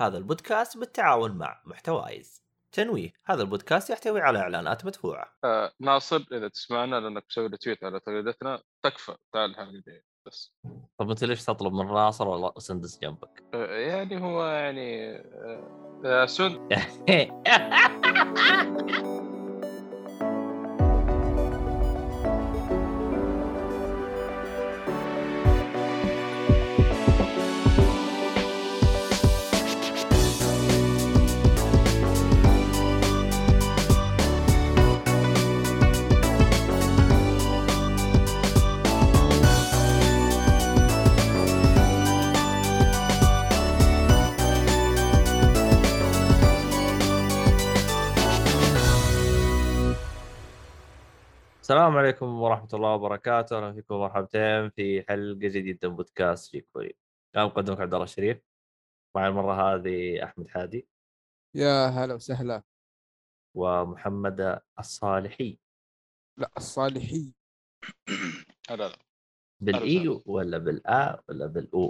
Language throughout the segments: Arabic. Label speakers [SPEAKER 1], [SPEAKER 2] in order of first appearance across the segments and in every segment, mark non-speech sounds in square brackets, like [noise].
[SPEAKER 1] هذا البودكاست بالتعاون مع محتوايز. تنويه هذا البودكاست يحتوي على إعلانات مدفوعة.
[SPEAKER 2] آه ناصر إذا تسمعنا لأنك مسوي تويت على تغريدتنا تكفى. تعال الحلقة بس.
[SPEAKER 1] طب أنت ليش تطلب من ناصر ولا سندس جنبك؟
[SPEAKER 2] آه يعني هو يعني آه آه [laughs]
[SPEAKER 1] السلام عليكم ورحمة الله وبركاته، أهلا فيكم مرحبتين في حلقة جديدة من بودكاست جيك كوري. أنا مقدمك عبد الله الشريف. معي المرة هذه أحمد حادي
[SPEAKER 3] يا هلا وسهلا
[SPEAKER 1] ومحمد الصالحي.
[SPEAKER 3] لا الصالحي
[SPEAKER 2] لا لا
[SPEAKER 1] بالإي. ولا بالآ ولا بالأو؟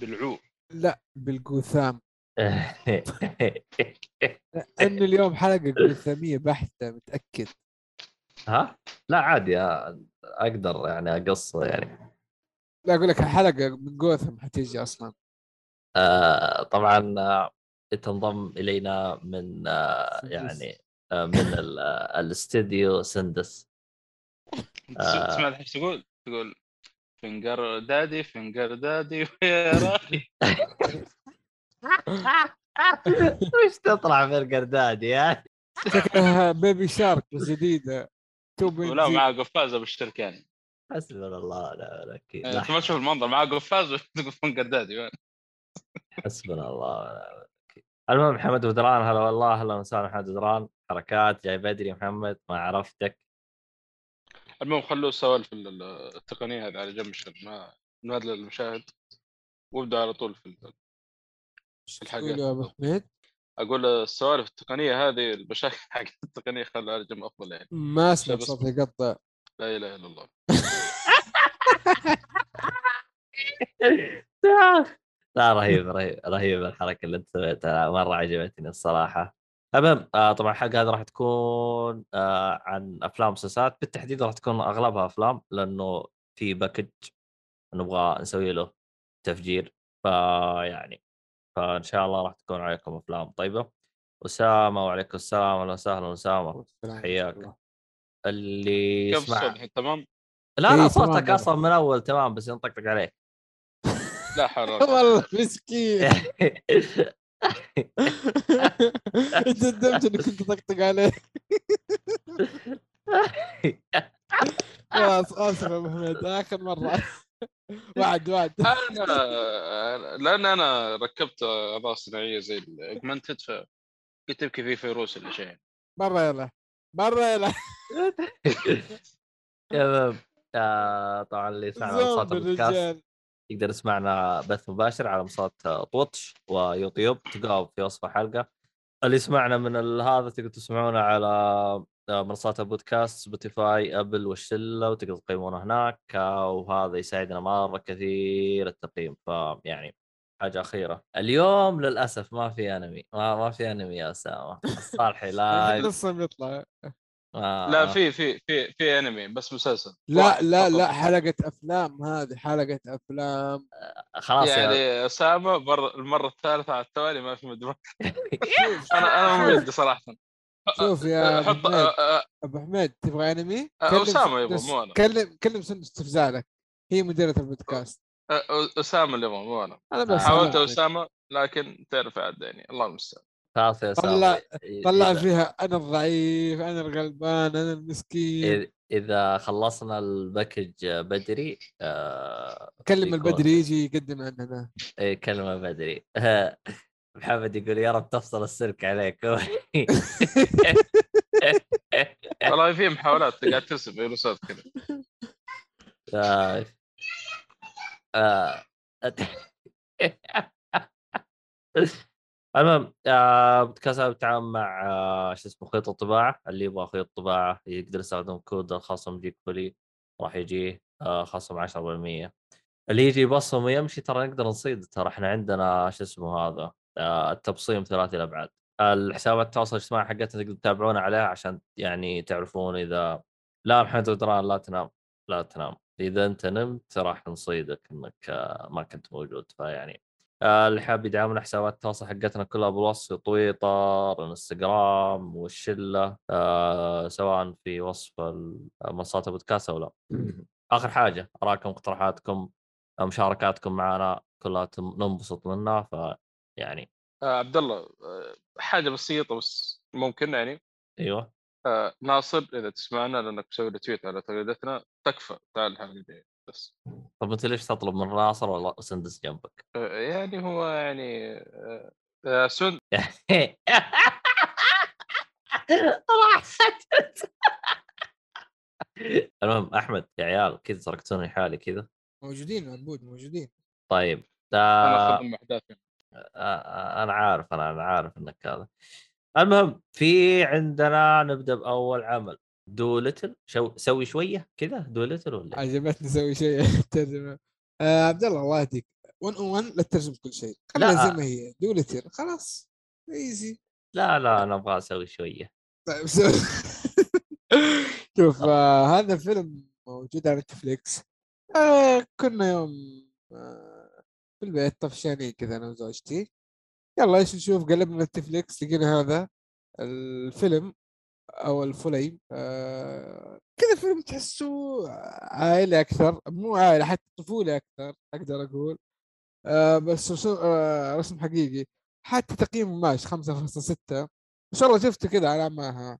[SPEAKER 2] بالعو
[SPEAKER 3] لا بالجوثام [laughs] انه اليوم حلقة جوثاميه بحتة متأكد
[SPEAKER 1] ها؟ لا عادي آه، أقدر يعني أقص يعني.
[SPEAKER 3] لا أقول لك حلقة من جوثام حتيجي أصلا
[SPEAKER 1] آه طبعا آه، تنضم إلينا من آه. يعني آه من آه، الاستديو سندس. [laughs]
[SPEAKER 2] سمعت إيش تقول؟ تقول فنجر دادي فنجر دادي [laughs] ويا راخي [laughs]
[SPEAKER 1] وش تطلع القرداد يا
[SPEAKER 3] شكلها بيبي شارك بس جديدة [laughs]
[SPEAKER 2] ولا معاه قفازة بالشركة يعني
[SPEAKER 1] حسبنا الله لا لا أكيد. لا
[SPEAKER 2] أنت ما تشوف المنظر معاه قفاز [laughs] وتقول فنجر دادي وين؟
[SPEAKER 1] حسبنا الله ونعم الوكيل. المهم محمد ودران هلا والله أهلا وسهلا محمد ودران حركات جاي بدري محمد ما عرفتك
[SPEAKER 2] المهم خلوه سوالف ال- التقنية هذه على جنب شوي ما نادل المشاهد وابدأ على طول في الحاجات.
[SPEAKER 3] يا ابو حميد
[SPEAKER 2] أقول السوالف التقنية هذه المشاكل [laughs] حق التقنية خلها على جنب أفضل يعني.
[SPEAKER 3] ما
[SPEAKER 2] أسمع
[SPEAKER 3] صوت يقطع
[SPEAKER 2] لا إله إلا الله. [laughs]
[SPEAKER 1] لا رهيب [laughs] رهيب رهيب الحركة اللي أنت سويتها. مرة عجبتني الصراحة. المهم آه طبعا الحلقة هذه راح تكون آه عن أفلام ومسلسلات. بالتحديد راح تكون أغلبها أفلام لأنه في باكج نبغى نسوي له تفجير. فيعني فإن شاء الله راح تكون عليكم أفلام طيبة. أسامة وعليكم السلام. أهلا وسهلا أسامة. حياك. اللي
[SPEAKER 2] كيف تمام؟
[SPEAKER 1] لا لا
[SPEAKER 3] إيه،
[SPEAKER 1] صوتك. أصلا من أول تمام بس ينطقطق عليك.
[SPEAKER 2] لا حول [laughs] ولا قوة.
[SPEAKER 3] والله مسكين. أنت ندمت انك كنت طقطق عليه. [laughs] خلاص آسف يا أبو حميد. آخر مرة. وعد وعد
[SPEAKER 2] أنا لأن أنا ركبت اعضاء صناعية زي ال augmented فقلت يمكن في فيروس ولا شيء.
[SPEAKER 3] مرة يلا. مرة يلا. [laughs]
[SPEAKER 1] تمام. آه طبعا اللي يسمعنا على صوت
[SPEAKER 3] زومبي
[SPEAKER 1] البودكاست يقدر يسمعنا بث مباشر على منصات تويتش ويوتيوب. تلقاه في وصف الحلقة. اللي يسمعنا من هذا تقدر تسمعونا على منصات البودكاست سبوتيفاي ابل والشلة وتقدر تقيمونا هناك آه، وهذا يساعدنا مرة كثير التقييم. فيعني حاجة أخيرة. اليوم للأسف ما في أنمي. ما, ما في أنمي يا أسامة. الصالحي [laughs] live
[SPEAKER 3] لسه بيطلع.
[SPEAKER 1] آه.
[SPEAKER 2] لا في في في في أنمي بس مسلسل.
[SPEAKER 3] لا لا. لا حلقة أفلام هذه حلقة أفلام.
[SPEAKER 1] خلاص يعني
[SPEAKER 2] أسامة المرة الثالثة على التوالي ما في
[SPEAKER 3] شوف [laughs] [laughs]
[SPEAKER 2] أنا أنا مو ودي صراحة
[SPEAKER 3] شوف يا أبو
[SPEAKER 2] حط
[SPEAKER 3] حميد.
[SPEAKER 2] آه، آه،
[SPEAKER 3] أبو حميد تبغى أنمي؟
[SPEAKER 2] آه، أسامة يبغى، مو أنا.
[SPEAKER 3] كلم كلم سندس تفزع لك هي مديرة البودكاست.
[SPEAKER 2] آه، أسامة اللي يبغى مو أنا.
[SPEAKER 3] أنا بس
[SPEAKER 2] حاولت أسامة لكن تعرف عاد يعني الله المستعان.
[SPEAKER 1] خلاص يا
[SPEAKER 3] طلع-
[SPEAKER 1] أسامة.
[SPEAKER 3] طلع
[SPEAKER 1] إذا-
[SPEAKER 3] فيها أنا الضعيف أنا الغلبان أنا المسكين.
[SPEAKER 1] إذا خلصنا الباكج بدري آه
[SPEAKER 3] كلم البدري يجي يقدم عندنا.
[SPEAKER 1] إيه، كلمة بدري. [laughs] محمد يقول يا رب تفصل السلك عليك [laughs]
[SPEAKER 2] والله في محاولات قاعد ترسم فيروسات كذا
[SPEAKER 1] آه. آه. [laughs] المهم آه بودكاست بالتعاون مع آه شو اسمه خيط الطباعة اللي يبغى خيط طباعة يقدر يستخدم كود الخصم جيك فولي راح يجيه آه خصم 10% اللي يجي يبصم ويمشي ترى نقدر نصيد ترى إحنا عندنا شو اسمه هذا التبصيم ثلاثي الابعاد الحسابات التواصل الاجتماعي حقتنا تقدر تتابعونا عليها عشان يعني تعرفون إذا لا محمد ودران لا تنام لا تنام. إذا أنت نمت راح نصيدك إنك آه، ما كنت موجود. فيعني آه، اللي حاب يدعمنا حسابات التواصل حقتنا كلها بالوصف تويتر إنستغرام والشلة آه سواء في وصف منصات البودكاست أو لا. [clears throat] آخر حاجة أراكم اقتراحاتكم مشاركاتكم معنا كلها ننبسط منها. فيعني
[SPEAKER 2] آه عبد الله آه حاجة بسيطة بس ممكن يعني.
[SPEAKER 1] أيوه.
[SPEAKER 2] آه ناصر إذا تسمعنا لأنك مسوي تويت على تغريدتنا تكفى تعال الجايه بس.
[SPEAKER 1] طب أنت ليش تطلب من ناصر ولا سندس جنبك؟
[SPEAKER 2] آه يعني هو يعني آه آه سن [laughs]
[SPEAKER 1] راحت. المهم أحمد يا عيال كذا تركتوني حالي كذا.
[SPEAKER 3] موجودين عبود موجودين.
[SPEAKER 1] طيب
[SPEAKER 2] أنا
[SPEAKER 1] آه
[SPEAKER 2] اخذ احداث
[SPEAKER 1] آه أنا عارف أنا أنا عارف إنك هذا. المهم في عندنا نبدأ بأول عمل. Dolittle شو سوي شوية كذا؟ Dolittle ولا؟
[SPEAKER 3] عجبتني أسوي شيء [laughs] ترجمة. آه عبد الله الله يهديك. 1 on 1 لا تترجم كل شيء.
[SPEAKER 1] لا.
[SPEAKER 3] خليها زي ما هي. Dolittle خلاص. easy
[SPEAKER 1] لا لا أنا أبغى أسوي شوية.
[SPEAKER 3] طيب. [laughs] شوف آه. هذا الفيلم موجود على نتفليكس آه كنا يوم آه في البيت طفشانين كذا أنا وزوجتي. يلا إيش نشوف؟ قلبنا نتفليكس لقينا هذا الفيلم أو الفيلم آه كذا فيلم تحسه عائلي أكثر مو عائلي حتى طفولي أكثر أقدر أقول. آه بس رسم, آه رسم حقيقي. حتى تقييمه ماشي 5.6 إن شاء الله شفته كذا على معها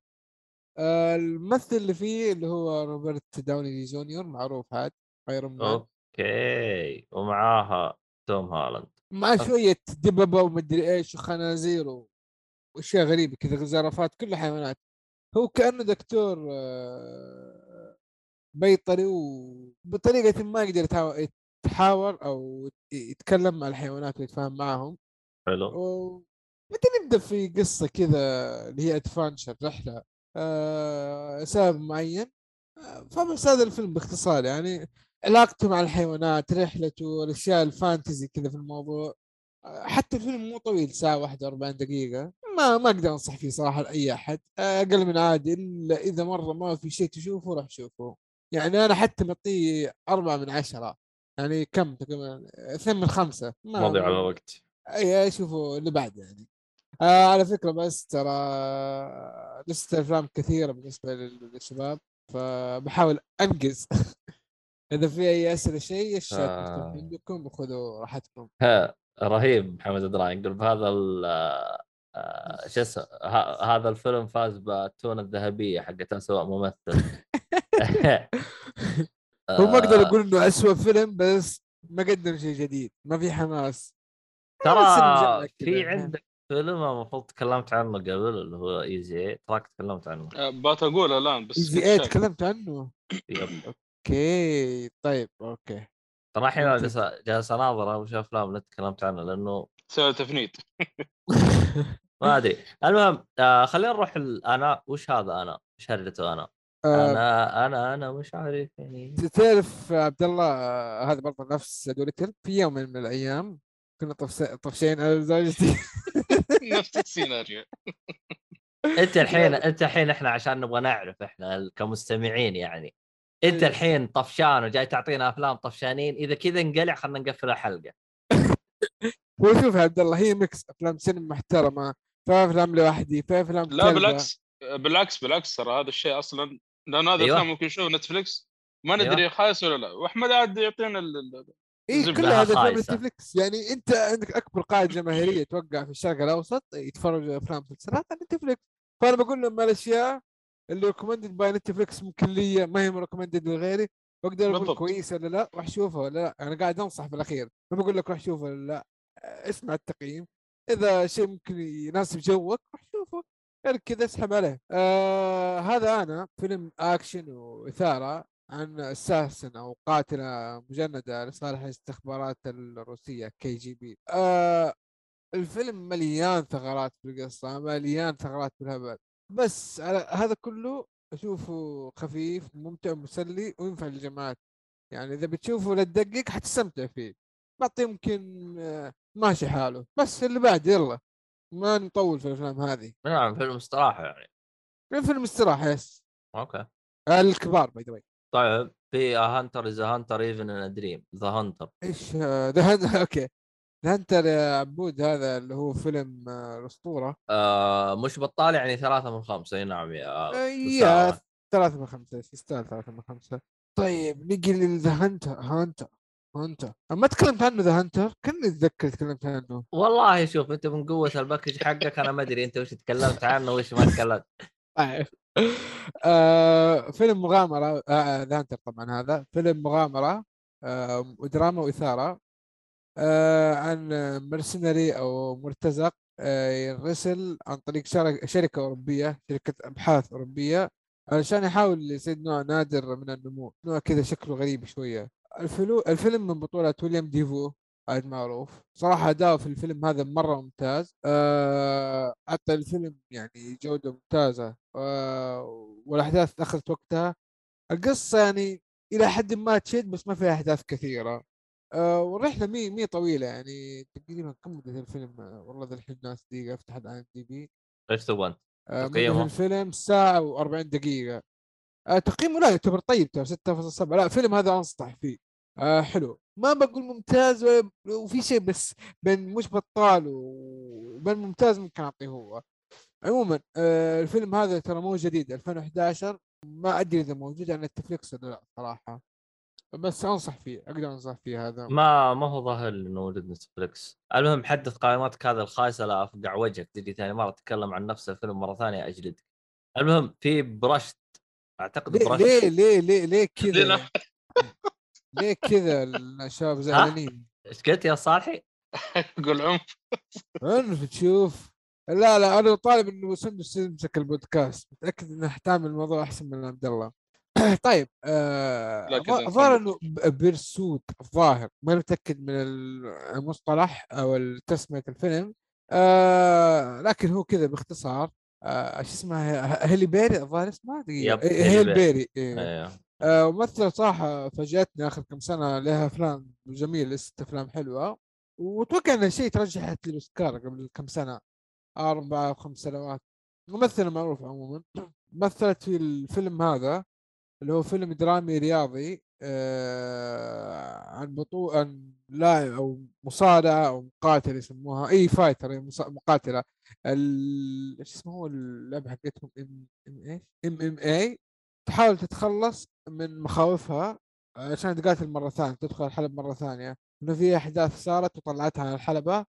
[SPEAKER 3] آه الممثل اللي فيه اللي هو روبرت داوني جونيور معروف هاد Iron Man
[SPEAKER 1] okay ومعاها توم هالاند
[SPEAKER 3] مع شوية دببة ومدري إيش وخنازير وأشياء غريبة كذا زرافات كلها حيوانات هو كأنه دكتور آه، بيطري وبطريقة ما يقدر يتحاور- أو يتكلم مع الحيوانات ويتفاهم معهم
[SPEAKER 1] حلو.
[SPEAKER 3] و- بعدين نبدأ في قصة كذا اللي هي ادفانشر رحلة؟ آه، سبب معين. آه، فبس هذا الفيلم باختصار يعني علاقته مع الحيوانات رحلته الأشياء الفانتزي كذا في الموضوع. حتى الفيلم مو طويل ساعة واحدة 40 دقيقة. ما ما أقدر أنصح فيه صراحة لأي أحد. أقل من عادي إلا إذا مرة ما في شيء تشوفه روح شوفه. يعني أنا حتى معطيه أربعة من عشرة. يعني كم تقريبا؟ اثنين من خمسة. ما
[SPEAKER 1] مضي على الوقت.
[SPEAKER 3] أي شوفوا اللي بعده يعني. آه على فكرة بس ترى لسه أفلام كثيرة بالنسبة لل- للشباب فبحاول انجز [laughs] إذا في أي أسئلة شيء الشات
[SPEAKER 1] آه.
[SPEAKER 3] عندكم وخذوا راحتكم
[SPEAKER 1] ها رهيب محمد دران يقول بهذا ال آه، شو اسمه هذا الفيلم فاز بالتوتة الذهبية حقت اسوء ممثل [laughs]
[SPEAKER 3] هو ما أقدر
[SPEAKER 1] آه،
[SPEAKER 3] أقول إنه اسوء فيلم بس ما قدم شيء جديد ما في حماس
[SPEAKER 1] ترى. في عندك فيلم المفروض تكلمت عنه قبل اللي هو ايزي 8 تراك تكلمت عنه
[SPEAKER 2] آه بتقولها الآن بس
[SPEAKER 3] ايزي
[SPEAKER 2] كنت
[SPEAKER 3] 8
[SPEAKER 2] شايف.
[SPEAKER 3] تكلمت عنه
[SPEAKER 1] yep.
[SPEAKER 3] okay طيب okay.
[SPEAKER 1] ترى الحين
[SPEAKER 3] ممتاز.
[SPEAKER 1] جالس جالس أناظر وش أفلام اللي تكلمت عنها لأنه
[SPEAKER 2] سوي تفنيد. [laughs]
[SPEAKER 1] ما أدري. المهم آه خلينا نروح ال- أنا وش هذا أنا؟ وش هرجته أنا؟
[SPEAKER 3] آه،
[SPEAKER 1] أنا أنا أنا مش عارف يعني
[SPEAKER 3] تعرف عبد الله آه، هذا برضه نفس دولتل في يوم من الأيام كنا طفس- طفشين أنا وزوجتي [laughs]
[SPEAKER 2] نفس السيناريو.
[SPEAKER 1] أنت الحين أنت الحين إحنا عشان نبغى نعرف إحنا كمستمعين يعني. أنت
[SPEAKER 3] إيه.
[SPEAKER 1] الحين طفشان وجاي تعطينا أفلام طفشانين إذا كذا انقلع خلينا نقفل الحلقة
[SPEAKER 3] هو شوف يا عبد الله هي mix أفلام سينما محترمة في أفلام لوحدي في أفلام
[SPEAKER 2] لا. بالعكس بالعكس بالعكس ترى هذا الشيء أصلا لأن هذا
[SPEAKER 1] أيوة.
[SPEAKER 2] الفيلم ممكن نشوف نتفلكس ما ندري
[SPEAKER 1] أيوة.
[SPEAKER 2] خايس ولا لا وأحمد قاعد يعطينا ال- ال-
[SPEAKER 3] اي. كلها هذا افلام. نتفلكس يعني أنت عندك أكبر قاعدة جماهيرية توقع في الشرق الأوسط يتفرجوا أفلام مسلسلات على نتفلكس فأنا بقول لهم الأشياء اللي recommended by نتفلكس ممكن لي ما هي recommended لغيري. واقدر
[SPEAKER 2] أقول.
[SPEAKER 3] كويسه ولا لا؟ روح شوفها ولا لا؟ أنا قاعد أنصح في الأخير. ما بقول لك روح شوفها ولا لا. اسمع التقييم. إذا شيء ممكن يناسب جوك روح شوفه غير كذا اسحب عليه. آه هذا أنا فيلم أكشن وإثارة عن assassin أو قاتلة مجندة لصالح الاستخبارات الروسية KGB. آه الفيلم مليان ثغرات بالقصة مليان ثغرات بالهبل. بس على هذا كله أشوفه خفيف ممتع مسلي وينفع للجماعات. يعني إذا بتشوفه لا تدقق حتستمتع فيه. بعطيه يمكن آه، ماشي حاله. بس اللي بعد يلا. ما نطول في الأفلام هذه.
[SPEAKER 1] نعم فيلم استراحة يعني.
[SPEAKER 3] فيلم استراحة يس.
[SPEAKER 1] أوكي.
[SPEAKER 3] الكبار باي ذا
[SPEAKER 1] طيب في هانتر از هانتر ايفن ان دريم ذا هانتر
[SPEAKER 3] إيش ذا [laughs] أوكي. ذا هانتر يا عبود هذا اللي هو فيلم آه، الأسطورة.
[SPEAKER 1] آه مش بطال يعني ثلاثة من خمسة. أي نعم يا
[SPEAKER 3] آه، ثلاثة من خمسة يستاهل ثلاثة من خمسة. طيب نجي ل The Hunter hunter hunter ما تكلمت عنه The Hunter كني اتذكر تكلمت عنه؟
[SPEAKER 1] والله شوف أنت من قوة ال package حقك أنا ما أدري أنت وش تكلمت عنه وش ما تكلمت.
[SPEAKER 3] طيب. آه فيلم مغامرة آه The Hunter طبعا هذا. فيلم مغامرة آه ودراما وإثارة. آه عن mercenary أو مرتزق آه يرسل عن طريق شرك- شركة أوروبية شركة أبحاث أوروبية علشان يحاول يصيد نوع نادر من النمور نوع كذا شكله غريب شوية. ال flow الفيلم من بطولة ويليام ديفو عاد معروف. صراحة أداؤه في الفيلم هذا مرة ممتاز. آه، أعطى الفيلم يعني جودة ممتازة. آه، والأحداث أخذت وقتها. القصة يعني إلى حد ما تشد بس ما فيها أحداث كثيرة. آه، والرحلة مي مي طويلة يعني تقريبا كم مدة الفيلم؟ آه، والله ذا الحين ناس دقيقة أفتح الآن DB
[SPEAKER 1] إيش تبغى أنت؟
[SPEAKER 3] آه،
[SPEAKER 1] تقييمه؟
[SPEAKER 3] الفيلم ساعة و40 دقيقة. آه، تقييمه لا يعتبر طيب ترى 6.7 لا فيلم هذا أنصح فيه. آه حلو. ما بقول ممتاز وفي شيء بس بين مش بطال وبين ممتاز ممكن أعطيه هو. عموما آه الفيلم هذا ترى مو جديد 2011 ما أدري إذا موجود على نتفليكس ولا لا صراحة. بس أنصح فيه أقدر أنصح فيه هذا.
[SPEAKER 1] ما ما هو ظاهر إنه موجود نتفلكس المهم حدث قائماتك هذه الخايسة لا أفقع وجهك. تجي ثاني مرة تتكلم عن نفس الفيلم مرة ثانية أجلدك. المهم في برشت. أعتقد
[SPEAKER 3] ليه
[SPEAKER 1] برشت.
[SPEAKER 3] ليه ليه ليه, ليه [laughs] كذا؟ [laughs] ليه كذا الشباب [laughs] زعلانين؟
[SPEAKER 1] إيش قلت يا صالحي؟
[SPEAKER 2] قول عنف
[SPEAKER 3] عنف تشوف لا لا أنا طالب إنه سندس يمسك البودكاست متأكد إنه حتعمل الموضوع أحسن من عبد الله. [clears throat] طيب آه الظاهر
[SPEAKER 2] نخلص.
[SPEAKER 3] إنه بيرسوت الظاهر ما متأكد من المصطلح أو تسميه الفيلم آه لكن هو كذا باختصار آه شو اسمها هيلي بيري الظاهر اسمها
[SPEAKER 1] دقيقة
[SPEAKER 3] إيه،
[SPEAKER 1] هيلي
[SPEAKER 3] هيل
[SPEAKER 1] بيري.
[SPEAKER 3] إيه.
[SPEAKER 1] أيوه
[SPEAKER 3] آه، ممثلة صراحة فاجأتني آخر كم سنة لها أفلام جميلة ست أفلام حلوة وأتوقع إنها شيء ترشحت للأوسكار قبل كم سنة أربعة أو خمس سنوات ممثلة معروفة عموما [clears throat] مثلت في الفيلم هذا اللي هو فيلم درامي رياضي آه عن بطولة عن لاعب أو مصارع أو مقاتل يسموها a fighter مقاتلة. إيش اسمه هو اللعبة حقتهم؟ MM إيش؟ MMA تحاول تتخلص من مخاوفها عشان تقاتل مرة ثانية تدخل الحلبة مرة ثانية. إنه في أحداث صارت وطلعتها على الحلبة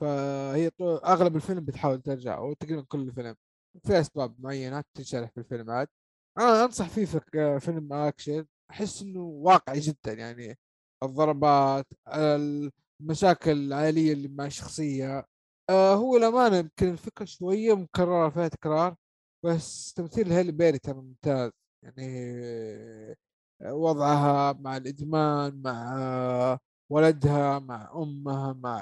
[SPEAKER 3] فهي أغلب الفيلم بتحاول ترجع أو تقريبا كل الفيلم في أسباب معينة تنشرح في الفيلم عاد. أنا أنصح فيه في فيلم أكشن أحس إنه واقعي جدا يعني الضربات المشاكل العائلية اللي مع الشخصية آه هو الأمانة يمكن الفكرة شوية مكررة فيها تكرار بس تمثيل هيلي بيري ترى ممتاز يعني وضعها مع الإدمان مع ولدها مع أمها مع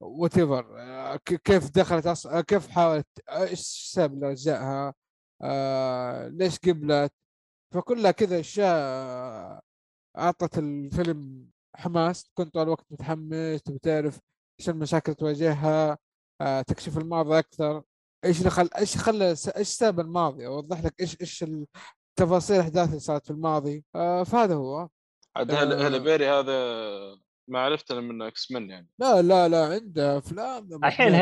[SPEAKER 3] whatever كيف دخلت. كيف حاولت إيش سبب رجعها آه، ليش قبلت؟ فكلها كذا أشياء أعطت الفيلم حماس تكون طول الوقت متحمس تبي تعرف إيش المشاكل تواجهها آه، تكشف الماضي أكثر. إيش اللي خل إيش خلى إيش سبب الماضي؟ أوضح لك إيش إيش التفاصيل الاحداث اللي صارت في الماضي. آه، فهذا هو.
[SPEAKER 2] عاد
[SPEAKER 3] آه.
[SPEAKER 2] هل- هلا بيري هذا ما عرفت إلا من X-Men يعني؟
[SPEAKER 3] لا لا لا عنده أفلام
[SPEAKER 1] الحين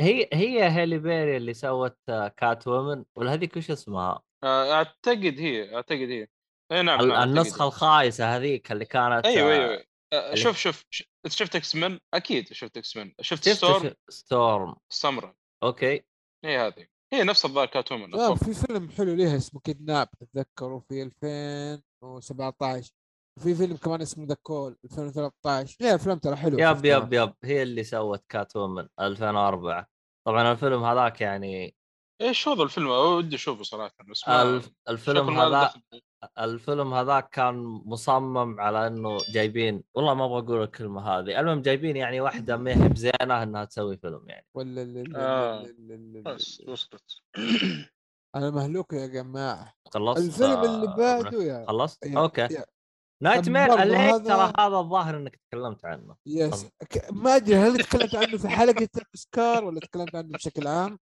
[SPEAKER 1] هي هي هي هيلي بيري اللي سوت Catwoman ولا هذيك وش اسمها؟
[SPEAKER 2] آه، أعتقد هي أعتقد هي. إي نعم النسخة.
[SPEAKER 1] الخايسة هذيك اللي كانت
[SPEAKER 2] أيوه أيوه
[SPEAKER 1] اللي-
[SPEAKER 2] شوف شوف شفت X-Men أكيد شفت X-Men شفت
[SPEAKER 1] شفت Storm؟ Storm.
[SPEAKER 2] السمراء
[SPEAKER 1] okay.
[SPEAKER 2] هي هذه. هي نفس الظاهر Catwoman
[SPEAKER 3] لا
[SPEAKER 2] أتوقع
[SPEAKER 3] في فيلم حلو ليها اسمه Kidnap اتذكره في 2017 وفي فيلم كمان اسمه The Call 2013 ليها افلام ترى حلوة
[SPEAKER 1] yep
[SPEAKER 3] شفتها.
[SPEAKER 1] yep yep. هي اللي سوت Catwoman 2004 طبعا الفيلم هذاك يعني
[SPEAKER 2] إيش هذا الفيلم ودي أشوفه صراحة. بس ما
[SPEAKER 1] الف- الفيلم هذا. الفيلم هذاك كان مصمم على إنه جايبين والله ما أبغى أقول الكلمة هذه. المهم جايبين يعني واحدة ما هي بزينة إنها تسوي فيلم يعني.
[SPEAKER 3] ولا ال- ال-
[SPEAKER 2] آه. بس وصلت.
[SPEAKER 3] أنا مهلوك يا جماعة.
[SPEAKER 1] خلصت
[SPEAKER 3] الفيلم اللي بعده يا
[SPEAKER 1] خلصت؟ okay.
[SPEAKER 3] Nightmare
[SPEAKER 1] Alley
[SPEAKER 3] هذا-
[SPEAKER 1] ترى هذا الظاهر إنك تكلمت عنه.
[SPEAKER 3] يس ك- ما أدري هل تكلمت عنه في حلقة الاوسكار ولا تكلمت عنه بشكل عام.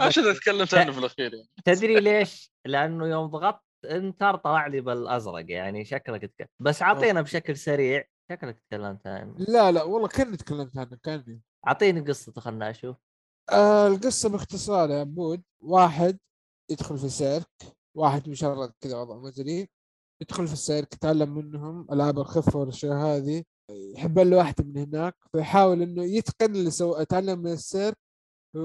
[SPEAKER 2] عشان تكلمت عنه في الأخير يعني.
[SPEAKER 1] تدري ليش؟ لأنه يوم ضغطت إنتر طلع لي بالأزرق يعني شكلك تك... بس أعطينا بشكل سريع شكلك تكلمت عنه.
[SPEAKER 3] لا لا والله كأني تكلمت عنه كأني.
[SPEAKER 1] أعطيني قصته خلنا أشوف.
[SPEAKER 3] آه القصة باختصار يا عبود واحد يدخل في سيرك واحد مشرد كذا وضع مزري يدخل في السيرك يتعلم منهم ألعاب الخفه والأشياء هذه يحب له واحدة من هناك فيحاول إنه يتقن اللي سو... اتعلم من السيرك و...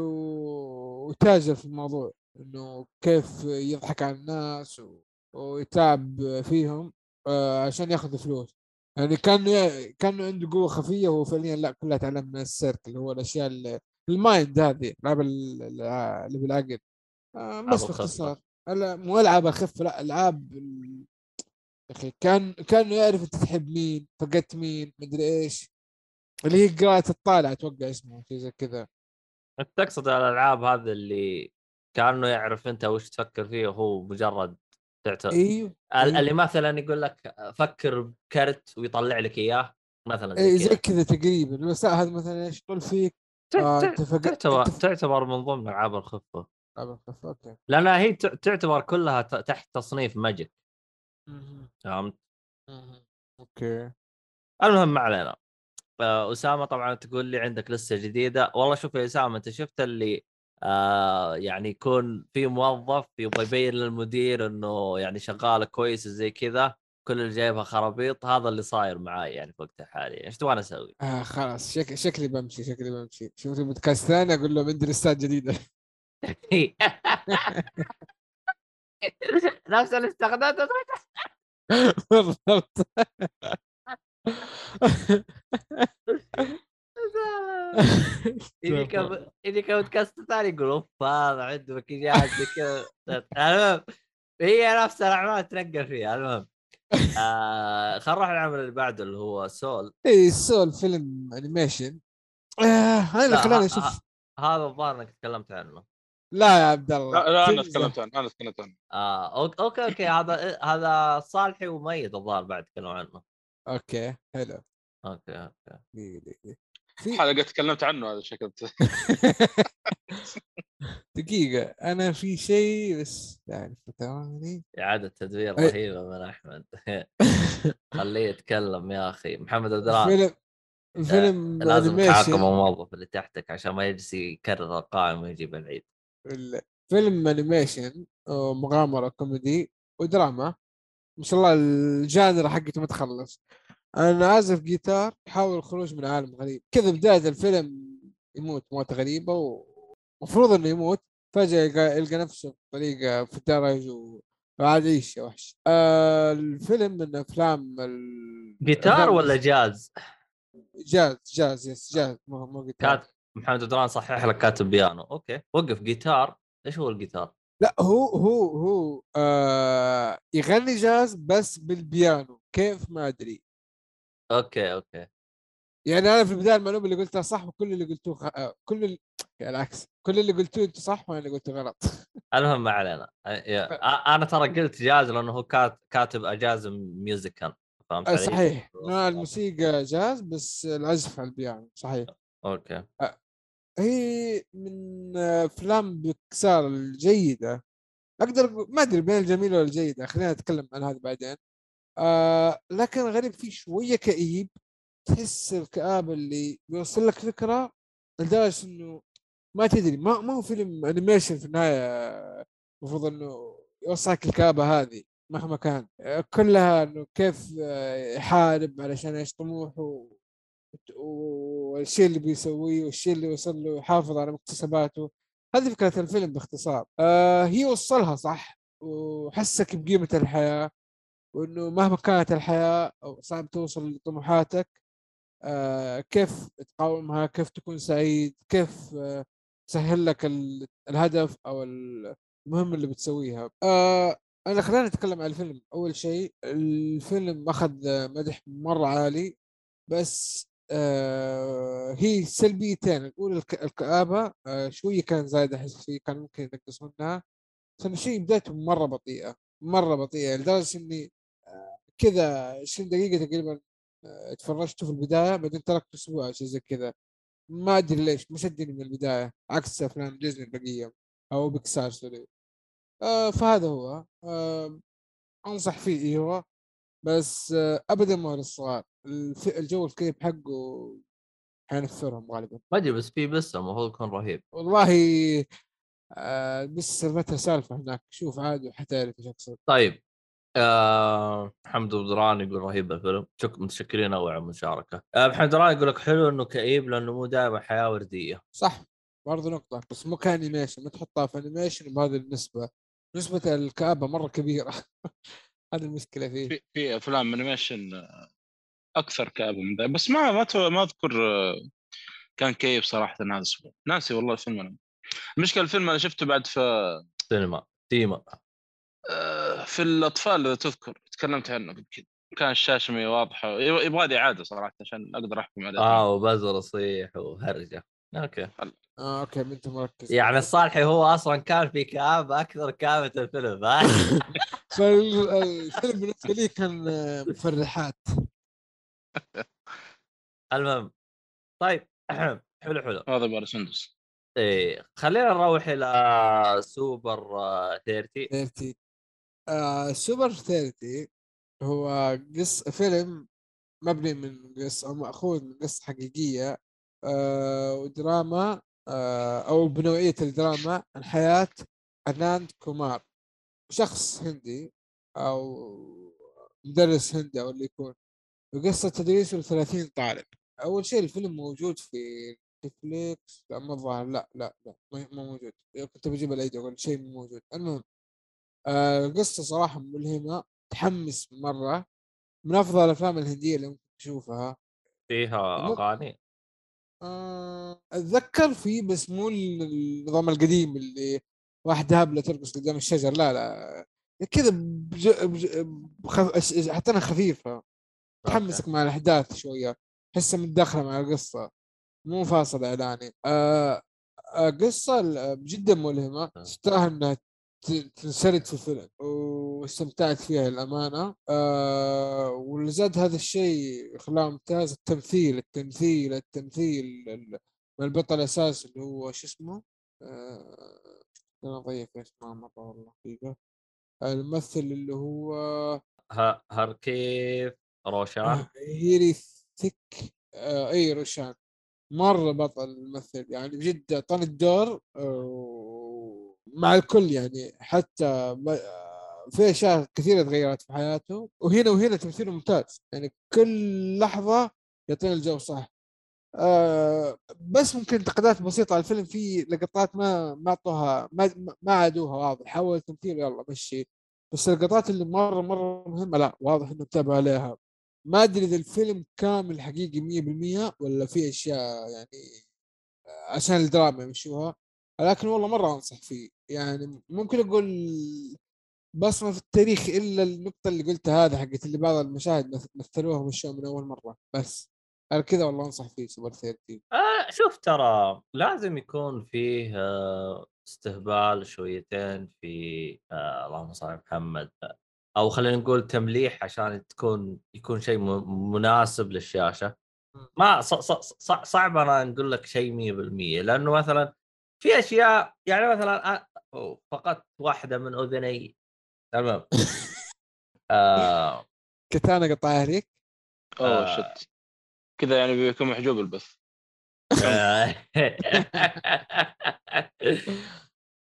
[SPEAKER 3] وتاجر في الموضوع. إنه كيف يضحك على الناس و... ويتعب فيهم آه عشان ياخذ فلوس. يعني كان كان عنده قوة خفية وهو فعليا لا كلها تعلم من السيرك اللي هو الأشياء اللي ال mind هذه ألعاب ال- الع- اللي بالعقل. آه بس. باختصار. مو ألعاب الخفه لا ألعاب أخي كان كانه يعرف أنت تحب مين فقدت مين مدري إيش. اللي هي قراءة الطالع أتوقع اسمه شيء زي كذا.
[SPEAKER 1] أنت تقصد الألعاب هذه اللي كأنه يعرف أنت وش تفكر فيه وهو مجرد تعتبر
[SPEAKER 3] إيوه
[SPEAKER 1] ال-
[SPEAKER 3] أيوه.
[SPEAKER 1] اللي مثلا يقول لك فكر بكرت ويطلع لك إياه مثلا
[SPEAKER 3] اي
[SPEAKER 1] زي
[SPEAKER 3] زي
[SPEAKER 1] كذا
[SPEAKER 3] تقريبا. بس هذا مثلا إيش طول فيك؟ آه
[SPEAKER 1] تعتبر تعتبر من ضمن ألعاب الخفة.
[SPEAKER 3] ألعاب الخفة، okay.
[SPEAKER 1] لأنها هي تعتبر كلها تحت تصنيف magic.
[SPEAKER 3] مهم.
[SPEAKER 1] فهمت؟
[SPEAKER 3] مهم. okay
[SPEAKER 1] المهم ما علينا آه، اسامه طبعا تقول لي عندك لسه جديدة والله شوف يا أسامة أنت شفت اللي آه يعني يكون في موظف يبغى يبين للمدير إنه يعني شغال كويس زي كذا كل اللي جايبها خرابيط هذا اللي صاير معاي يعني في وقتها الحالي إيش تبغى أسوي؟
[SPEAKER 3] آه خلاص شك... شكلي بمشي شكلي بمشي شفت بودكاست ثاني أقول لهم عندي لستات جديدة [laughs] [laughs] [laughs]
[SPEAKER 1] نفس اللي استخدمته
[SPEAKER 3] بالضبط.
[SPEAKER 1] يجي كم يجي ثاني يقول اوف هذا عنده مكياج كذا. المهم هي نفس الأعمال تنقل فيها. المهم آه خلينا نروح العمل اللي بعده اللي هو Soul.
[SPEAKER 3] إي Soul فيلم animation آه اللي
[SPEAKER 1] لا،
[SPEAKER 3] خلاني
[SPEAKER 1] أشوف. هذا الظاهر إنك تكلمت عنه.
[SPEAKER 3] لا يا عبد الله
[SPEAKER 2] لا, لا
[SPEAKER 3] أنا
[SPEAKER 2] تكلمت عنه أنا تكلمت عنه
[SPEAKER 1] آه أوك- okay okay هذا هذا صالحي وميت الظاهر بعد تكلموا عنه
[SPEAKER 3] okay حلو.
[SPEAKER 1] okay okay.
[SPEAKER 3] دقيقة في
[SPEAKER 2] حلقة تكلمت عنه هذا شكل. [laughs]
[SPEAKER 3] دقيقة أنا في شيء بس يعني ثواني
[SPEAKER 1] إعادة تدوير
[SPEAKER 3] أي.
[SPEAKER 1] رهيبة من أحمد. [laughs] خليه يتكلم يا أخي. محمد عبد الرحمن
[SPEAKER 3] فيلم فيلم
[SPEAKER 1] لازم تحاكم
[SPEAKER 3] animation
[SPEAKER 1] الموظف اللي تحتك عشان ما يجلس يكرر القائمة ويجيب العيد
[SPEAKER 3] ال- فيلم animation مغامرة كوميدي ودراما. ما شاء الله ال genre حقته ما تخلص. أنا عازف جيتار يحاول الخروج من عالم غريب. كذا بداية الفيلم يموت موت غريبة ومفروض إنه يموت. فجأة يلقى, يلقى نفسه بطريقة في الدرج وعاد يعيش يا وحش. آه الفيلم من أفلام ال...
[SPEAKER 1] جيتار ولا جاز؟
[SPEAKER 3] جاز جاز yes جاز. مو مو جيتار.
[SPEAKER 1] محمد الرحمن صحح لك كاتب بيانو. okay وقف. جيتار. إيش هو الجيتار؟
[SPEAKER 3] لا هو هو هو آه يغني جاز بس بالبيانو. كيف؟ ما أدري.
[SPEAKER 1] okay okay.
[SPEAKER 3] يعني أنا في البداية المعلومة اللي قلتها صح وكل اللي قلتوه خ... آه، كل ال... يعني العكس. كل اللي قلتوه أنتم صح وأنا اللي قلته غلط. [laughs]
[SPEAKER 1] المهم ما علينا. يا- أ- أنا ترى قلت جاز لأنه هو كات- كاتب جاز musical فهمت
[SPEAKER 3] آه
[SPEAKER 1] علي؟
[SPEAKER 3] صحيح. الموسيقى جاز بس العزف على البيانو. صحيح.
[SPEAKER 1] okay.
[SPEAKER 3] هي من أفلام بيكسار الجيدة. أقدر ما أدري بين الجميله والجيده خلينا نتكلم عن هذا بعدين. آه لكن غريب فيه شوية كئيب تحس الكآبة اللي بيوصل لك فكرة لدرجة إنه ما تدري ما ما هو فيلم انيميشن في النهاية المفروض إنه يوصلك الكآبة هذه مهما كان. آه، كلها إنه كيف آه، يحارب علشان إيش طموحه. والشيء اللي بيسويه والشيء اللي وصل له يحافظ على مكتسباته. هذه فكرة الفيلم باختصار. آه هي وصلها صح؟ وحسك بقيمة الحياة؟ وإنه مهما كانت الحياة أو صعب توصل لطموحاتك آه كيف تقاومها؟ كيف تكون سعيد؟ كيف آه تسهل لك ال- الهدف أو ال- المهمة اللي بتسويها؟ آه أنا خلينا نتكلم عن الفيلم. أول شيء الفيلم أخذ مدح مرة عالي بس آه هي سلبيتين. الأولى الك- الكآبة آه شوية كان زايد أحس فيه كان ممكن ينقصونها ثاني شيء بدايته مرة بطيئة مرة بطيئة لدرجة إني آه، كذا 20 دقيقة تقريبا آه، تفرجته في البداية بعدين تركته أسبوع شيء زي كذا. ما أدري ليش ما شدني من البداية عكس أفلام ديزني البقية أو بيكسار سوري. آه فهذا هو. آه أنصح فيه إيوه. بس آه ابدا ما هو للصغار الجو الكئيب حقه حينفرهم غالبا.
[SPEAKER 1] ما أدري بس في بس المفروض يكون رهيب.
[SPEAKER 3] والله آه بس سالفتها سالفه هناك شوف عادي حتعرف إيش أقصد.
[SPEAKER 1] طيب آه بدران يقول رهيب الفيلم. شك متشكرين قوي على المشاركة. آه محمد بدران يقول لك حلو إنه كئيب لأنه مو دائما حياة وردية.
[SPEAKER 3] صح برضه نقطة بس مو ك animation ما تحطها في animation بهذه النسبة. نسبة الكآبة مرة كبيرة. [laughs] هذه المشكلة فيه.
[SPEAKER 2] في في أفلام animation آه، أكثر كابه من ذا. بس ما ما ما أذكر آه، كان كيف صراحة هذا الأسبوع. ناسي والله الفيلم أنا. المشكلة الفيلم أنا شفته بعد في
[SPEAKER 1] سينما سيما
[SPEAKER 2] آه، في الأطفال إذا تذكر تكلمت عنه قبل كذا كان الشاشة مي واضحة يب- يبغى لي إعادة صراحة عشان أقدر أحكم عليه.
[SPEAKER 1] آه وبزر يصيح وهرجة. okay.
[SPEAKER 3] آه okay ما أنت مركز.
[SPEAKER 1] يعني الصالحي هو أصلا كان في كآبة أكثر كآبة الفيلم ها؟ [laughs]
[SPEAKER 3] فالفيلم بالنسبة لي كان آه، مفرحات. [laughs]
[SPEAKER 1] المهم طيب [clears throat] حلو حلو.
[SPEAKER 2] هذا بار سندس.
[SPEAKER 1] إيه خلينا نروح إلى سوبر آه، 30
[SPEAKER 3] 30 آه سوبر 30 هو قص فيلم مبني من قصة أو مأخوذ من قصة حقيقية آه ودراما آه أو بنوعية الدراما عن حياة أناند كومار. شخص هندي أو مدرس هندي أو اللي يكون وقصة تدريسه ل 30 طالب. أول شيء الفيلم موجود في نتفليكس لا ما الظاهر لا لا لا ما موجود. كنت بجيب الأيدي أقول شيء مو موجود. المهم آه القصة صراحة ملهمة تحمس مرة. من أفضل الأفلام الهندية اللي ممكن تشوفها.
[SPEAKER 1] فيها أغاني.
[SPEAKER 3] آه، أتذكر فيه بس مو النظام القديم اللي واحدة هبلة ترقص قدام الشجر لا لا. كذا بج... بج... بخف... خفيفة تحمسك مع الأحداث شوية تحسها متداخلة مع القصة. مو فاصل إعلاني. آه آه قصة ال- جدا ملهمة. تستاهل إنها ت- تنسرد في الفيلم. واستمتعت فيها للأمانة. آه واللي زاد هذا الشيء خلاه ممتاز. التمثيل التمثيل التمثيل البطل الأساسي اللي هو شو اسمه؟ آه أنا ضيق اسمه مرة والله دقيقة الممثل اللي هو
[SPEAKER 1] ه- هركيف روشان.
[SPEAKER 3] هيري ثيك آه إي روشان. مرة بطل ممثل يعني بجد اعطاني الدور آه، مع الكل يعني حتى آه، في أشياء كثيرة تغيرت في حياته وهنا وهنا تمثيله ممتاز. يعني كل لحظة يعطينا الجو صح. آه بس ممكن انتقادات بسيطة على الفيلم في لقطات ما ما أعطوها ما ما عادوها واضح. حاول التمثيل يلا مشي. بس اللقطات اللي مرة مرة مهمة لا واضح إنه تابع عليها. ما أدري إذا الفيلم كامل حقيقي 100% ولا في أشياء يعني عشان الدراما يمشوها. لكن والله مرة أنصح فيه. يعني ممكن أقول بصمه في التاريخ إلا النقطة اللي قلتها هذا حقت اللي بعض المشاهد مث- مثلوها بالشو من أول مرة. بس. على كذا والله أنصح فيه سوبر 30
[SPEAKER 1] آه شوف ترى لازم يكون فيه آه استهبال شويتين في آه اللهم صل على محمد. أو خلينا نقول تمليح عشان تكون يكون شيء مناسب للشاشة. ما ص- ص- ص- صعب أنا نقول لك شيء 100% لأنه مثلا في أشياء يعني مثلا آه، فقدت واحدة من أذني. تمام. [laughs] آه.
[SPEAKER 3] كتانا قطع عليك
[SPEAKER 2] أوه
[SPEAKER 1] آه.
[SPEAKER 2] شت. كذا يعني بيكون محجوب البث. [laughs]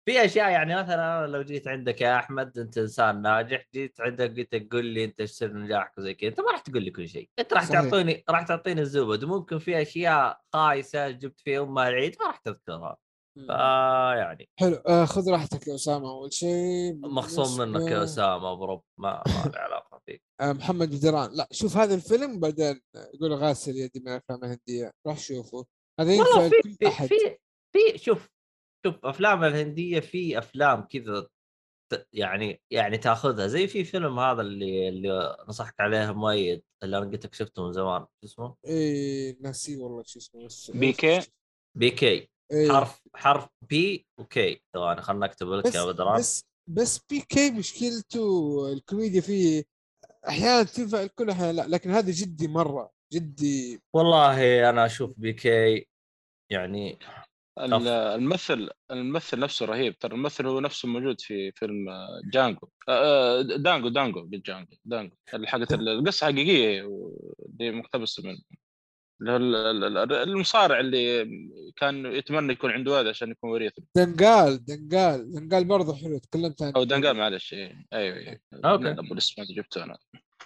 [SPEAKER 1] في أشياء يعني مثلا لو جيت عندك يا أحمد أنت إنسان ناجح جيت عندك قلت تقول لي أنت إيش سر نجاحك وزي كذا أنت ما راح تقول لي كل شيء. أنت راح. تعطيني راح تعطيني الزبد. ممكن في أشياء خايسة جبت فيها امها العيد ما راح تذكرها. فيعني
[SPEAKER 3] حلو. آه خذ راحتك يا أسامة أول شيء
[SPEAKER 1] مخصوم منك يا أسامة brb ما ما له
[SPEAKER 3] علاقة. محمد بدران لا شوف هذا الفيلم بعدين يقول غاسل يدي من الافلام الهندية. روح شوفه. هذا ينفع
[SPEAKER 1] في في
[SPEAKER 3] أحد.
[SPEAKER 1] في, في شوف شوف أفلام الهندية في أفلام كذا ت- يعني يعني تأخذها. زي في فيلم هذا اللي اللي نصحك عليه مؤيد اللي أنا قلت لك شفته من زمان. شو اسمه؟
[SPEAKER 3] إيه ناسي والله شو اسمه بس
[SPEAKER 2] P
[SPEAKER 1] K؟ PK.
[SPEAKER 3] إيه.
[SPEAKER 1] حرف حرف P و K. ثواني خلنا نكتب لك يا بدران
[SPEAKER 3] بس بس PK مشكلته الكوميديا فيه أحيانا تنفع الكل أحيانا لا لكن هذا جدي مرة جدي
[SPEAKER 1] والله أنا أشوف PK يعني.
[SPEAKER 2] الممثل الممثل نفسه رهيب ترى الممثل هو نفسه موجود في فيلم آه، جانجو آه، دانجو دانجو بالجانجو دانجو حقت القصة حقيقية اللي مقتبسة من المصارع اللي كان يتمنى يكون عنده ولد عشان يكون وريثه
[SPEAKER 3] دنقال دنقال دنقال برضه حلو تكلمت عنه
[SPEAKER 2] أو دانجال معلش إيه. أيوه أيوه
[SPEAKER 1] أوكي.
[SPEAKER 2] أبو الاسم هذا جبته أنا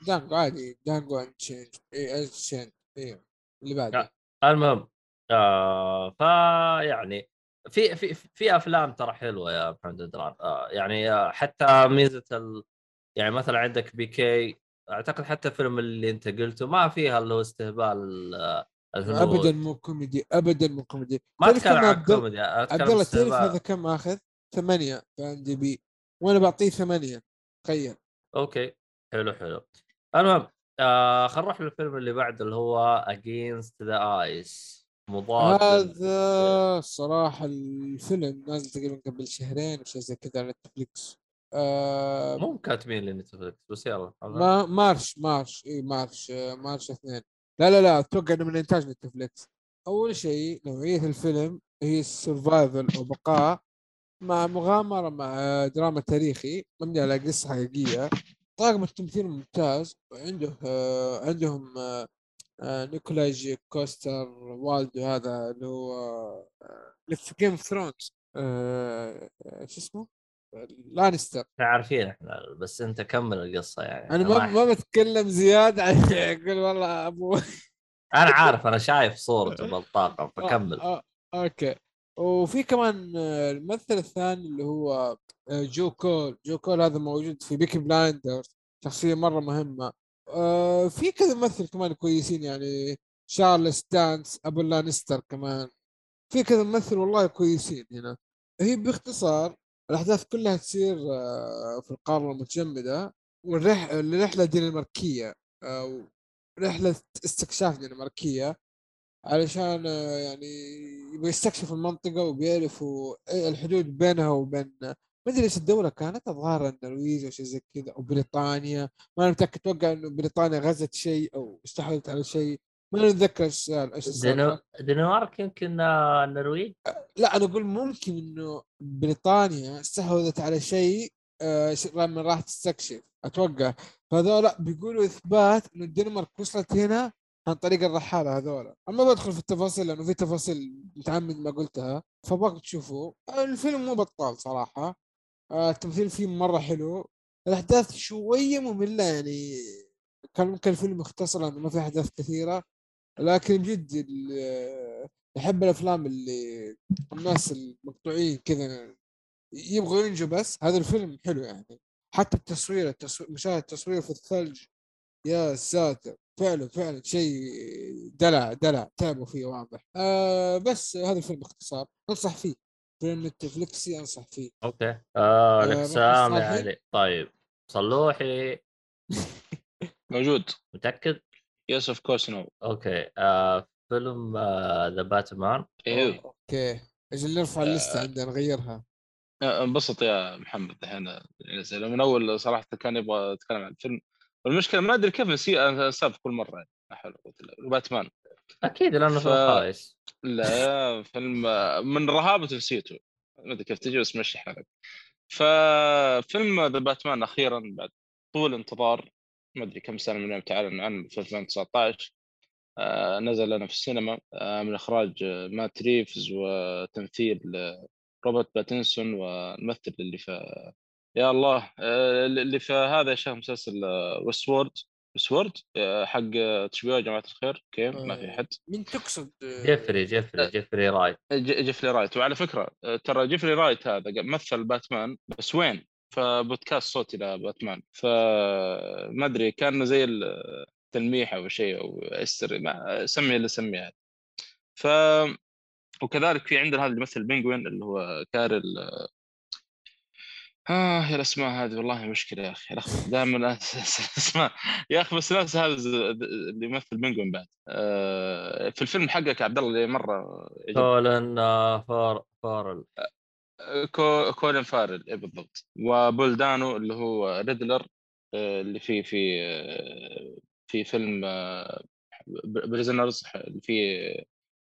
[SPEAKER 3] دانجو عادي دانجو انشينج اي انشينج أيوه اللي بعده
[SPEAKER 1] المهم آه فيعني في في في أفلام ترى حلوة يا محمد دران آه يعني آه حتى ميزة ال... يعني مثلا عندك بي كي أعتقد حتى الفيلم اللي أنت قلته ما فيها اللي هو استهبال آه، الهنود.
[SPEAKER 3] ابدا مو كوميدي ابدا مو كوميدي.
[SPEAKER 1] ما أتكلم
[SPEAKER 3] كم
[SPEAKER 1] عن كوميدي
[SPEAKER 3] عبد الله تعرف. هذا كم آخذ؟ ثمانية في IMDb. وأنا بعطيه ثمانية. تخيل.
[SPEAKER 1] okay. حلو حلو. المهم آه خلينا نروح للفيلم اللي بعده اللي هو Against the Ice مضاد
[SPEAKER 3] هذا الصراحة الفيلم نازل تقريبا قبل شهرين أو شيء زي كذا على نتفليكس آه
[SPEAKER 1] مو كاتبين لي نتفلكس بس يلا
[SPEAKER 3] ما March March إي March آه، March اثنين. لا لا لا أتوقع إنه من إنتاج نتفليكس. أول شيء نوعية الفيلم هي ال survival أو بقاء مع مغامرة مع دراما تاريخي مبني على قصة حقيقية. طاقم التمثيل ممتاز. وعنده آه عندهم آه آه نيكولاي كوستر والدو هذا اللي هو آه اللي في Game of Thrones آه آه، شو اسمه؟ لانستر.
[SPEAKER 1] عارفين إحنا بس انت كمل القصة يعني.
[SPEAKER 3] أنا ما ما بتكلم زيادة أقول والله أبو.
[SPEAKER 1] أنا عارف أنا شايف صورته بالطاقم فكمل.
[SPEAKER 3] آه آه okay. وفي كمان آه، الممثل الثاني اللي هو آه، جو كول. جو كول هذا موجود في Peaky Blinders شخصية مرة مهمة. آه في كذا ممثل كمان كويسين يعني شارلز دانس أبو لانستر كمان. في كذا ممثل والله كويسين هنا. هي باختصار الأحداث كلها تصير آه، في القارة المتجمدة والرحله الدنماركية آه، رحله استكشاف دنماركية علشان آه، يعني يبغى يستكشف المنطقة وبيعرفوا الحدود بينها وبين ما أدري إيش الدولة كانت الظاهر النرويج أو شيء زي كذا أو بريطانيا ما أنا متأكد أتوقع إنه بريطانيا غزت شيء أو استحوذت على شيء. ما نتذكر إيش السؤال إيش
[SPEAKER 1] دنمارك يمكن آه، النرويج؟
[SPEAKER 3] لا أنا أقول ممكن إنه بريطانيا استحوذت على شيء آه، لما راح تستكشف. أتوقع. فهذول بيقولوا إثبات إنه الدنمارك وصلت هنا عن طريق الرحالة هذول. أما بدخل في التفاصيل لأنه في تفاصيل متعمد ما قلتها فباكم تشوفوه الفيلم مو بطال صراحة. آه، التمثيل فيه مرة حلو. الأحداث شوية مملة يعني كان ممكن الفيلم يختصر لأنه ما في أحداث كثيرة. لكن جد ال- احب الأفلام اللي الناس المقطوعين كذا يبغوا ينجوا بس. هذا الفيلم حلو يعني. حتى التصوير التصوير مشاهد التصوير في الثلج يا ساتر. فعلا فعلا شيء دلع دلع تعبوا فيه واضح. آه بس هذا الفيلم باختصار. أنصح فيه. فيلم نتفلكسي أنصح فيه.
[SPEAKER 1] أوكي. آه
[SPEAKER 3] آه،
[SPEAKER 1] لك
[SPEAKER 3] ممكن
[SPEAKER 1] سلام يا؟ علي. طيب صلوحي. [laughs]
[SPEAKER 2] موجود.
[SPEAKER 1] متأكد؟
[SPEAKER 2] yes of course no
[SPEAKER 1] okay آه فيلم The Batman
[SPEAKER 2] إيوه.
[SPEAKER 3] okay. أجل نرفع الليستة عندنا؟ نغيرها.
[SPEAKER 2] انبسط يا محمد الحين. من أول صراحة كان يبغى يتكلم عن الفيلم والمشكلة ما أدري كيف نسي أنساه كل مرة يعني. لا حول ولا قوه الا بالله باتمان
[SPEAKER 1] أكيد لأنه
[SPEAKER 2] ف-
[SPEAKER 1] فيلم خايس.
[SPEAKER 2] لا فيلم من رهابته نسيته ما أدري كيف تجي بس مشي حالك. ففيلم The Batman أخيرا بعد طول انتظار. ما أدري كم سنة من يوم تعلن عنه في 2019 آه، نزل لنا في السينما آه، من إخراج آه، مات ريفز وتمثيل آه، روبرت باتنسون والممثل اللي في يا الله اللي في هذا يا شيخ مسلسل Westworld Westworld حق HBO جماعة الخير كيف ما في احد
[SPEAKER 3] مين تقصد؟
[SPEAKER 1] جيفري جيفري جيفري رايت.
[SPEAKER 2] ج- جيفري رايت. وعلى فكرة ترى جيفري رايت هذا مثل باتمان بس وين؟ فبودكاست صوتي لباتمان فما أدري كان زي التلميح أو شيء أو أستر ما سمي اللي سميها ف وكذلك في عندنا هذا اللي يمثل Penguin اللي هو كارل آه يا الأسماء هذه والله مشكلة يا أخي دائما اسماء [laughs] يا أخي بس ناس هذا اللي يمثل Penguin بعد. آه في الفيلم حقك عبد الله اللي مرة.
[SPEAKER 1] كولن آه، فار فارل.
[SPEAKER 2] كو... كولين فارل اي بالضبط. وبولدانو اللي هو ريدلر آه، اللي في في آه، في فيلم بريزنرز اللي في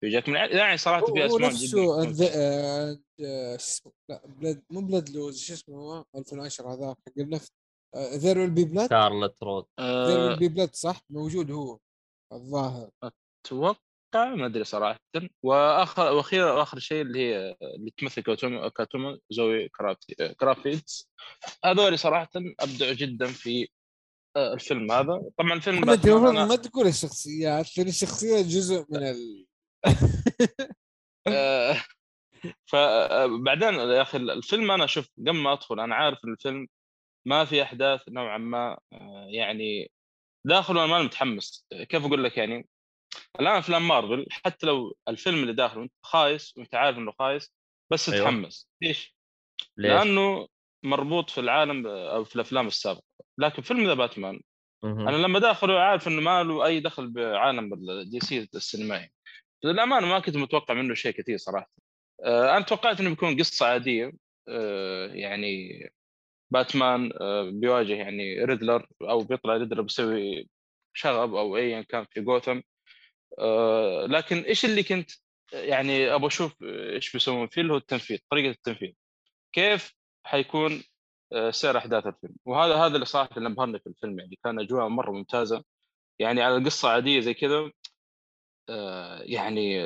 [SPEAKER 2] في جاك من يعني صراحة في أسماء
[SPEAKER 3] نفسه آه، آه، لا بلاد مو بلاد لوز شو اسمه هو؟ 2010 هذا حق النفط. ذير ويل بي بلاد
[SPEAKER 1] شارلت رود
[SPEAKER 3] ذير ويل
[SPEAKER 2] آه،
[SPEAKER 3] بي بلاد صح؟ موجود هو الظاهر.
[SPEAKER 2] أتوقع ما أدري صراحة. وآخر وأخيرا وآخر شيء اللي هي اللي تمثل كاتوما كاتوما زوي كرافيتس. هذول صراحة أبدعوا جدا في آه، الفيلم هذا. طبعا الفيلم أنا-
[SPEAKER 3] ما تقول الشخصيات لأن الشخصية جزء من ال [laughs]
[SPEAKER 2] آه، فبعدين يا أخي الفيلم أنا شوف قبل ما أدخل أنا عارف إن الفيلم ما في أحداث نوعا ما آه، يعني داخل وأنا ما متحمس. كيف أقول لك يعني؟ الآن أفلام مارفل حتى لو الفيلم اللي داخله انت خايس وأنت عارف إنه خايس بس
[SPEAKER 1] أيوة.
[SPEAKER 2] تتحمس ليش؟
[SPEAKER 1] ليش؟
[SPEAKER 2] لأنه مربوط في العالم أو في الأفلام السابقة لكن فيلم The
[SPEAKER 1] Batman.
[SPEAKER 2] أنا لما داخله عارف إنه ما له أي دخل بعالم DC السينمائي للأمانة ما كنت متوقع منه شيء كثير صراحة آه، أنا توقعت إنه بيكون قصة عادية آه، يعني باتمان آه، بيواجه يعني Riddler أو بيطلع Riddler بيسوي شغب أو ايا كان في جوثم آه، لكن إيش اللي كنت يعني أبغى أشوف إيش بيسوون فيه اللي هو التنفيذ طريقة التنفيذ. كيف حيكون آه، سير أحداث الفيلم؟ وهذا هذا اللي صراحة اللي ابهرني في الفيلم يعني كان أجواء مرة ممتازة. يعني على قصه عادية زي كذا آه، يعني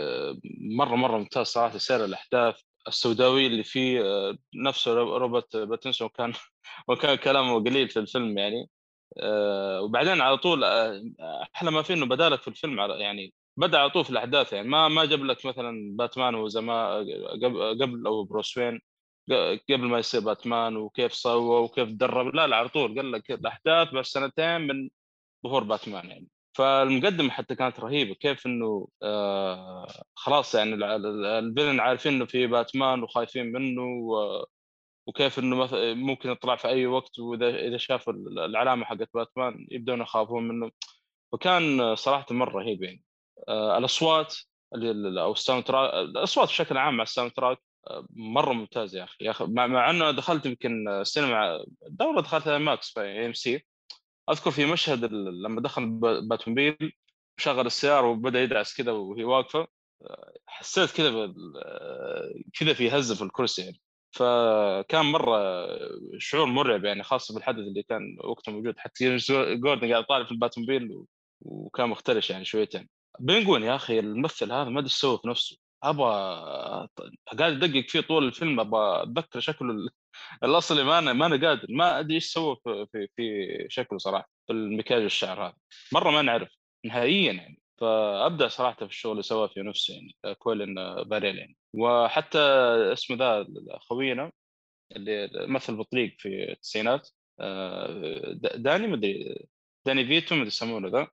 [SPEAKER 2] مرة مرة ممتاز صراحة سير الأحداث. السوداوي اللي فيه نفسه رو- روبرت باتنسون كان [laughs] وكان كلامه قليل في الفيلم يعني. وبعدين على طول آه، أحلى ما فيه إنه بدالك في الفيلم يعني بدأ على طول في الأحداث يعني ما ما جاب لك مثلا باتمان وزمان قبل أو بروس وين قبل ما يصير باتمان وكيف سوى وكيف تدرب لا لا على طول قال لك الأحداث بس سنتين من ظهور باتمان يعني. فالمقدمة حتى كانت رهيبة كيف إنه آه خلاص يعني ال- ال- ال villain عارفين إنه في باتمان وخايفين منه وكيف إنه مث- ممكن يطلع في أي وقت وإذا إذا ال- العلامة حقت باتمان يبدون يخافون منه. وكان صراحة مرة رهيب يعني. آه الأصوات أو ال soundtrack الأصوات بشكل عام مع ال soundtrack آه، مرة ممتاز يا أخي. يا أخي مع, إنه دخلت يمكن السينما دورة دخلتها IMAX في AMC. أذكر في مشهد لما دخل باتموبيل شغل السيارة وبدأ يدعس كذا وهي واقفة آه، حسيت كذا كذا في هزه في الكرسي يعني. فكان مرة شعور مرعب يعني خاصة بالحدث اللي كان وقتها موجود حتى جوردن قاعد طالع في الباتموبيل وكان مختلش يعني شويتين. بينجوين يا أخي الممثل هذا ما أدري سوى في نفسه. أبغى قاعد ادقق فيه طول الفيلم أبغى اتذكر شكله ال- الأصلي ما أنا ما أنا قادر ما أدري إيش سوى في, في في شكله صراحة في المكياج الشعر هذا. مرة ما نعرف نهائيا يعني. فأبدع صراحة في الشغل اللي سواه في نفسه يعني كولين فاريل يعني. وحتى اسمه ذا خوينا اللي مثل بطريق في التسعينات آه، داني مدري داني ديفيتو مدري يسمونه ذا.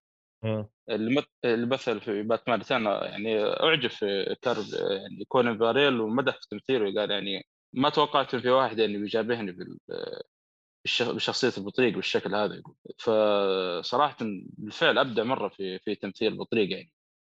[SPEAKER 2] اللي مثل في باتمان أنا يعني أعجب في كارل يعني كولين فاريل ومدح في تمثيله قال يعني ما توقعت في واحد يعني بالش- بشخصيه البطريق بالشكل هذا يقول. فصراحة بالفعل أبدع مرة في في تمثيل البطريق يعني.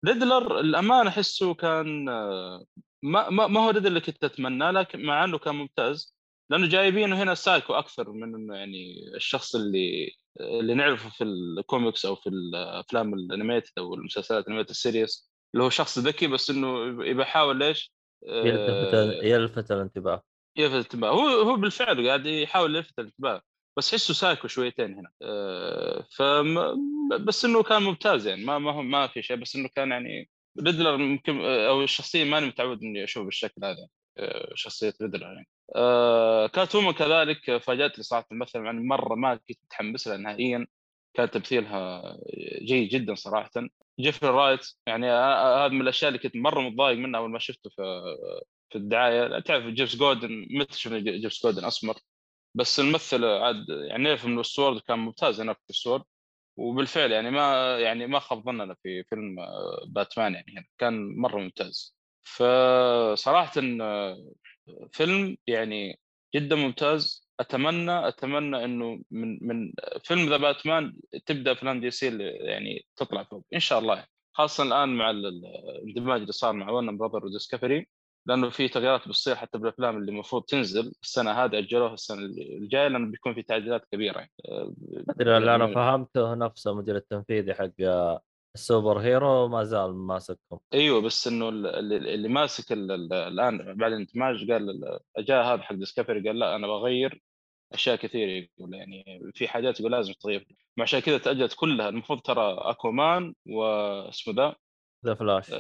[SPEAKER 2] ريدلر الامانه أحسه كان آه، ما ما ما هو ريدلر اللي كنت اتمناه لكن مع إنه كان ممتاز لأنه جايبينه هنا سايكو أكثر من إنه يعني الشخص اللي اللي نعرفه في الكوميكس أو في الأفلام ال animated أو المسلسلات ال animated ال series اللي هو شخص ذكي بس إنه يبي يحاول؟
[SPEAKER 1] يلفت
[SPEAKER 2] آه،
[SPEAKER 1] يلفت الانتباه.
[SPEAKER 2] يلفت الانتباه. هو هو بالفعل قاعد يحاول يلفت الانتباه بس حسه سايكو شويتين هنا. أه فم بس إنه كان ممتاز يعني ما ما هو ما في شيء بس إنه كان يعني ريدلر ممكن أو الشخصية ماني متعود إني أشوف بالشكل هذا أه شخصية ريدلر يعني. أه كات وومان كذلك فاجاتني صراحة الممثل يعني مرة ما كنت متحمس لها نهائيا. كان تمثيلها جيد جدا صراحة. جيفري رايت يعني هذا من الأشياء اللي كنت مرة متضايق منها أول ما شفته في في الدعاية. تعرف جيمس جوردن متى شفنا جيمس جوردن أسمر؟ بس الممثل عاد يعني نعرف إنه ويستورلد كان ممتاز هناك في ويستورلد. وبالفعل يعني ما يعني ما خاب ظننا في فيلم آه، باتمان يعني هنا. كان مرة ممتاز. فصراحة آه، فيلم يعني جدا ممتاز. أتمنى أتمنى إنه من من فيلم ذا باتمان تبدأ افلام دي سي يعني تطلع فوق. إن شاء الله. خاصة الآن مع ال- الاندماج اللي صار مع وارنر براذر وديسكفري. لأنه في تغييرات بتصير حتى بالأفلام اللي المفروض تنزل السنة هذه أجلوها السنة الجاية لأنه بيكون في تعديلات كبيرة. يعني آه،
[SPEAKER 1] ادري اللي
[SPEAKER 2] أنا
[SPEAKER 1] فهمته نفسه المدير التنفيذي حق ال superhero ما زال ماسكهم.
[SPEAKER 2] أيوه بس إنه ال- اللي, اللي ماسك ال- ال- الآن بعد الاندماج قال ال- جاء هذا حق ديسكفري قال لا أنا بغير أشياء كثيرة يقول. يعني في حاجات يقول لازم تغير عشان كذا تأجلت كلها. المفروض ترى اكوامان واسمه ذا؟
[SPEAKER 1] ذا فلاش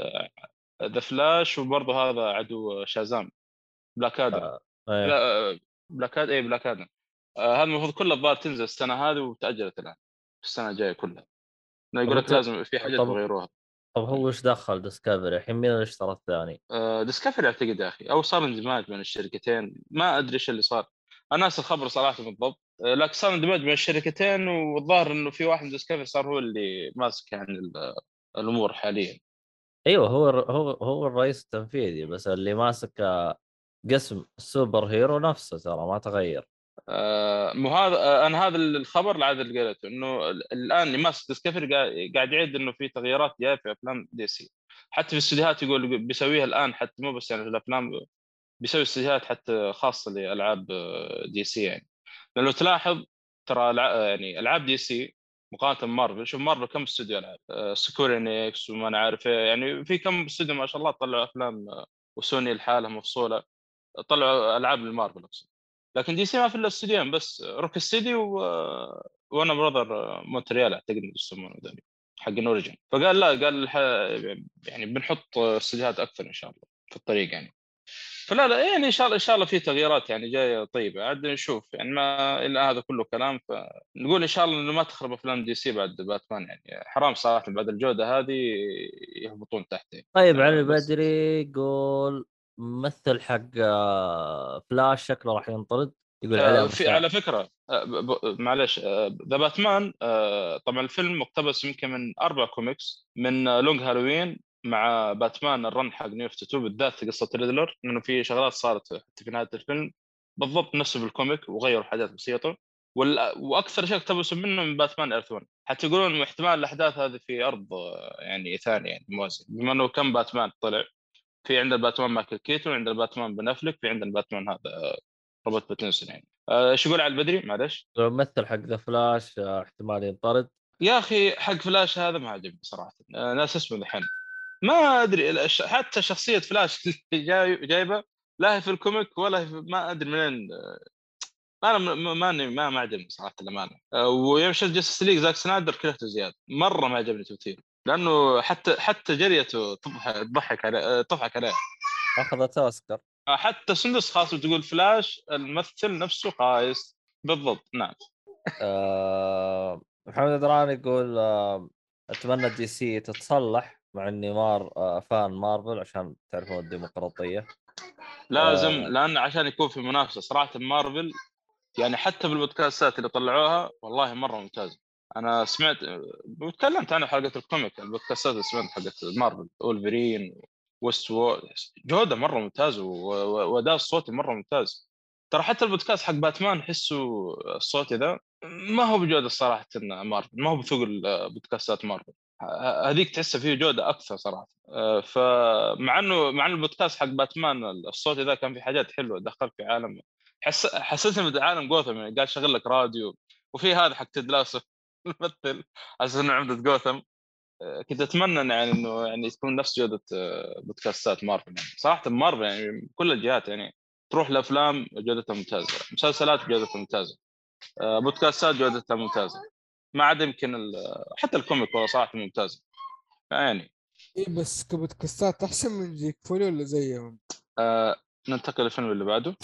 [SPEAKER 2] ذا فلاش وبرضه هذا عدو شازام. بلاك آدم
[SPEAKER 1] آه،.
[SPEAKER 2] لا آه، بلاك آدم اي بلاك آدم آه، هذا المفروض كلها الظاهر تنزل السنة هذه وتأجلت الآن السنة الجاية كلها. يقول لك لازم في حاجات يغيروها
[SPEAKER 1] طب هو إيش دخل ديسكفري الحين مين اللي اشترى الثاني؟
[SPEAKER 2] ديسكفري أعتقد يا أخي. أو صار اندماج بين الشركتين. ما أدري إيش اللي صار. أنا ناس الخبر صراحة بالضبط. آه، لكن صار اندماج بين الشركتين والظاهر إنه في واحد من ديسكفري صار هو اللي ماسك يعني ال- الأمور حاليا.
[SPEAKER 1] أيوه هو هو هو الرئيس التنفيذي بس اللي ماسك آه، قسم ال superhero نفسه ترى ما تغير.
[SPEAKER 2] آه، مو هذا آه، أنا هذا الخبر اللي قريته إنه ال- الآن اللي ماسك ديسكفري قاعد يوعد إنه في تغييرات جاية في أفلام دي سي حتى في الاستديوهات يقول بيسويها الآن حتى مو بس يعني في الأفلام بيسوي استديوهات حتى خاصة لألعاب آه، دي سي يعني. لو تلاحظ ترى يعني ألعاب دي سي مقارنة بمارفل. شوف مارفل كم استوديو العاب آه، سكوير انيكس وما أنا عارف إيه، يعني في كم استوديو ما شاء الله طلعوا أفلام آه، وسوني لحالها مفصوله طلعوا ألعاب للمارفل أقصد. لكن دي سي ما في إلا استوديوين بس. روك ستيدي و... ووارنر براذر مونتريال أعتقد يسمونه ذولي حق اوريجن فقال لا قال. يعني بنحط استديوهات أكثر إن شاء الله في الطريق يعني. فلا لا يعني إن شاء الله إن شاء الله في تغييرات يعني جاية طيبة عاد نشوف يعني ما الا هذا كله كلام فنقول إن شاء الله إنه ما تخرب أفلام دي سي بعد باتمان يعني حرام صراحة بعد الجودة هذه يهبطون تحت يعني.
[SPEAKER 1] طيب
[SPEAKER 2] آه،
[SPEAKER 1] علي. بدري يقول ممثل حق آه، فلاش شكله راح ينطرد يقول
[SPEAKER 2] آه،
[SPEAKER 1] عليه
[SPEAKER 2] في. على فكرة آه، معلش ذا باتمان طبعا الفيلم مقتبس يمكن من أربع كوميكس من آه، لونج هالوين مع باتمان ال run حق نيو 52 بالذات قصة ريدلر انه في شغلات صارت حتى في نهاية الفيلم. بالضبط نفسه بال comic وغيروا حاجات بسيطة. وال... وأكثر شيء اقتبسوا منه من باتمان ايرث 1 حتى يقولون احتمال الأحداث هذه في أرض آه، يعني ثانية يعني موازي. بما إنه كم باتمان طلع في عندنا باتمان مايكل كيتون عندنا باتمان بن افلك في عندنا باتمان هذا آه، روبرت باتنسون يعني. آه، إيش يقول على البدري؟ معلش
[SPEAKER 1] يقول ممثل حق ذا فلاش آه، احتمال ينطرد.
[SPEAKER 2] يا أخي حق فلاش هذا ما عجبني صراحة. آه، ناس اسمه الحين. ما أدري حتى شخصية فلاش [laughs] اللي جاي جايبة لا هي في ال comic ولا هي في ما أدري منين آه، أنا ما ما ما عجبني صراحة الأمانة. آه، ويوم شفت جاستس ليج زاك سنايدر كرهته زيادة مرة ما عجبني تمثيله لأنه حتى حتى جريته تضحك عليه آه، تضحك عليه.
[SPEAKER 1] أخذت
[SPEAKER 2] أوسكار. حتى سندس خاص تقول فلاش الممثل نفسه خايس بالضبط نعم.
[SPEAKER 1] محمد دران يقول أتمنى دي سي تتصلح. مع إني مار آه، fan مارفل عشان تعرفون الديمقراطية.
[SPEAKER 2] لازم
[SPEAKER 1] آه.
[SPEAKER 2] لأن عشان يكون في منافسة. صراحة مارفل يعني حتى بالبودكاستات اللي طلعوها والله مرة ممتازة. أنا سمعت وتكلمت عنها حلقه ال comic البودكاستات اللي سمعت حقت مارفل اولفرين وست وو جودة مرة ممتازة و- و- وأداء الصوتي مرة ممتاز. ترى حتى البودكاست حق باتمان احسه الصوتي ذا ما هو بجودة صراحة مارفل ما هو بثقل بودكاستات مارفل. هذيك تحسها فيه جودة أكثر صراحة. آه، فمع انه مع إنه البودكاست حق باتمان الصوتي ذا كان في حاجات حلوة دخل في عالم. حس حسسني بعالم جوثم يعني قاعد شغل لك راديو. وفي هذا حق تيد [laughs] الممثل أساس انه عمدة جوثم. آه، كنت أتمنى يعني إنه يعني تكون نفس جودة آه، بودكاستات مارفل يعني. صراحة مارفل يعني كل الجهات يعني تروح لأفلام جودتها ممتازة مسلسلات جودتها ممتازة آه، بودكاستات جودتها ممتازة. ما عدا يمكن ال- حتى ال comic والله صراحة ممتازه يعني.
[SPEAKER 3] اي بس كبودكاستات أحسن من جيك فولي ولا زيهم؟
[SPEAKER 2] آه ننتقل للفيلم اللي بعده.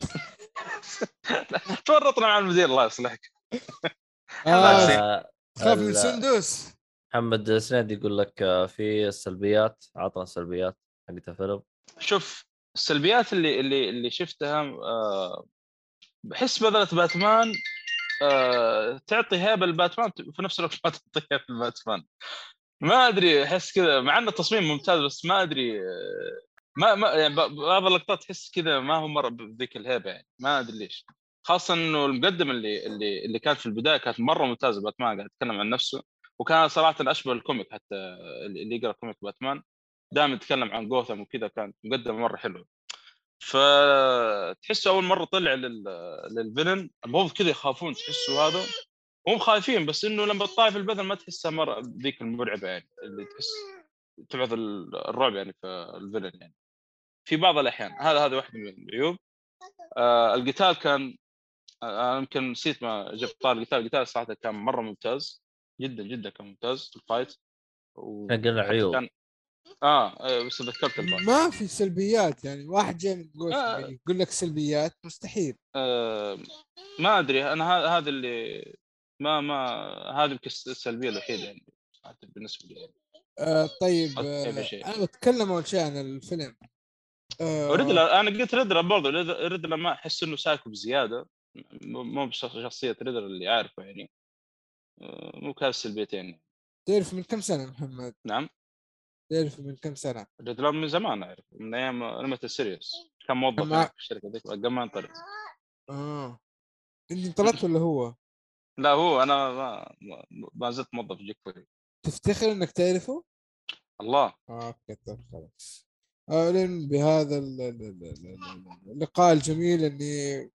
[SPEAKER 2] [laughs] تورطنا مع المدير الله يصلحك. [laughs]
[SPEAKER 3] آه
[SPEAKER 1] آه،
[SPEAKER 3] تخاف من سندس
[SPEAKER 1] محمد سند يقول لك آه، في السلبيات عطنا سلبيات حقت الفيلم.
[SPEAKER 2] شوف السلبيات اللي اللي اللي شفتها آه بحس بذله باتمان آه تعطي هيبة لباتمان في نفس الوقت ما تعطي هيبة لباتمان. ما أدري أحس كذا مع ان التصميم ممتاز بس ما أدري آه، ما ما يعني بعض اللقطات تحس كذا ما هو مرة بذيك الهيبة يعني ما أدري ليش. خاصة إنه المقدمة اللي اللي اللي كانت في البداية كانت مرة ممتازة باتمان قاعد يتكلم عن نفسه وكان صراحة أشبه ال comic حتى اللي يقرأ comic باتمان. دائما يتكلم عن جوثم وكذا كانت مقدمة مرة حلوة. فتحسه أول مرة طلع لل... لل villain. المفروض كذا يخافون تحسوا هذا. هم خايفين بس إنه لما تطالع في البدن ما تحسها مرة ذيك المرعبة يعني اللي تحس تبعث الرعب يعني في ال villain يعني. في بعض الأحيان. هذا هذا واحدة من العيوب. آه القتال كان آه، أنا يمكن نسيت ما جبت طار القتال. القتال صراحة كان مرة ممتاز. جدا جدا كان ممتاز ال fight. و...
[SPEAKER 1] قلنا عيوب.
[SPEAKER 2] كان... آه آه، بس ذكرت ال fight
[SPEAKER 3] ما في سلبيات يعني واحد جاي جوثم
[SPEAKER 2] آه.
[SPEAKER 3] يقول لك سلبيات مستحيل
[SPEAKER 2] آه ما أدري أنا هذا اللي ما ما هذه يمكن السلبية الوحيدة يعني بالنسبة لي يعني.
[SPEAKER 3] آه طيب آه. أنا بتكلم أول شيء عن الفيلم آه
[SPEAKER 2] ريدلر أنا قلت ريدلر برضه ريدلر ريدلر ما أحس إنه سايكو بزيادة مو بشخصيه ريدلر اللي عارفه يعني آه، مو كان السلبيتين
[SPEAKER 3] تعرف من كم سنة محمد؟
[SPEAKER 2] نعم
[SPEAKER 3] تعرف من كم سنة؟
[SPEAKER 2] ريدلر من زمان اعرف من أيام limited series كان موظف
[SPEAKER 3] مع-
[SPEAKER 2] في الشركة ذيك قبل ما انطلق
[SPEAKER 3] آه. إنت انطلقت ولا هو؟
[SPEAKER 2] لا هو أنا ما ما- زلت موظف جيك فولي
[SPEAKER 3] تفتخر إنك تعرفه؟
[SPEAKER 2] الله.
[SPEAKER 3] آه، okay طيب خلاص. أعلن بهذا ال- ال- ال- ال- ال- اللقاء الجميل إني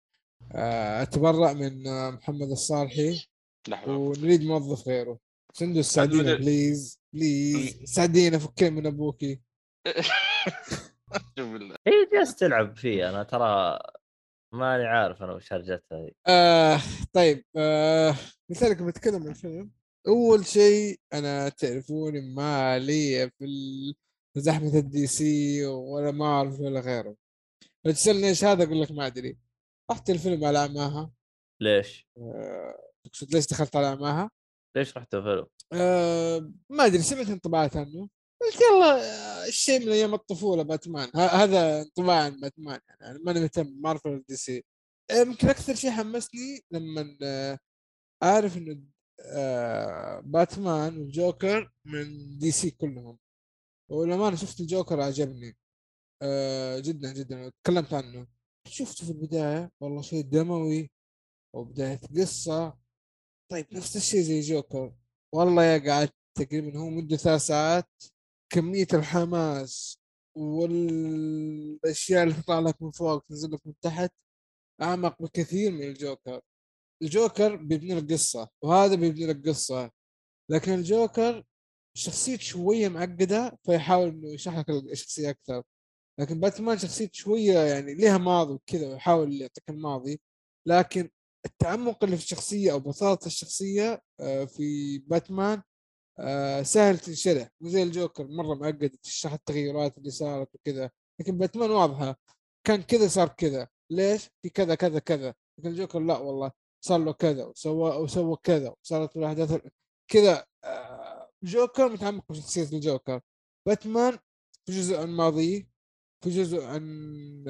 [SPEAKER 3] آه، اتبرع من آه، محمد الصالحي.
[SPEAKER 2] لحظه
[SPEAKER 3] ونريد موظف غيره. سندس ساعدينا
[SPEAKER 2] مدري-
[SPEAKER 3] please please ساعدينا فكين من
[SPEAKER 2] أبوكي. [laughs]
[SPEAKER 1] هي جالس تلعب فيه أنا ترى ماني عارف أنا وش هرجتها هي.
[SPEAKER 3] آه طيب آه مثالك بتكلم عن الفيلم أول شيء أنا تعرفوني ما لي في زحمة الدي سي ولا ما أعرف ولا غيره. لو تسألني إيش هذا أقول لك ما أدري. رحت الفيلم على أعماها.
[SPEAKER 1] ليش؟
[SPEAKER 3] آه، تقصد ليش دخلت على أعماها؟
[SPEAKER 1] ليش رحت الفيلم؟
[SPEAKER 3] آه ما أدري سمعت انطباعات عنه. قلت يلا آه، الشيء من أيام الطفولة باتمان. هذا انطباع عن باتمان يعني. أنا ماني مهتم مارفل دي سي. يمكن أكثر شيء حمسني لما آه، أعرف إنه آه، باتمان والجوكر من دي سي كلهم. ولما أنا شفت الجوكر عجبني. جدا جدا. تكلمت عنه. شفته في البداية والله شيء دموي وبداية قصة. طيب نفس الشيء زي جوكر. والله يا قعدت تقريبا هو مدة ثلاث ساعات كمية الحماس والأشياء اللي تطلع لك من فوق تنزل لك من تحت أعمق بكثير من الجوكر. الجوكر بيبني لك قصة وهذا بيبني لك قصة. لكن الجوكر شخصيته شوية معقدة فيحاول إنه يشرح لك الشخصية أكثر. لكن باتمان شخصيته شوية يعني لها ماضي وكذا ويحاول يعطيك الماضي. لكن التعمق اللي في الشخصية أو بساطة الشخصية آه، في باتمان آه، سهل تنشرح مو زي الجوكر مرة معقد تشرح التغيرات اللي صارت وكذا لكن باتمان واضحة كان كذا صار كذا ليش؟ في كذا كذا كذا لكن الجوكر لا والله صار له كذا وسوى وسوى كذا وصارت له أحداث كذا آه، جوكر متعمق في شخصية الجوكر باتمان في جزء عن ماضيه في جزء عن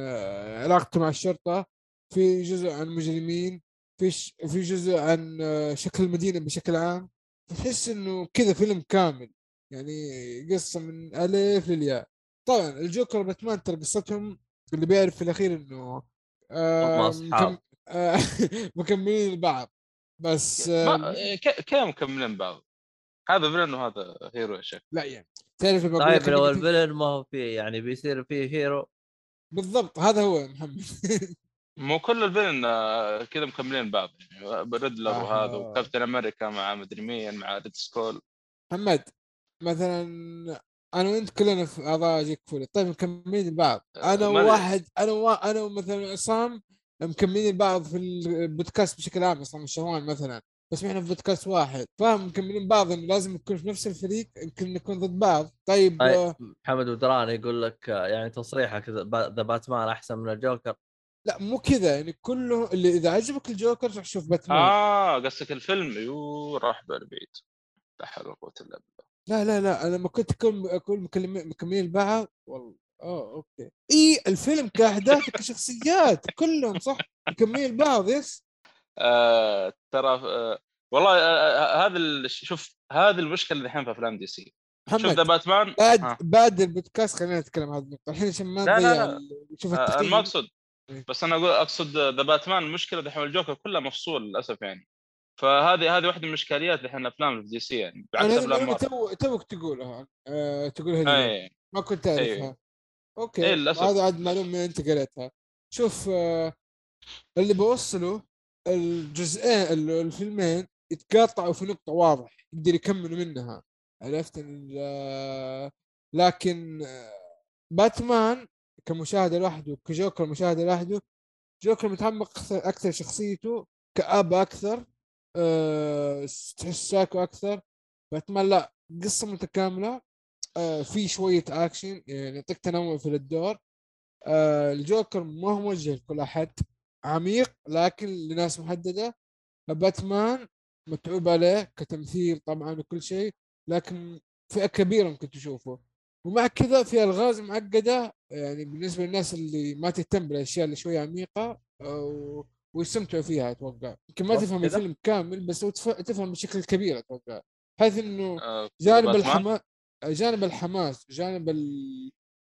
[SPEAKER 3] علاقته مع الشرطة في جزء عن مجرمين في ش... في جزء عن آه، شكل المدينة بشكل عام تحس إنه كذا فيلم كامل يعني قصة من ألف للياء. طبعا الجوكر وباتمان ترى قصتهم اللي بيعرف في الأخير إنه آه. مكم... آه [laughs] مكملين البعض. بس آه
[SPEAKER 2] ما ك- كيف مكملين بعض. هذا فيلن وهذا هيرو يا شيخ
[SPEAKER 3] لا يعني تعرف
[SPEAKER 1] طيب لو الفيلن ما هو فيه يعني بيصير فيه هيرو
[SPEAKER 3] بالضبط هذا هو يا محمد. [laughs]
[SPEAKER 2] مو كل ال villain آه، كذا مكملين بعض. يعني ريدلر
[SPEAKER 3] آه.
[SPEAKER 2] وهذا وكابتن أمريكا مع مدري مين مع ريد سكول.
[SPEAKER 3] محمد مثلا أنا وأنت كلنا في أعضاء جيك فولي. طيب مكملين البعض أنا
[SPEAKER 2] ما أدري.
[SPEAKER 3] وواحد أنا و... أنا ومثلا عصام مكملين البعض في البودكاست بشكل عام عصام الشهوان مثلا. بس إحنا في بودكاست واحد. فاهم مكملين بعض إنه لازم نكون في نفس الفريق يمكن نكون ضد بعض. طيب آه،
[SPEAKER 1] محمد بدران يقول لك آه، يعني تصريحك ذا باتمان أحسن من الجوكر.
[SPEAKER 3] لا مو كذا يعني كله اللي إذا عجبك الجوكر روح شوف باتمان
[SPEAKER 2] آه قصدك الفيلم؟ يو راح بال بعيد لا حول ولا قوة الا بالله
[SPEAKER 3] لا لا لا أنا لما كنت اكون مكملين البعض والله آه okay. إي الفيلم كاحداث كشخصيات كلهم صح؟ مكملين البعض yes؟
[SPEAKER 2] آه ترى آه والله آه آه، هذا ال- شوف هذه المشكلة اللي الحين في أفلام دي سي. شوف ذا
[SPEAKER 3] محمد
[SPEAKER 2] باتمان؟
[SPEAKER 3] بعد
[SPEAKER 2] آه.
[SPEAKER 3] بعد البودكاست خلينا نتكلم هذه النقطة. الحين عشان ما
[SPEAKER 2] لا، لا،
[SPEAKER 3] نضيع نشوف
[SPEAKER 2] آه،
[SPEAKER 3] التقييم. إيه.
[SPEAKER 2] بس أنا أقول أقصد ذا باتمان المشكلة دحين الجوكر كلها مفصول للأسف يعني. فهذه هذه واحدة من الاشكاليات إحنا الأفلام اللي في دي سي يعني بعكس افلام
[SPEAKER 3] تو توك تقولها آه تقولها
[SPEAKER 2] أي.
[SPEAKER 3] ما كنت. أعرفها. أوكي
[SPEAKER 2] إيه، للأسف.
[SPEAKER 3] هذا عاد معلومه أنت قريتها. شوف آه، اللي بوصله الجزئين ال- الفيلمين يتقاطعوا في نقطة واضح يقدر يكملوا منها. عرفت؟ آه، لكن باتمان كمشاهده لوحده كجوكر مشاهده لوحده. جوكر متعمق أكثر شخصيته كآب أكثر أه تحس سايكو أكثر. باتمان لا قصة متكاملة أه في شوية أكشن يعني يعطيك تنوع في الدور. أه الجوكر ما هو موجه لكل أحد عميق لكن لناس محددة. باتمان متعوب عليه كتمثيل طبعا وكل شيء لكن فئة كبيرة ممكن تشوفه. ومع كذا في ألغاز معقدة يعني بالنسبة للناس اللي ما تهتم بالأشياء اللي شوية عميقة ويستمتعوا فيها أتوقع يمكن ما تفهم؟ الفيلم كامل بس تفهم بشكل كبير أتوقع بحيث إنه
[SPEAKER 2] آه،
[SPEAKER 3] جانب. الحماس جانب الحماس جانب ال...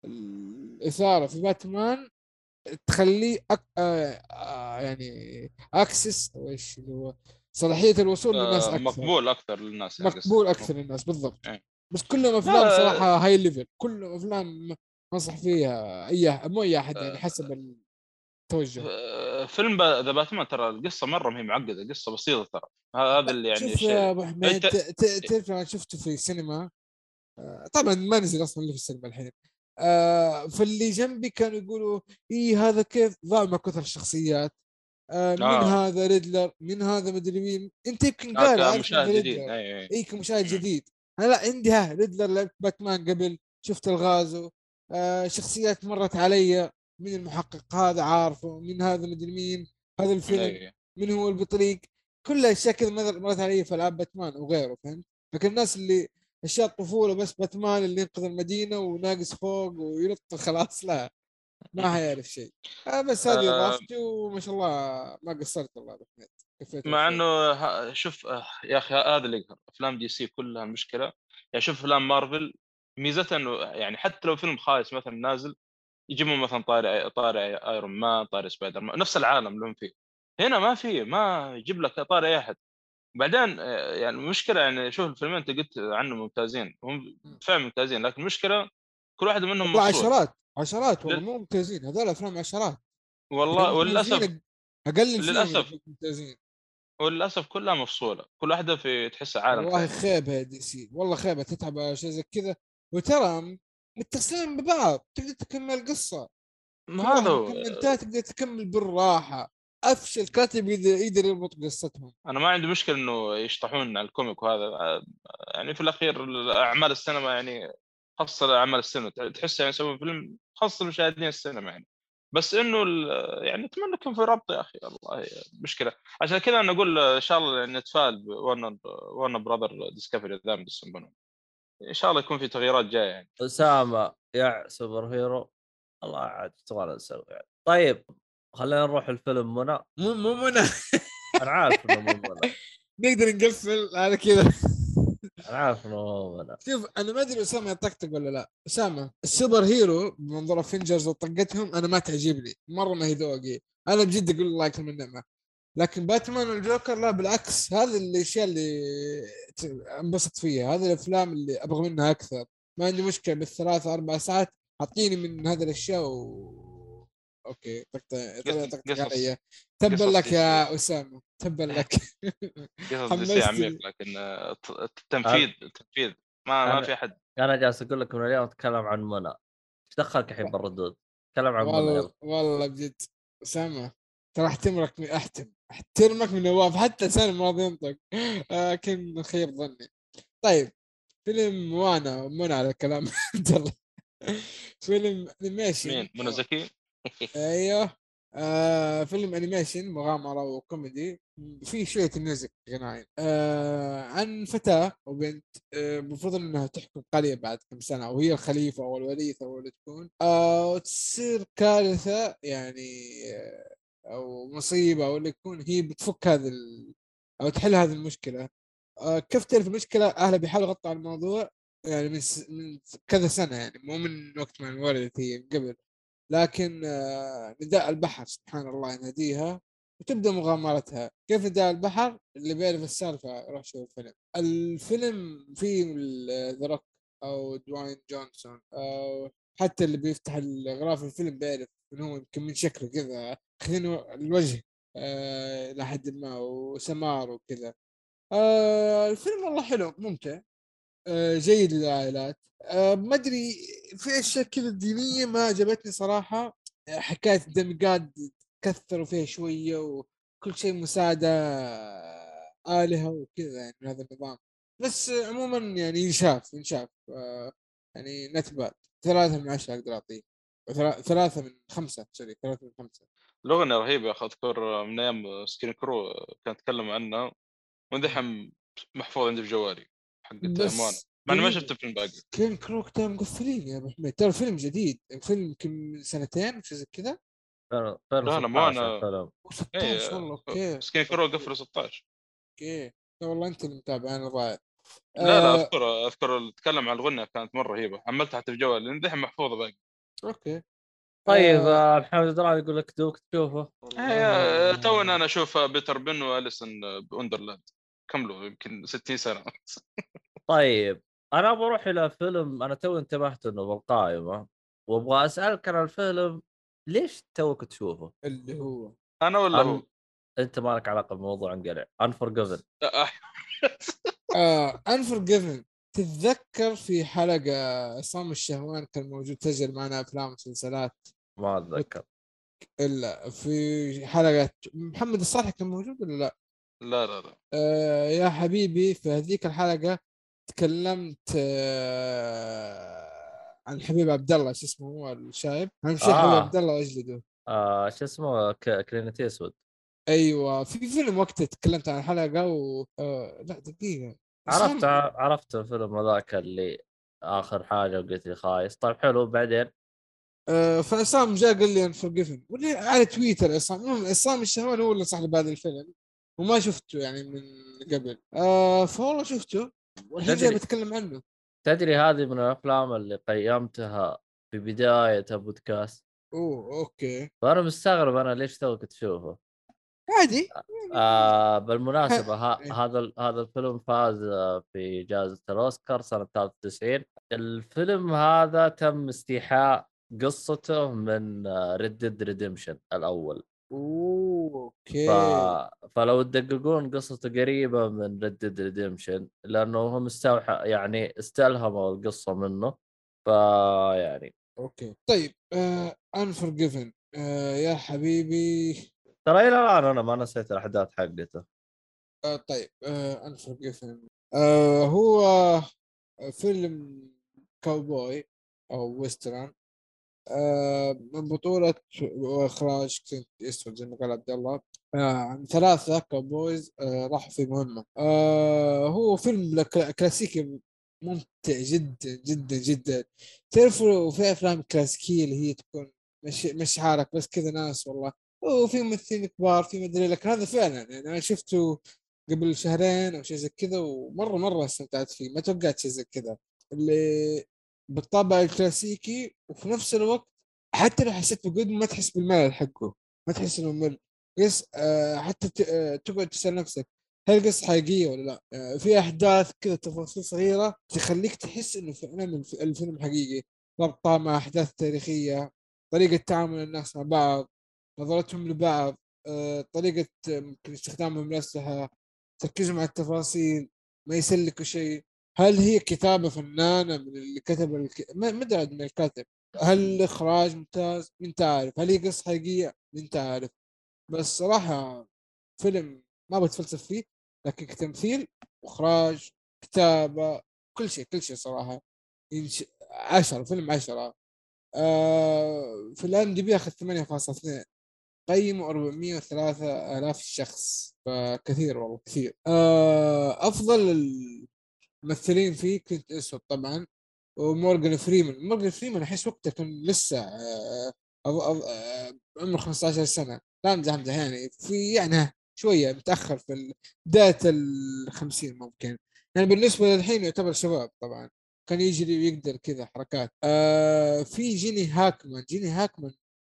[SPEAKER 3] الإثارة في باتمان تخليه أك... آه... آه... يعني access أو إيش اللي هو صلاحية الوصول للناس
[SPEAKER 2] آه،
[SPEAKER 3] أكثر
[SPEAKER 2] مقبول أكثر للناس يعني
[SPEAKER 3] مقبول. أكثر للناس بالضبط
[SPEAKER 2] إيه.
[SPEAKER 3] بس كلهم افلام
[SPEAKER 2] لا،
[SPEAKER 3] صراحة high level كلهم افلام انصح فيها أي مو أي أحد يعني
[SPEAKER 2] آه،
[SPEAKER 3] حسب التوجه.
[SPEAKER 2] آه، فيلم The Batman ترى القصة مرة ما هي معقده قصة بسيطة ترى. هذا اللي يعني
[SPEAKER 3] شوف يا أبو حميد ت- تعرف أنا شفته في السينما؟ آه، طبعا ما نزل أصلا اللي في السينما الحين. آه، فاللي جنبي كانوا يقولوا اي هذا كيف؟ ضاع مع كثر الشخصيات. آه، من
[SPEAKER 2] آه.
[SPEAKER 3] هذا ريدلر؟ من هذا مدري مين؟ أنت يمكن
[SPEAKER 2] آه،
[SPEAKER 3] قال عارف
[SPEAKER 2] كمشاهد جديد. اي اي
[SPEAKER 3] اي كمشاهد. جديد. أنا لا عندي ها ريدلر لعبت باتمان قبل شفت الغازو. آه شخصيات مرت علي من المحقق هذا عارفه من هذا مدري مين هذا الفيلم
[SPEAKER 2] إي.
[SPEAKER 3] من هو البطريق. كل اشياء كذا مر- مرت علي في ألعاب باتمان وغيره فهمت؟ لكن الناس اللي أشياء الطفولة بس باتمان اللي ينقذ المدينة وناقص فوق وينط خلاص لا. ما حيعرف شيء. آه بس هذه
[SPEAKER 2] آه.
[SPEAKER 3] اضافتي وما شاء الله ما قصرت والله يا أبو حميد.
[SPEAKER 2] مع. إنه شوف آه، يا أخي هذا اللي يقهر. أفلام دي سي كلها المشكلة يعني شوف أفلام مارفل ميزتها إنه يعني حتى لو فيلم خايس مثلا نازل يجيبون مثلا طاري طاري ايرون مان طاري سبايدر مان نفس العالم اللي هم فيه. هنا ما في ما يجيب لك طاري أي أحد. بعدين آه، يعني المشكلة يعني شوف الفيلمين أنت قلت عنهم ممتازين. هم فعلا ممتازين لكن المشكلة كل واحد منهم مفروض.
[SPEAKER 3] عشرات عشرات والله
[SPEAKER 2] لل-
[SPEAKER 3] مو ممتازين. هذول أفلام عشرات.
[SPEAKER 2] والله
[SPEAKER 3] وللأسف
[SPEAKER 2] أقل.
[SPEAKER 3] اللي ممتازين.
[SPEAKER 2] وللأسف كلها مفصولة. كل واحدة في تحس عالم
[SPEAKER 3] والله. خيبة دي سي. والله خيبة تتعب على شيء زي كذا. وترى متصلين ببعض. تقدر تكمل القصة.
[SPEAKER 2] ما هذا.
[SPEAKER 3] كومنتات تقدر تكمل بالراحة. أفشل. كاتب يقدر يربط قصتهم.
[SPEAKER 2] أنا ما عندي مشكلة إنه يشطحون على ال comic وهذا. يعني في الأخير اعمال السينما يعني خاصة اعمال السينما. تحس يعني يسوون فيلم خاص لمشاهدين السينما يعني. بس إنه ال- يعني أتمنى يكون في ربط يا أخي والله مشكلة. عشان كذا أنا أقول إن شاء الله يعني نتفائل ب Warner Warner Brothers Discovery ذا إن شاء الله يكون في تغييرات جاية يعني.
[SPEAKER 1] أسامة يا super hero الله عاد تبغى نسوي يعني. طيب خلينا نروح الفيلم موانا.
[SPEAKER 3] مو مو منى.
[SPEAKER 1] أنا عارف إنه مو منى. [laughs]
[SPEAKER 3] نقدر نقفل على كذا.
[SPEAKER 1] أنا عارف انه
[SPEAKER 3] شوف أنا ما أدري اسامه يطقطق ولا لا. أسامة ال super hero بمنظور افنجرز وطقتهم أنا ما تعجبني. مرة ما هي ذوقي. أنا بجد أقول الله يكرم النعمه لكن باتمان والجوكر لا بالعكس. هذه الأشياء اللي أنبسط فيها. هذه الأفلام اللي أبغى منها أكثر. ما عندي مشكلة بالثلاث أربع ساعات أعطيني من هذه الأشياء و أوكي
[SPEAKER 2] قصص-
[SPEAKER 3] علي تبا لك يا. أسامة تبا لك. [laughs]
[SPEAKER 2] قصص
[SPEAKER 3] حمستني.
[SPEAKER 2] عميق لكن آه، الت- التنفيذ التنفيذ ما ما في أحد.
[SPEAKER 1] أنا جالس أقول لك من اليوم أتكلم عن منى. إيش دخلك الحين بالردود؟ تكلم عن منى
[SPEAKER 3] والله
[SPEAKER 1] يلا.
[SPEAKER 3] والله بجد. أسامة ترى أحترمك من احتم أحترمك من نواف حتى لسان ما راضي ينطق. [laughs] لكن خيب ظني. طيب فيلم موانا على الكلام. [laughs] عبد الله. فيلم animation
[SPEAKER 2] مين؟ منى زكي؟
[SPEAKER 3] أيوه. [laughs] آه فيلم animation مغامرة وكوميدي. في شوية music غنائي آه عن فتاة وبنت. آه، المفروض إنها تحكم قرية بعد كم سنة وهي الخليفة أو الوريثه أو اللي تكون. آه وتصير كارثة يعني آه أو مصيبة أو اللي يكون هي بتفك هذا. أو تحل هذه المشكلة. آه كيف تعرف المشكلة؟ أهلها بيحاولوا يغطوا على الموضوع يعني من, س... من كذا سنة يعني مو من وقت ما انولدت هي من قبل. لكن آه، نداء البحر سبحان الله يناديها وتبدأ مغامرتها. كيف نداء البحر؟ اللي بيعرف السالفة روح شوف الفيلم. الفيلم فيه ذا أو دوين جونسون أو حتى اللي بيفتح الغلاف الفيلم بيعرف من هو يمكن من شكله كذا خلينا الوجه آه لحد ما وسمار وكذا. آه الفيلم والله حلو ممتع. جيد للعائلات. آه ما أدري في أشياء كذا دينية ما عجبتني صراحة. حكاية الدمقات كثروا فيها شوية وكل شيء مساعدة آلهة وكذا يعني من هذا النظام. بس عموما يعني ينشاف ينشاف. آه يعني نتبات ثلاثة من عشرة أقدر أعطيه. ثلاثة من خمسة sorry ثلاثة من خمسة.
[SPEAKER 2] الاغنيه رهيبة. يا أخي اذكر من أيام Screen Crew كان أتكلم عنها. ودحين محفوظ عندي في جوالي. حق أمانة.
[SPEAKER 3] بس
[SPEAKER 2] مع اني ما. شفت الفيلم باقي.
[SPEAKER 3] Screen Crew ترى مقفلين يا أبو حميد. ترى فيلم جديد. الفيلم يمكن من سنتين شيء زي كذا.
[SPEAKER 1] فيلم
[SPEAKER 2] لا، لا، ما أنا-
[SPEAKER 1] فيلم
[SPEAKER 3] و16
[SPEAKER 2] إيه،
[SPEAKER 3] والله okay.
[SPEAKER 2] Screen Crew قفلوا 16
[SPEAKER 3] okay. لا والله أنت اللي متابع أنا ضايع.
[SPEAKER 2] لا لا
[SPEAKER 3] آه،
[SPEAKER 2] اذكر اذكر اتكلم عن الغنى كانت مرة رهيبة. عملتها حتى في جوالي لأن دحين محفوظة باقي.
[SPEAKER 3] okay.
[SPEAKER 1] طيب
[SPEAKER 3] آه،
[SPEAKER 1] آه، محمد دران يقول لك دوك تشوفه.
[SPEAKER 2] آه، تونا أنا أشوف بيتر بان وأليس كملوا يمكن 60 سنة.
[SPEAKER 1] طيب أنا أبغى أروح إلى فيلم أنا تو انتبهت إنه بالقائمه وأبغى أسألك عن الفيلم ليش توك تشوفه؟
[SPEAKER 3] اللي هو.
[SPEAKER 2] أنا ولا هو؟
[SPEAKER 1] أن... أنت ما لك علاقة بالموضوع انقلع Unforgiven
[SPEAKER 2] آه،
[SPEAKER 3] آه Unforgiven تتذكر في حلقة عصام الشهوان كان موجود سجل معنا أفلام ومسلسلات؟
[SPEAKER 1] ما أتذكر.
[SPEAKER 3] إلا في حلقة محمد الصالح كان موجود ولا لا؟
[SPEAKER 2] لا لا لا.
[SPEAKER 3] آه يا حبيبي في هذيك الحلقة تكلمت آه عن حبيب عبد الله شو اسمه هو الشايب اهم شيء
[SPEAKER 1] آه.
[SPEAKER 3] حبيب عبد الله واجلده
[SPEAKER 1] آه شو اسمه؟ ك... كلينت ايستوود
[SPEAKER 3] أيوه في فيلم وقتها تكلمت عن الحلقة و آه لا دقيقة. عصام-
[SPEAKER 1] عرفت عرفت الفيلم هذاك اللي آخر حاجة وقلت لي خايس. طيب حلو بعدين؟
[SPEAKER 3] آه فعصام جاء قال لي Unforgiven ولا على تويتر عصام. المهم عصام الشهوان هو اللي لي بهذا الفيلم. وما شفته يعني من قبل. آه فوالله شفته. والحين جاي بتكلم عنه.
[SPEAKER 1] تدري هذه من الأفلام اللي قيمتها في بدايه البودكاست؟
[SPEAKER 3] أوه okay.
[SPEAKER 1] فأنا مستغرب أنا ليش توك تشوفه.
[SPEAKER 3] عادي.
[SPEAKER 1] آه بالمناسبة [laughs] ها
[SPEAKER 3] إيه.
[SPEAKER 1] هذا هذا الفيلم فاز آه، في جائزة الأوسكار سنة 93 الفيلم هذا تم استيحاء قصته من Red Dead Redemption الأول.
[SPEAKER 3] أوه. okay.
[SPEAKER 1] ف... فلو تدققون قصته قريبة من Red Dead Redemption لأنه هم استوحى يعني استلهموا القصة منه فيعني
[SPEAKER 3] okay. طيب آه Unforgiven آه يا حبيبي.
[SPEAKER 1] ترى إلى الآن أنا ما نسيت الأحداث حقته.
[SPEAKER 3] آه طيب آه Unforgiven آه هو فيلم كاوبوي أو western آه من بطولة وإخراج كلينت ايستوود زي ما قال عبد الله. آه عن ثلاثة cowboys آه راحوا في مهمة. آه هو فيلم كلا- كلاسيكي ممتع جدا جدا جدا. تعرفوا في أفلام كلاسيكية اللي هي تكون مش مش حالك بس كذا ناس والله. وفي ممثلين كبار في مدري لك هذا فعلا يعني أنا شفته قبل شهرين أو شيء زي كذا ومرة مرة استمتعت فيه. ما توقعت شيء زي كذا. اللي بالطابع الكلاسيكي وفي نفس الوقت حتى لو حسيت بجد ما تحس بالملل حقه ما تحس إنه ممل. قص آه حتى آه تقعد تسأل نفسك هل القصة حقيقية ولا لا؟ آه في أحداث كذا تفاصيل صغيرة تخليك تحس إنه فعلا الف- الفيلم حقيقي. ربطها مع أحداث تاريخية طريقة تعامل الناس مع بعض نظرتهم لبعض طريقة ممكن استخدامهم للأسلحة تركيزهم على التفاصيل ما يسلكوا شيء. هل هي كتابة فنانة من اللي كتب الك... ما أدري من الكاتب. هل الإخراج ممتاز؟ من عارف هل هي قصة حقيقية؟ من عارف بس صراحة فيلم ما بتفلسف فيه لكن كتمثيل واخراج كتابة كل شيء كل شيء صراحة. ينش... عشرة فيلم عشرة. آه في الام دي بي آخذ 8.2 قيموا 403 آلاف شخص. فكثير والله كثير. آه أفضل الممثلين فيه كنت أسود طبعا ومورجان فريمان. مورجان فريمان أحس وقته كان لسه آه آه عمره 15 سنة. لا امزح امزح يعني في يعني شوية متأخر في بداية ال 50 ممكن. يعني بالنسبة للحين يعتبر شباب طبعا. كان يجري ويقدر كذا حركات. آه في جيني هاكمان. جيني هاكمان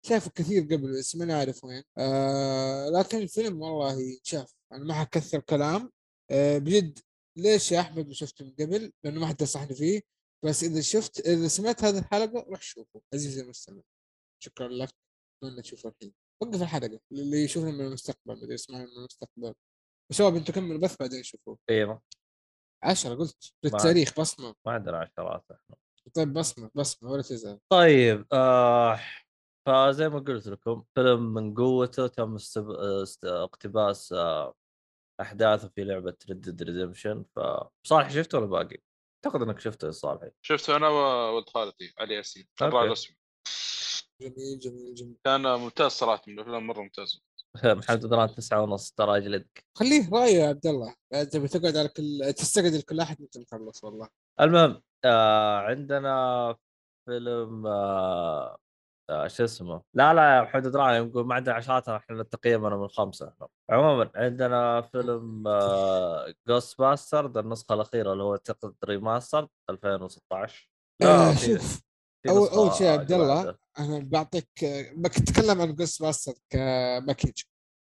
[SPEAKER 3] شافه كثير قبل بس ما نعرف وين. آه لكن الفيلم والله شاف أنا ما حكثر كلام. آه بجد ليش يا أحمد ما شفته من قبل؟ لأنه ما حد نصحني فيه. بس إذا شفت إذا سمعت هذه الحلقة روح شوفه. عزيزي المستمع. شكرا لك. اتمنى تشوفه الحين. وقف الحلقة. اللي يشوفنا من المستقبل اللي يسمعنا من المستقبل. وشباب أنتم كملوا البث بعدين شوفوه
[SPEAKER 1] أيوه.
[SPEAKER 3] 10 قلت. بالتاريخ بصمة.
[SPEAKER 1] ما عندنا عشرات إحنا.
[SPEAKER 3] طيب بصمة بصمة ولا تزعل
[SPEAKER 1] طيب آه فزي ما قلت لكم فيلم من قوته تم استب... است... اقتباس آه احداثه في لعبة Red Redemption فصالح شفته ولا باقي؟ أعتقد إنك شفته يا صالحي
[SPEAKER 2] شفته أنا وولد خالتي علي ياسين. الراعي الرسمي
[SPEAKER 3] جميل جميل جميل.
[SPEAKER 2] كان ممتاز صراحة من الأفلام مرة ممتاز [laughs]
[SPEAKER 1] محمد دران تسعة ونص ترى اجلدك
[SPEAKER 3] خليه رايه يا عبد الله. أنت بتقعد على كل تستقعد لكل أحد انت مخلص والله.
[SPEAKER 1] المهم آه عندنا فيلم آه شو اسمه؟ لا لا يا محمد دران يقول ما عندنا عشرات إحنا التقييم أنا من خمسة. عموما عندنا فيلم آه Ghostbuster النسخة الأخيرة اللي هو اعتقد remaster 2016
[SPEAKER 3] آه
[SPEAKER 1] في-
[SPEAKER 3] شوف اول أول شيء عبد الله. أنا بعطيك بتكلم عن Ghostbuster ك package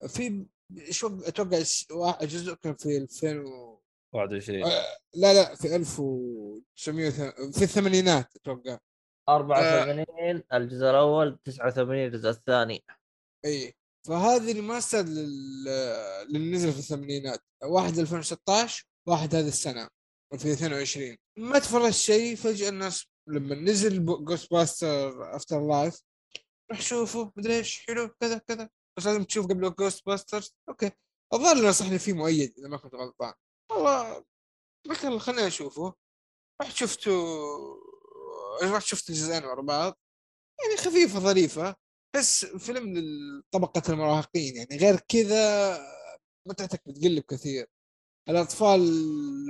[SPEAKER 3] في شو أتوقع جزء كان في 2000 و...
[SPEAKER 1] 21
[SPEAKER 3] آه، لا لا في 1900 في الثمانينات أتوقع.
[SPEAKER 1] 84 الجزء الأول 89 الجزء الثاني.
[SPEAKER 3] إي فهذه remaster لل... للي نزل في الثمانينات. واحد 2016 واحد هذه السنة في 22 ما تفرج شيء فجأة الناس لما نزل Ghostbuster Afterlife روح شوفه مدري إيش حلو كذا كذا. بس لازم تشوف قبل Ghostbusters okay. الظاهر نصحني فيه مؤيد إذا ما كنت غلطان. والله يلا خليني أشوفه. رحت شفته رحت شفت الجزئين ورا بعض يعني خفيفة ظريفة بس فيلم لطبقه المراهقين يعني. غير كذا متعتك بتقل كثير. الأطفال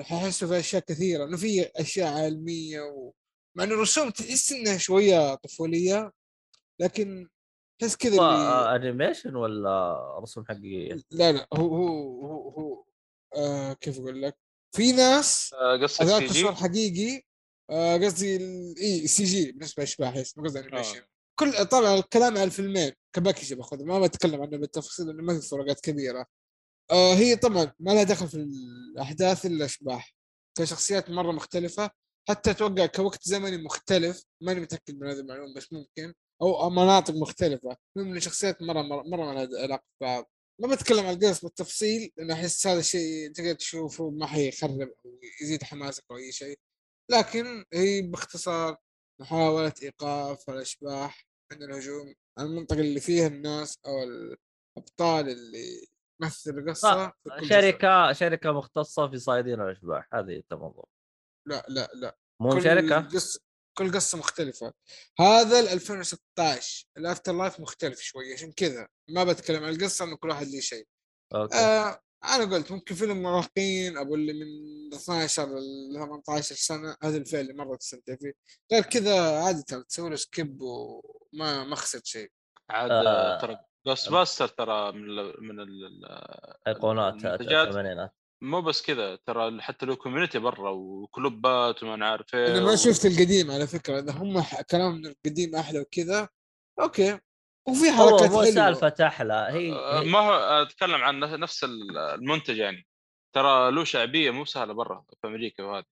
[SPEAKER 3] حيحسوا في أشياء كثيرة إنه في أشياء علميه و... مع إنه الرسوم تحس إنها شوية طفولية لكن تحس كذا
[SPEAKER 1] هو
[SPEAKER 3] اللي...
[SPEAKER 1] آه، animation ولا رسوم حقيقية؟
[SPEAKER 3] لا لا هو هو هو, هو آه كيف أقول لك؟ في ناس
[SPEAKER 2] قصة
[SPEAKER 3] هذاك CG حقيقي قصدي ال- إي CG بالنسبة لاشباح اسمه قصدي animation
[SPEAKER 2] آه.
[SPEAKER 3] كل طبعا الكلام على الفيلمين ك package باخذ ما بتكلم عنه بالتفصيل لأنه ما في فروقات كبيرة. آه هي طبعا ما لها دخل في الأحداث إلا اشباح كشخصيات مرة مختلفة حتى أتوقع كوقت زمني مختلف ماني متأكد من هذه المعلومة بس ممكن. أو مناطق مختلفة من الشخصيات مرة مرة, مرة ما لها علاقة ببعض. ما بتكلم عن القصص بالتفصيل لأنه أحس هذا الشيء تقدر تشوفه ما حيخرب أو يزيد حماسك أو أي شيء. لكن هي باختصار محاولة إيقاف الأشباح عند الهجوم على المنطقة اللي فيها الناس أو الأبطال اللي مثل القصة جزء.
[SPEAKER 1] شركة شركة مختصة في صيادين الأشباح هذه الموضوع
[SPEAKER 3] لا لا لا.
[SPEAKER 1] مو
[SPEAKER 3] كل
[SPEAKER 1] شركة؟
[SPEAKER 3] قصة كل قصة مختلفة. هذا ال 2016 ال Afterlife مختلف شوي عشان كذا ما بتكلم عن القصة إنه كل واحد ليه شيء.
[SPEAKER 1] okay.
[SPEAKER 3] آه أنا قلت ممكن فيلم مراهقين أبو اللي من 12 ل 18 سنة هذا الفيلم اللي مره تستمتع فيه. غير كذا عادي ترى تسوي له skip وما ما خسرت شيء.
[SPEAKER 2] عاد
[SPEAKER 1] آه.
[SPEAKER 2] ترى Ghostbuster ترى من ال من ال ال-
[SPEAKER 1] ايقونات
[SPEAKER 2] المنتجات
[SPEAKER 1] الثمانينات.
[SPEAKER 2] مو بس كذا ترى حتى له community برا و club ات وما عارف إيه
[SPEAKER 3] أنا ما شفت القديم على فكرة إذا هم كلام من القديم أحلى وكذا okay. وفي حركات
[SPEAKER 1] مو
[SPEAKER 3] حلوة.
[SPEAKER 1] سالفة أحلى. هي, هي
[SPEAKER 2] ما هو أتكلم عن نفس المنتج يعني. ترى له شعبية مو سهلة برا في أمريكا وهذا.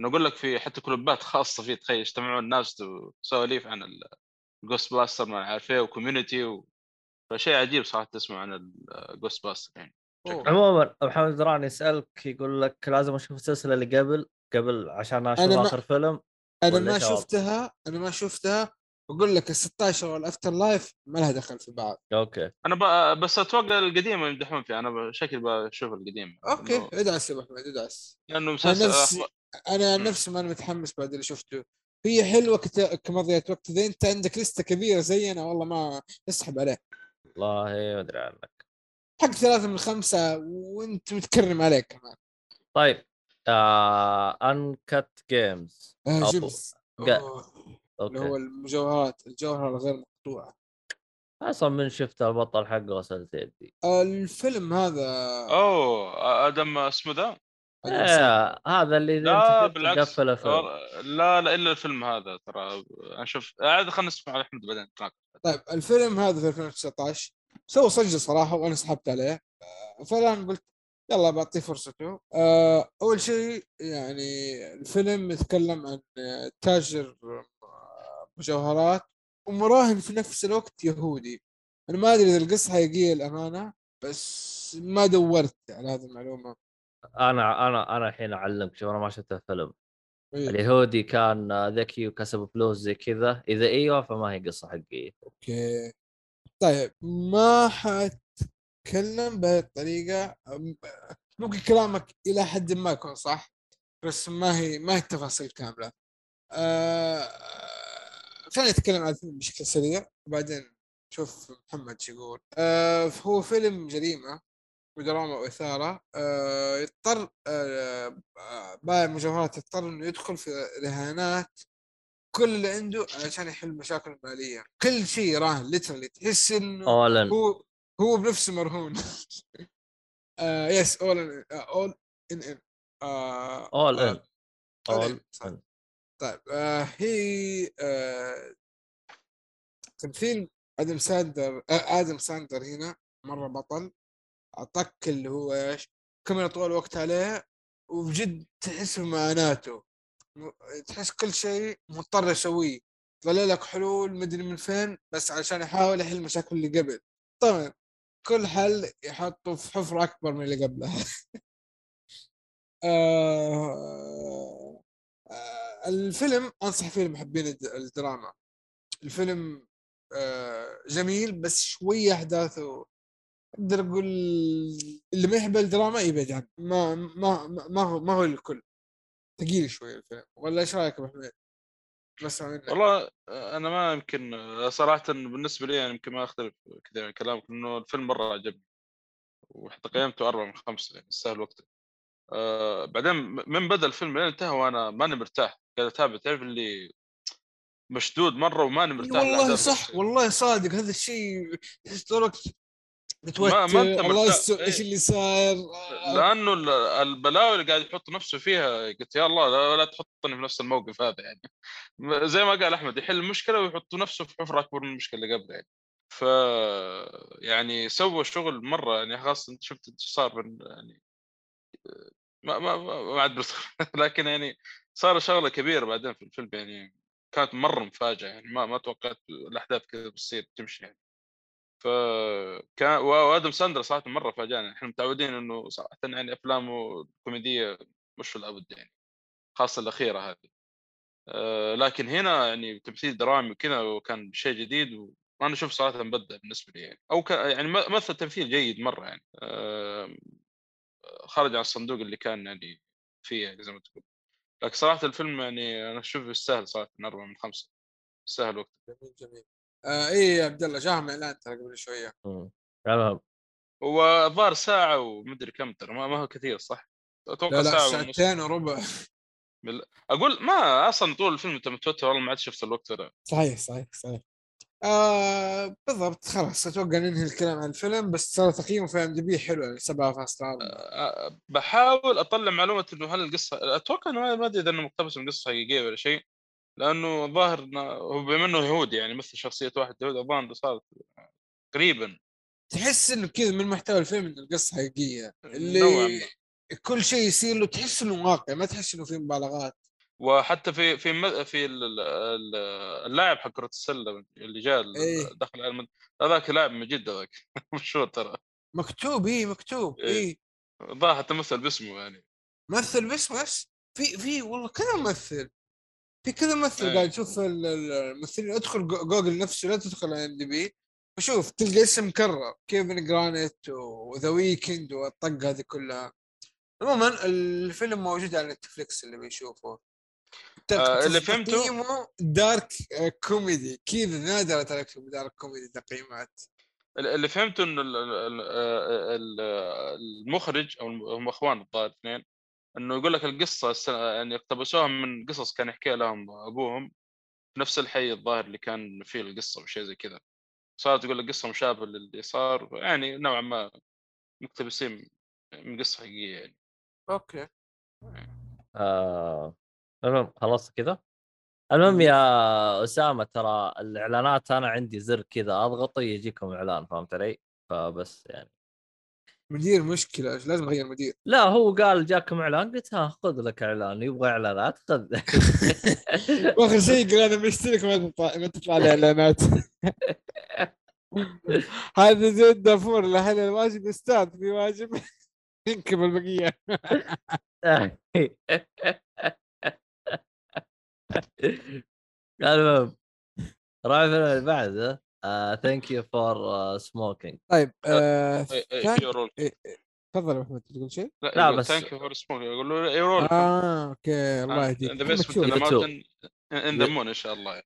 [SPEAKER 2] أنا أقول لك في حتى club ات خاصة فيه تخيل يجتمعون الناس سواليف عن ال Ghostbuster ما عارف إيه و community و... فشيء عجيب صراحة تسمع عن ال Ghostbuster يعني.
[SPEAKER 1] عموما محمد دران يسألك يقول لك لازم أشوف السلسلة اللي قبل قبل عشان أشوف
[SPEAKER 3] أنا ما-
[SPEAKER 1] آخر فيلم أنا
[SPEAKER 3] ما؟ شفتها أنا ما شفتها. بقول لك ال 16 وال Afterlife ما لها دخل في بعض.
[SPEAKER 1] okay.
[SPEAKER 2] أنا ب... بس أتوقع القديمة يمدحون فيها أنا شكل بشوف القديم
[SPEAKER 3] okay
[SPEAKER 2] لأنه-
[SPEAKER 3] ادعس يا أبو أحمد ادعس.
[SPEAKER 2] لأنه
[SPEAKER 3] أنا
[SPEAKER 2] مسلسل
[SPEAKER 3] نفسي أنا عن
[SPEAKER 2] مم.
[SPEAKER 3] نفسي ما أنا متحمس بعد اللي شفته. هي حلوة كت... كمضيعة وقت. إذا أنت عندك list ة كبيرة زينا والله ما أسحب عليه
[SPEAKER 1] والله ما أدري عنك.
[SPEAKER 3] حق ثلاثة من خمسة وأنت متكرم عليك كمان.
[SPEAKER 1] طيب آه Uncut Gems
[SPEAKER 3] آه اللي هو المجوهرات الجوهرة الغير مقطوعة.
[SPEAKER 1] أصلا من شفت البطل حقه غسلت يدي
[SPEAKER 3] الفيلم هذا.
[SPEAKER 2] أوه آدم اسمه ذا؟
[SPEAKER 1] إيه هذا اللي
[SPEAKER 2] لا بالعكس لا لا إلا الفيلم هذا ترى. أنا شوف عاد خلينا نسمع على احمد بعدين. نتناقش.
[SPEAKER 3] طيب الفيلم هذا في 2019 سوى صجة صراحة وأنا سحبت عليه. آه، فالآن قلت يلا بعطيه فرصته. آه، أول شيء يعني الفيلم يتكلم عن آه، تاجر آه، مجوهرات ومراهن في نفس الوقت يهودي. أنا ما أدري إذا القصة حقيقيه الامانه بس ما دورت على هذه المعلومة.
[SPEAKER 1] أنا أنا أنا الحين أعلمك شوف أنا ما شفت الفيلم
[SPEAKER 3] إيه.
[SPEAKER 1] اليهودي كان ذكي وكسب فلوس زي كذا إذا إيوه فما هي قصة حقيقية.
[SPEAKER 3] أوكي. طيب ما حتكلم أم- ممكن كلامك إلى حد ما يكون صح بس ما هي ما هي التفاصيل كاملة. آه خلينا نتكلم عن الفيلم بشكل سريع وبعدين نشوف محمد شو يقول. آه هو فيلم جريمة ودراما وإثارة. آه يضطر آه آه، بائع المجوهرات يضطر إنه يدخل في رهانات كل اللي عنده عشان يحل مشاكل المالية كل شيء راهن literally تحس إنه
[SPEAKER 1] all in
[SPEAKER 3] هو هو بنفسه مرهون. [laughs] آه yes all all in in
[SPEAKER 1] all in
[SPEAKER 3] All
[SPEAKER 1] all.
[SPEAKER 3] in طيب آه هي آه تمثيل آدم ساندلر آه آدم ساندلر هنا مرة بطل. أعطاك اللي هو إيش كاميرا طول الوقت عليه وبجد تحس بمعاناته. تحس كل شيء مضطر يسويه. طلع لك حلول مدري من فين بس عشان يحاول يحل المشاكل اللي قبل. طبعا كل حل يحطه في حفرة أكبر من اللي قبلها. [laughs] آه آه الفيلم أنصح فيه لمحبين الد- الدراما. الفيلم آه جميل بس شوية أحداثه أقدر أقول اللي ما يحب الدراما يبعد عنه. ما ما ما هو ما هو الكل. ثقيل شوية الفيلم. ولا إيش رأيك يا أبو حميد؟
[SPEAKER 2] والله أنا ما يمكن صراحة بالنسبة لي يعني يمكن ما أختلف كثير عن كلامك انه الفيلم مرة عجبني. وحتى قيمته أربعة من خمسة يعني يستاهل وقته. آه بعدين من بدأ الفيلم لين انتهى وأنا ماني مرتاح. قاعد أتابع تعرف اللي مشدود مرة وماني مرتاح
[SPEAKER 3] والله صح. والله صادق هذا الشيء تحس متوتر
[SPEAKER 2] ما- ما إيش.
[SPEAKER 3] اللي صاير؟
[SPEAKER 2] لأنه ال- البلاوي اللي قاعد يحط نفسه فيها قلت يا الله لا, لا تحطني في نفس الموقف هذا يعني. زي ما قال أحمد يحل المشكلة ويحط نفسه في حفرة أكبر من المشكلة اللي قبله يعني. ف يعني سوى شغل مرة يعني خاصة أنت شفت صار يعني ما ما ما عاد [laughs] لكن يعني صار شغلة كبيرة بعدين في الفيلم يعني كانت مرة مفاجأة يعني ما ما توقعت الأحداث كذا بتصير تمشي يعني. ف كان وآدم ساندر صراحة مرة فاجانا إحنا متعودين إنه صراحة يعني أفلامه كوميدية مش في الأبد يعني خاصة الأخيرة هذه. أه لكن هنا يعني تمثيل درامي وكذا وكان شيء جديد وأنا أشوف صراحة مبدع بالنسبة لي يعني. أو ك... يعني مثل تمثيل جيد مرة يعني. أه خرج عن الصندوق اللي كان يعني فيه يعني زي ما تقول. لكن صراحة الفيلم يعني أنا اشوفه يستاهل صراحة من أربعة من خمسة. يستاهل وقت
[SPEAKER 3] جميل جميل. آه إيه يا عبد الله جاهم إعلان ترى قبل
[SPEAKER 1] شوية. المهم
[SPEAKER 2] هو الظاهر ساعة ومدري كم ترى ما, ما هو كثير صح؟ أتوقع
[SPEAKER 3] لا لا
[SPEAKER 2] ساعة ونص.
[SPEAKER 3] ساعتين وربع.
[SPEAKER 2] أقول ما أصلا طول الفيلم أنت متوتر والله ما عاد شفت الوقت ولا
[SPEAKER 3] صحيح صحيح صحيح. آه بالضبط خلاص أتوقع ننهي الكلام عن الفيلم بس ترى تقييمه في إم دي بي حلو يعني 7.4
[SPEAKER 2] أه، بحاول أطلع معلومة إنه هل القصة أتوقع إنه ما أدري إذا إنه مقتبس من قصة حقيقية ولا شيء لأنه الظاهر هو بما إنه يهودي يعني مثل شخصية واحد يهودي الظاهر صارت قريبا.
[SPEAKER 3] تحس إنه كذا من محتوى الفيلم ان القصة
[SPEAKER 2] حقيقية
[SPEAKER 3] اللي. كل شيء يصير له تحس إنه واقع ما تحس إنه في مبالغات.
[SPEAKER 2] وحتى في في في ال- ال- ال- اللاعب حق كرة السلة اللي جاء
[SPEAKER 3] إيه.
[SPEAKER 2] دخل على هذاك لاعب من جدة ذاك. [laughs] مشهور ترى.
[SPEAKER 3] مكتوب إيه مكتوب
[SPEAKER 2] إيه.
[SPEAKER 3] إيه.
[SPEAKER 2] الظاهر حتى مثل باسمه يعني.
[SPEAKER 3] مثل بس بس في في والله كذا ممثل. في كذا ممثل
[SPEAKER 2] إيه.
[SPEAKER 3] قاعد تشوف ال- ال- الممثلين. ادخل جو- جوجل نفسه لا تدخل على IMDb. وشوف تلقى اسم مكرر كيفن جارنيت وذا ويكند والطق هذه كلها. عموما الفيلم موجود على نتفليكس اللي بيشوفه.
[SPEAKER 2] آه، اللي فهمته-
[SPEAKER 3] تقييمه؟ dark آه، كوميدي. كذا نادر ترى اكتب dark comedy تقييمات
[SPEAKER 2] اللي فهمته إنه ال- ال- ال- المخرج أو هم أخوان الظاهر اثنين إنه يقول لك القصة الس- يعني اقتبسوها من قصص كان يحكيها لهم أبوهم في نفس الحي الظاهر اللي كان فيه القصة وشيء زي كذا. صارت تقول لك قصه مشابهة للي صار يعني نوعا ما مقتبسين من قصة حقيقية يعني.
[SPEAKER 3] أوكي.
[SPEAKER 1] آه... المهم خلصت كذا المهم يا أسامة ترى الإعلانات أنا عندي زر كذا أضغطه يجيكم إعلان فهمت علي؟ فبس يعني.
[SPEAKER 3] مدير مشكلة إيش لازم أغير مدير؟
[SPEAKER 1] لا هو قال جاكم إعلان قلت ها خذ لك إعلان يبغى إعلانات خذ. [laughs]
[SPEAKER 3] وآخر شيء قال أنا مشترك ما تطلع ما تطلع لي إعلانات. [laughs] هذا زين دافور الحين الواجب أستاذ في واجب. ينكب البقية. [laughs] [laughs]
[SPEAKER 1] المهم راح الفيلم اللي بعده ثانك يو فور سموكينج
[SPEAKER 3] طيب آه،
[SPEAKER 2] إيه، إيه،
[SPEAKER 3] ثانك-
[SPEAKER 2] يورول.
[SPEAKER 3] إيه، إيه. تفضل يا محمد تقول شيء؟
[SPEAKER 1] لا، بس-
[SPEAKER 2] ثانك يو فور سموك يقول له يورول
[SPEAKER 3] آه أوكي الله يهديك.
[SPEAKER 2] ذا ان ذا مون إن شاء الله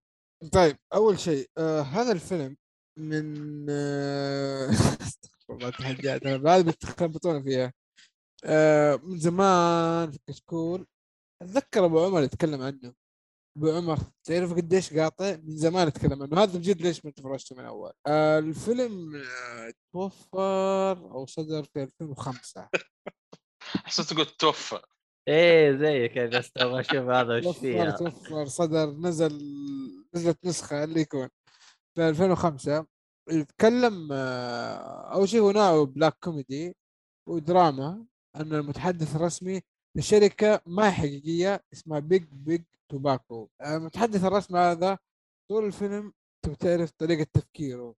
[SPEAKER 3] طيب أول شيء آه هذا الفيلم من آه استغفر الله تحديات أنا بعد بتخربطون فيها. آه من زمان في كشكول أتذكر أبو عمر يتكلم عنه. أبو عمر تعرف قديش قاطع؟ من زمان يتكلم عنه. هذا بجد ليش ما تفرجته من أول؟ آه الفيلم آه توفر أو صدر في 2005 [laughs]
[SPEAKER 2] حسيت تقول توفى
[SPEAKER 1] إيه زيك يا بس أبغى أشوف هذا وش
[SPEAKER 3] توفر
[SPEAKER 1] فيها.
[SPEAKER 3] توفر صدر نزل نزلت نسخة اللي يكون في 2005 يتكلم آه، أول شيء هو نوعه black comedy ودراما أن المتحدث الرسمي لشركة ما هي حقيقية اسمها Big Big Tobacco. المتحدث الرسمي هذا طول الفيلم تبي تعرف طريقة تفكيره.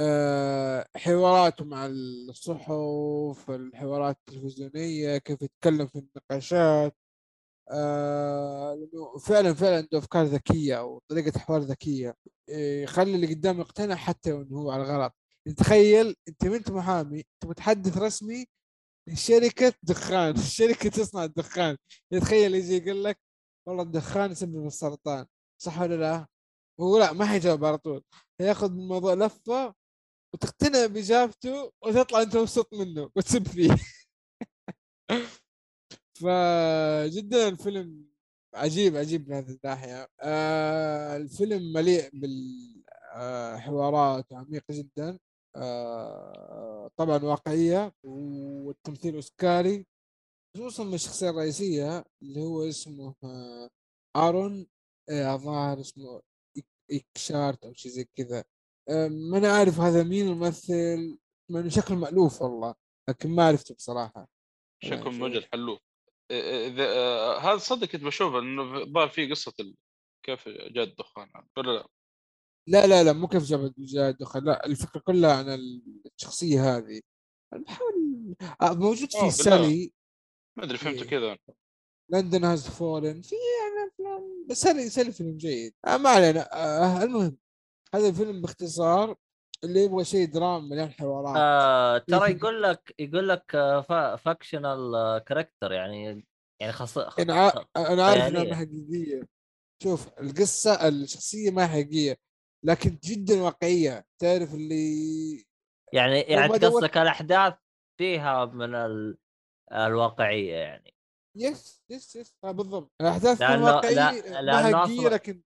[SPEAKER 3] آه، حواراته مع الصحف الحوارات التلفزيونية كيف يتكلم في النقاشات. آه لأنه فعلا فعلا عنده أفكار ذكية أو طريقة حوار إيه، يخلي اللي قدامه يقتنع حتى انه هو على غلط تخيل أنت ما انت محامي أنت متحدث رسمي لشركة دخان [laughs] الشركة تصنع الدخان. تخيل يجي يقول لك والله الدخان يسبب السرطان صح ولا لا؟ هو لا ما حيجاوب على طول. ياخذ الموضوع لفة وتقتنع بإجابته وتطلع أنت مبسوط منه وتسب فيه. [laughs] فجدا الفيلم عجيب عجيب من هذه الناحية. آه الفيلم مليء بالحوارات وعميق جدا. آه طبعا واقعية والتمثيل أوسكاري. خصوصا من الشخصية الرئيسية اللي هو اسمه آه آرون آه، الظاهر اسمه ايكشارت أو شيء زي كذا آه ما أنا عارف هذا مين الممثل انه شكله مألوف والله لكن ما عرفته بصراحة
[SPEAKER 2] شكل
[SPEAKER 3] شيء.
[SPEAKER 2] موجه الحلوف إذا آه، هذا صدق كنت بشوفه إنه الظاهر في قصة. كيف جاء الدخان. ولا لا
[SPEAKER 3] لا لا لا مو كيف جاء الدخان لا الفكرة كلها عن الشخصية هذه بحاول موجود في. سالي
[SPEAKER 2] ما أدري فهمته
[SPEAKER 3] إيه.
[SPEAKER 2] كذا.
[SPEAKER 3] لندن هاز فولن في يعني أفلام بس سالي سالي فيلم جيد. آه ما علينا. آه المهم هذا الفيلم باختصار اللي يبغى شيء دراما مليان حوارات.
[SPEAKER 1] آه [laughs] ترى يقول لك يقول لك fictional character يعني يعني خاص خ- أنا
[SPEAKER 3] أنا عارف
[SPEAKER 1] إنها.
[SPEAKER 3] ما حقيقية. شوف القصة الشخصية ما حقيقية لكن جدا واقعية. تعرف اللي
[SPEAKER 1] يعني يعني قصدك الأحداث فيها من ال... الواقعية يعني.
[SPEAKER 3] yes yes yes آه بالضبط. الأحداث
[SPEAKER 1] لأنه-
[SPEAKER 3] ما واقعية
[SPEAKER 1] لا-
[SPEAKER 3] حقيقية
[SPEAKER 1] أصلاً-
[SPEAKER 3] لكن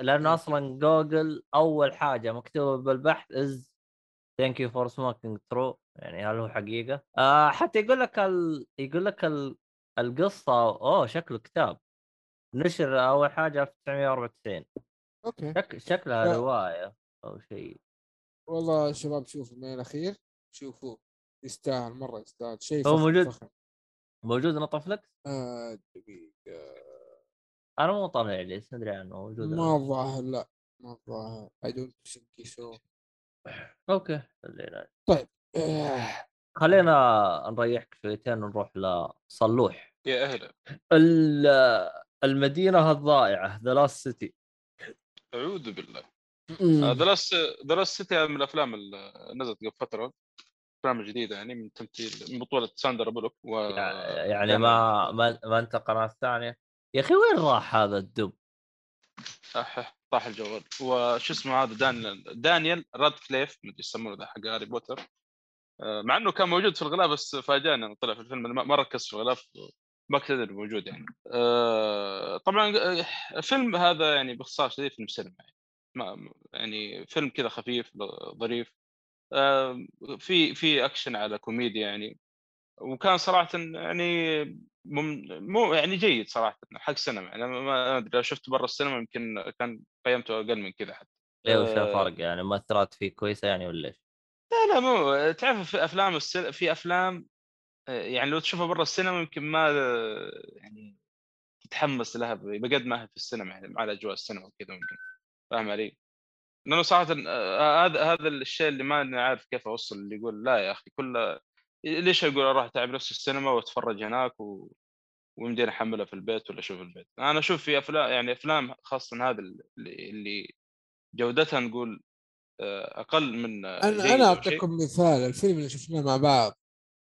[SPEAKER 1] لأنه أصلا جوجل أول حاجة مكتوبة بالبحث is Thank You for Smoking true يعني هل هو حقيقة؟ آه حتى يقول لك ال... يقول لك ال... القصة أوه شكله كتاب نشر أول حاجة 1994
[SPEAKER 3] okay.
[SPEAKER 1] شك... شكلها
[SPEAKER 3] لا.
[SPEAKER 1] رواية أو شيء.
[SPEAKER 3] والله شباب شوفوا من الأخير. شوفوا. يستاهل مرة يستاهل. شيء
[SPEAKER 1] هو
[SPEAKER 3] فخم
[SPEAKER 1] موجود؟
[SPEAKER 3] فخم.
[SPEAKER 1] موجود نتفلكس؟
[SPEAKER 3] آه دقيقة.
[SPEAKER 1] أنا مو طالع لي أدري عنه موجود
[SPEAKER 3] ما الظاهر لا ما الظاهر. I don't think so
[SPEAKER 1] okay خلينا
[SPEAKER 3] آه.
[SPEAKER 1] خلينا نريحك شويتين ونروح لصلوح
[SPEAKER 2] يا أهلا.
[SPEAKER 1] ال- المدينة الضائعة The Lost City
[SPEAKER 2] أعوذ بالله.
[SPEAKER 3] مم.
[SPEAKER 2] The Lost The Lost City من الأفلام اللي نزلت قبل فترة. أفلام جديدة يعني من تمثيل من بطولة ساندرا بولوك و
[SPEAKER 1] يعني ما ما ما انت قناة ثانية. يا أخي وين راح هذا الدب؟
[SPEAKER 2] أح طاح الجوال. وشو اسمه هذا؟ دانيال دانيال رادكليف مدري يسمونه ذا حق هاري بوتر. آه، مع إنه كان موجود في الغلاف بس فاجأني انه طلع في الفيلم ما ركز في الغلاف ما كنت أدري موجود يعني. آه، طبعا آه، الفيلم هذا يعني باختصار شديد فيلم سينما يعني. ما يعني فيلم كذا خفيف ظريف. في في اكشن على كوميديا يعني. وكان صراحة يعني مو يعني جيد صراحة حق سينما يعني ما- أدري لو شفته برا السينما يمكن كان قيمته أقل من كذا حتى.
[SPEAKER 1] ليه وش
[SPEAKER 2] آه،
[SPEAKER 1] الفرق يعني؟ مؤثرات فيه كويسة يعني ولا إيش؟
[SPEAKER 2] لا لا مو تعرف في أفلام السل... في أفلام آه، يعني لو تشوفها برا السينما يمكن ما آه، يعني تتحمس لها بقد ما هي في السينما يعني مع الاجواء السينما وكذا ممكن. فاهم علي؟ لأنه صراحة آه، هذا هذا الشيء اللي ما عارف كيف أوصل اللي يقول لا يا أخي كله ليش أقول أروح أتعب نفسي السينما وأتفرج هناك و... ويمديني احملها في البيت ولا أشوف البيت أنا أشوف في افلام يعني أفلام خاصة هذا اللي, اللي جودتها نقول آه، أقل من
[SPEAKER 3] أنا
[SPEAKER 2] جيدة أنا شيء.
[SPEAKER 3] أعطيكم مثال الفيلم اللي شفناه مع بعض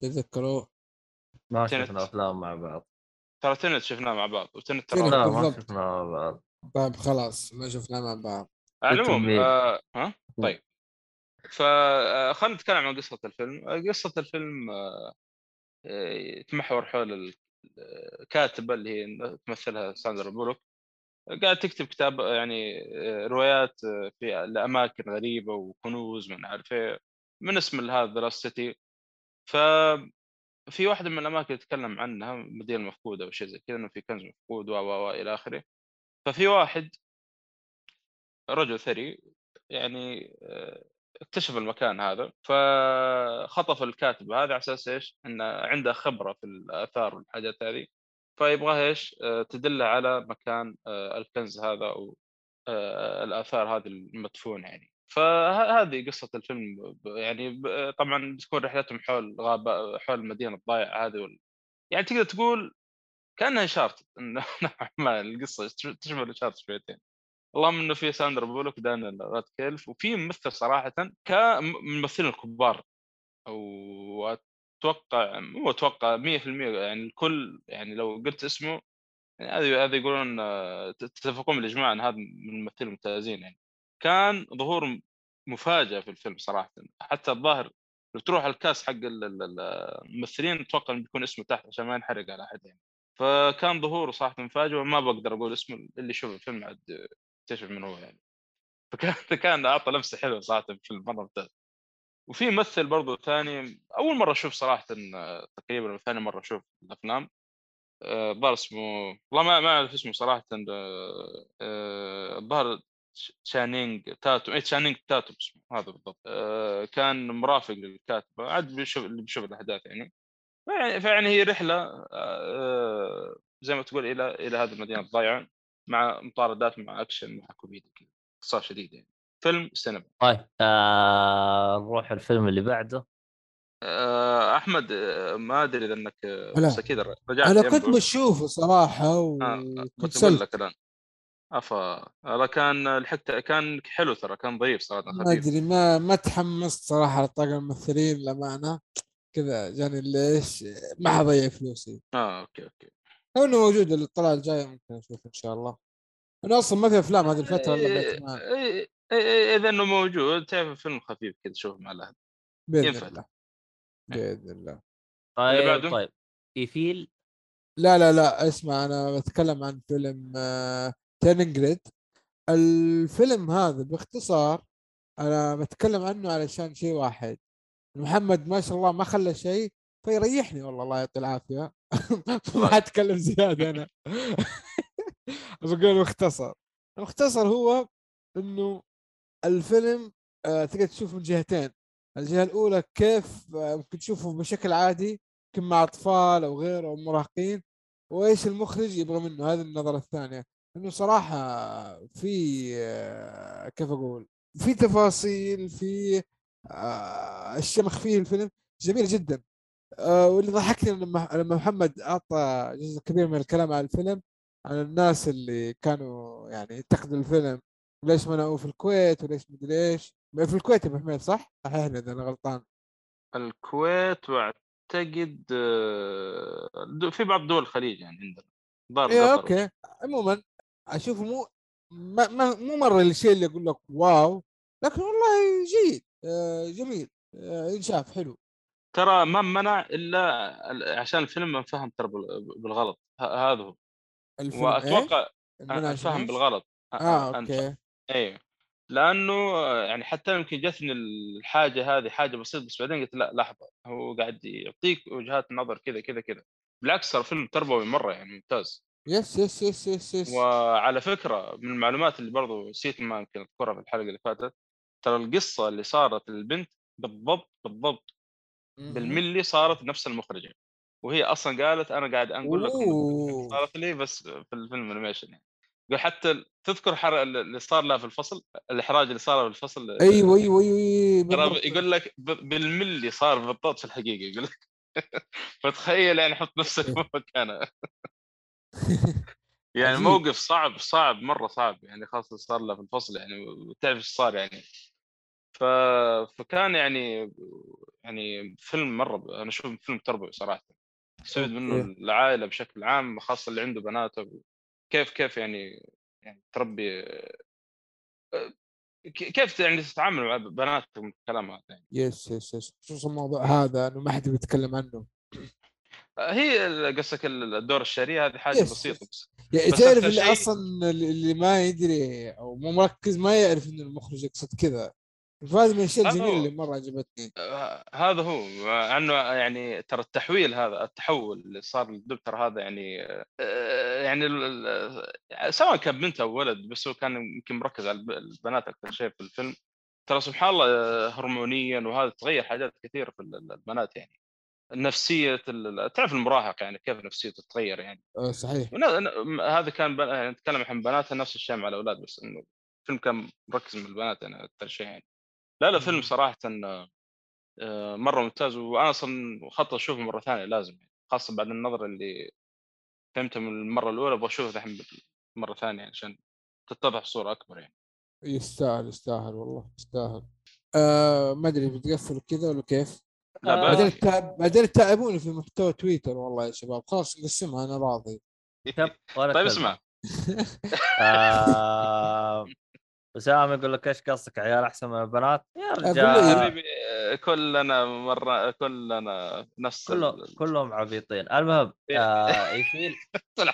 [SPEAKER 3] تتذكروه
[SPEAKER 1] ما. شفنا أفلام مع بعض
[SPEAKER 2] ترى تنت شفناه مع بعض وتنت. ترى
[SPEAKER 1] ما
[SPEAKER 3] بالضبط.
[SPEAKER 1] شفنا مع بعض
[SPEAKER 3] طيب خلاص ما شفناه مع بعض
[SPEAKER 2] العموم. آه ها؟ طيب. فخلينا نتكلم عن قصة الفيلم. آه، قصة الفيلم آه، آه، يتمحور حول ال- الكاتبة اللي هي تمثلها ساندرا بولوك. قاعد تكتب كتاب يعني آه، روايات آه، في لأماكن غريبة وكنوز من عارف إيه، من اسم هذا Lost City ف في واحدة من الأماكن يتكلم عنها مدينة مفقودة أو شيء زي كذا إنه في كنز مفقود و و إلى آخره. ففي واحد رجل ثري يعني آه، اكتشف المكان هذا فخطف الكاتب هذا على أساس إيش؟ إنه عنده خبرة في الآثار والحاجات هذه فيبغى إيش؟ آه، تدله على مكان آه، الكنز هذا أو الآثار هذه المدفونه يعني فهذه قصة الفيلم يعني طبعا بتكون رحلتهم حول غابة حول المدينة الضايعة هذه وال... يعني تقدر تقول كأنها شارت نوعا [laughs] ما القصة تشبه الشارت شويتين اللهم إنه في ساندرا بولوك دانيال راتكيلف وفي ممثل صراحة كممثلين الكبار. أو أتوقع مو أتوقع 100% يعني الكل يعني لو قلت اسمه يعني هذه هذه يقولون تتفقون بالإجماع إن هذا من الممثلين الممتازين يعني. كان ظهور مفاجأة في الفيلم صراحة. حتى الظاهر لو تروح الكاس حق ال- ال- ال- الممثلين أتوقع إنه بيكون اسمه تحت عشان ما ينحرق على أحد يعني. فكان ظهوره صراحة مفاجئ وما بقدر أقول اسمه اللي يشوف الفيلم عاد يكتشف من هو يعني فكان [laughs] كان أعطى لمسة حلوة صراحة في الفيلم مره ممتاز وفي ممثل برضو ثاني أول مرة أشوف صراحة تقريبا ثاني مرة أشوف الأفلام آه، الظاهر اسمه والله ما ما أعرف اسمه صراحة آه، آه، الظاهر شانينج تاتوم اي شانينج تاتوم اسمه هذا بالضبط كان مرافق للكاتبة عاد بيشوف اللي بيشوف الأحداث يعني. فيعني هي رحلة زي ما تقول إلى إلى هذه المدينة الضايعة. مع مطاردات مع أكشن مع كوميديا كذا قصة شديد يعني. فيلم سينما.
[SPEAKER 1] طيب آه نروح الفيلم اللي بعده.
[SPEAKER 2] آه، أحمد آه، ما أدري إذا إنك آه،
[SPEAKER 3] لا.
[SPEAKER 2] بس أكيد رجعت أنا
[SPEAKER 3] كنت بشوفه صراحة
[SPEAKER 2] آه،
[SPEAKER 3] وكنت سلت
[SPEAKER 2] لك الآن. افا هذا كان لحقت كان حلو ترى كان ضعيف صراحة
[SPEAKER 3] ما أدري ما ما تحمست صراحة لطاقم الممثلين للأمانة. كذا جاني ليش ما حضيع فلوسي.
[SPEAKER 2] آه okay okay.
[SPEAKER 3] لو إنه موجود الطلعة الجاية ممكن أشوف إن شاء الله. أنا أصلا ما في أفلام هذه الفترة إلا
[SPEAKER 2] إيه، إيه، إيه، إذا إنه موجود تعرف فيلم خفيف كذا شوف مع الأهل.
[SPEAKER 3] بإذن
[SPEAKER 2] ينفع.
[SPEAKER 3] الله. بإذن الله.
[SPEAKER 1] طيب؟ طيب. إيفيل؟
[SPEAKER 3] لا لا لا اسمع أنا بتكلم عن فيلم آه، Turning Red الفيلم هذا باختصار أنا بتكلم عنه علشان شيء واحد. محمد ما شاء الله ما خلى شيء فيريحني والله الله يعطيه العافية. [laughs] ما حتكلم زيادة أنا. [laughs] بقول مختصر المختصر هو إنه الفيلم آه، تقدر تشوفه من جهتين. الجهة الأولى كيف آه، ممكن تشوفه بشكل عادي يمكن مع أطفال أو غيره أو مراهقين. وإيش المخرج يبغى منه؟ هذه النظرة الثانية. إنه صراحة في آه، كيف أقول؟ في تفاصيل في اشياء مخفيه الفيلم جميل جدا. واللي ضحكني لما لما محمد أعطى جزء كبير من الكلام عن الفيلم عن الناس اللي كانوا يعني ينتقدوا الفيلم. وليش منعوه في الكويت وليش مدري إيش. في الكويت يا أبو حميد صح؟ صحيحني اذا أنا غلطان.
[SPEAKER 2] الكويت واعتقد آه، في بعض دول الخليج يعني عندنا. ضار قطر
[SPEAKER 3] okay. عموما أشوفه مو ما ما مو مرة الشيء اللي أقول لك wow لكن والله جيد آه، جميل آه، ينشاف حلو.
[SPEAKER 2] ترى ما منع إلا ال- عشان الفيلم انفهم ترى بال- بالغلط هذا هو
[SPEAKER 3] الفيلم
[SPEAKER 2] وأتوقع
[SPEAKER 3] إيش؟ المنع
[SPEAKER 2] انفهم؟ بالغلط آه
[SPEAKER 3] okay
[SPEAKER 2] أيوه لأنه يعني حتى يمكن جتني الحاجة هذه حاجة بسيطة بس بعدين قلت لا لحظة هو قاعد يعطيك وجهات نظر كذا كذا كذا بالعكس ترى فيلم تربوي مرة يعني ممتاز
[SPEAKER 3] yes yes yes yes yes
[SPEAKER 2] وعلى فكرة من المعلومات اللي برضو نسيت ما يمكن أذكرها في الحلقة اللي فاتت ترى القصة اللي صارت للبنت بالضبط بالضبط. بالملي صارت نفس المخرجة وهي أصلا قالت أنا قاعد أنقل
[SPEAKER 3] أوه.
[SPEAKER 2] صارت لي بس في الفيلم انيميشن يعني. حتى تذكر حر... اللي صار لها في الفصل؟ الإحراج اللي صار في الفصل
[SPEAKER 3] أيوه أيوه أيوه
[SPEAKER 2] ترى
[SPEAKER 3] بالضبط.
[SPEAKER 2] يقول لك بالملي صار بالضبط في الحقيقة يقول لك. [laughs] فتخيل يعني حط نفسك في [laughs] مكانه. [laughs] يعني. موقف صعب صعب مرة صعب يعني خاصة صار له في الفصل يعني وتعرف إيش صار يعني. ف... فكان يعني يعني فيلم مرة. أنا أشوف فيلم تربوي صراحة يستفيد منه. العائلة بشكل عام خاصة اللي عنده بناته كيف كيف يعني يعني تربي ك- كيف يعني تتعامل مع بناتك من الكلام هذا يعني.
[SPEAKER 3] يس يس يس خصوصا الموضوع هذا إنه ما حد بيتكلم عنه
[SPEAKER 2] هي ال- قصدك الدورة الشهرية هذه
[SPEAKER 3] حاجة
[SPEAKER 2] yes،
[SPEAKER 3] بسيطة.
[SPEAKER 2] بس
[SPEAKER 3] يعني تعرف اللي
[SPEAKER 2] شيء-
[SPEAKER 3] أصلا اللي ما يدري أو مو مركز ما يعرف إنه المخرج يقصد كذا فهذه من الاشياء الجميله
[SPEAKER 2] هو.
[SPEAKER 3] اللي مرة عجبتني.
[SPEAKER 2] آه، هذا هو. مع انه يعني ترى التحويل هذا التحول اللي صار للدكتور هذا يعني آه، يعني ال- سواء كان بنت أو ولد بس هو كان يمكن مركز على الب- البنات أكثر شيء في الفيلم. ترى سبحان الله آه، هرمونيا وهذا تغير حاجات كثيرة في ال- البنات يعني. نفسية تعرف المراهق يعني كيف نفسيته تتغير يعني.
[SPEAKER 3] آه صحيح.
[SPEAKER 2] هذا كان يعني نتكلم عن بنات نفس الشيء مع الأولاد بس إنه الفيلم كان مركز من البنات يعني أكثر شيء يعني. لا لا فيلم
[SPEAKER 3] مم.
[SPEAKER 2] صراحة آه، مرة ممتاز وأنا أصلا خطط أشوفه مرة ثانية لازم يعني خاصة بعد النظره اللي فهمتها من المرة الأولى أبغى أشوفه الحين مرة ثانية عشان تتضح الصورة أكبر يعني.
[SPEAKER 3] يستاهل يستاهل والله يستاهل. آه ما أدري بتقفل كذا ولا كيف؟
[SPEAKER 2] لا
[SPEAKER 1] آه،
[SPEAKER 3] بعدين التعب بعدين تتعبوني في محتوى تويتر والله يا شباب. خلاص نقسمها أنا راضي. [laughs]
[SPEAKER 2] طيب
[SPEAKER 1] كلمة.
[SPEAKER 2] اسمع. [laughs]
[SPEAKER 1] آه، اسامه يقول لك إيش قصدك عيال أحسن من البنات؟ يا رجال.
[SPEAKER 2] حبيبي كلنا مرة كلنا نفس
[SPEAKER 1] كله
[SPEAKER 2] ال-
[SPEAKER 1] كلهم عبيطين. المهم [laughs] آه يفيل [laughs]
[SPEAKER 2] طلع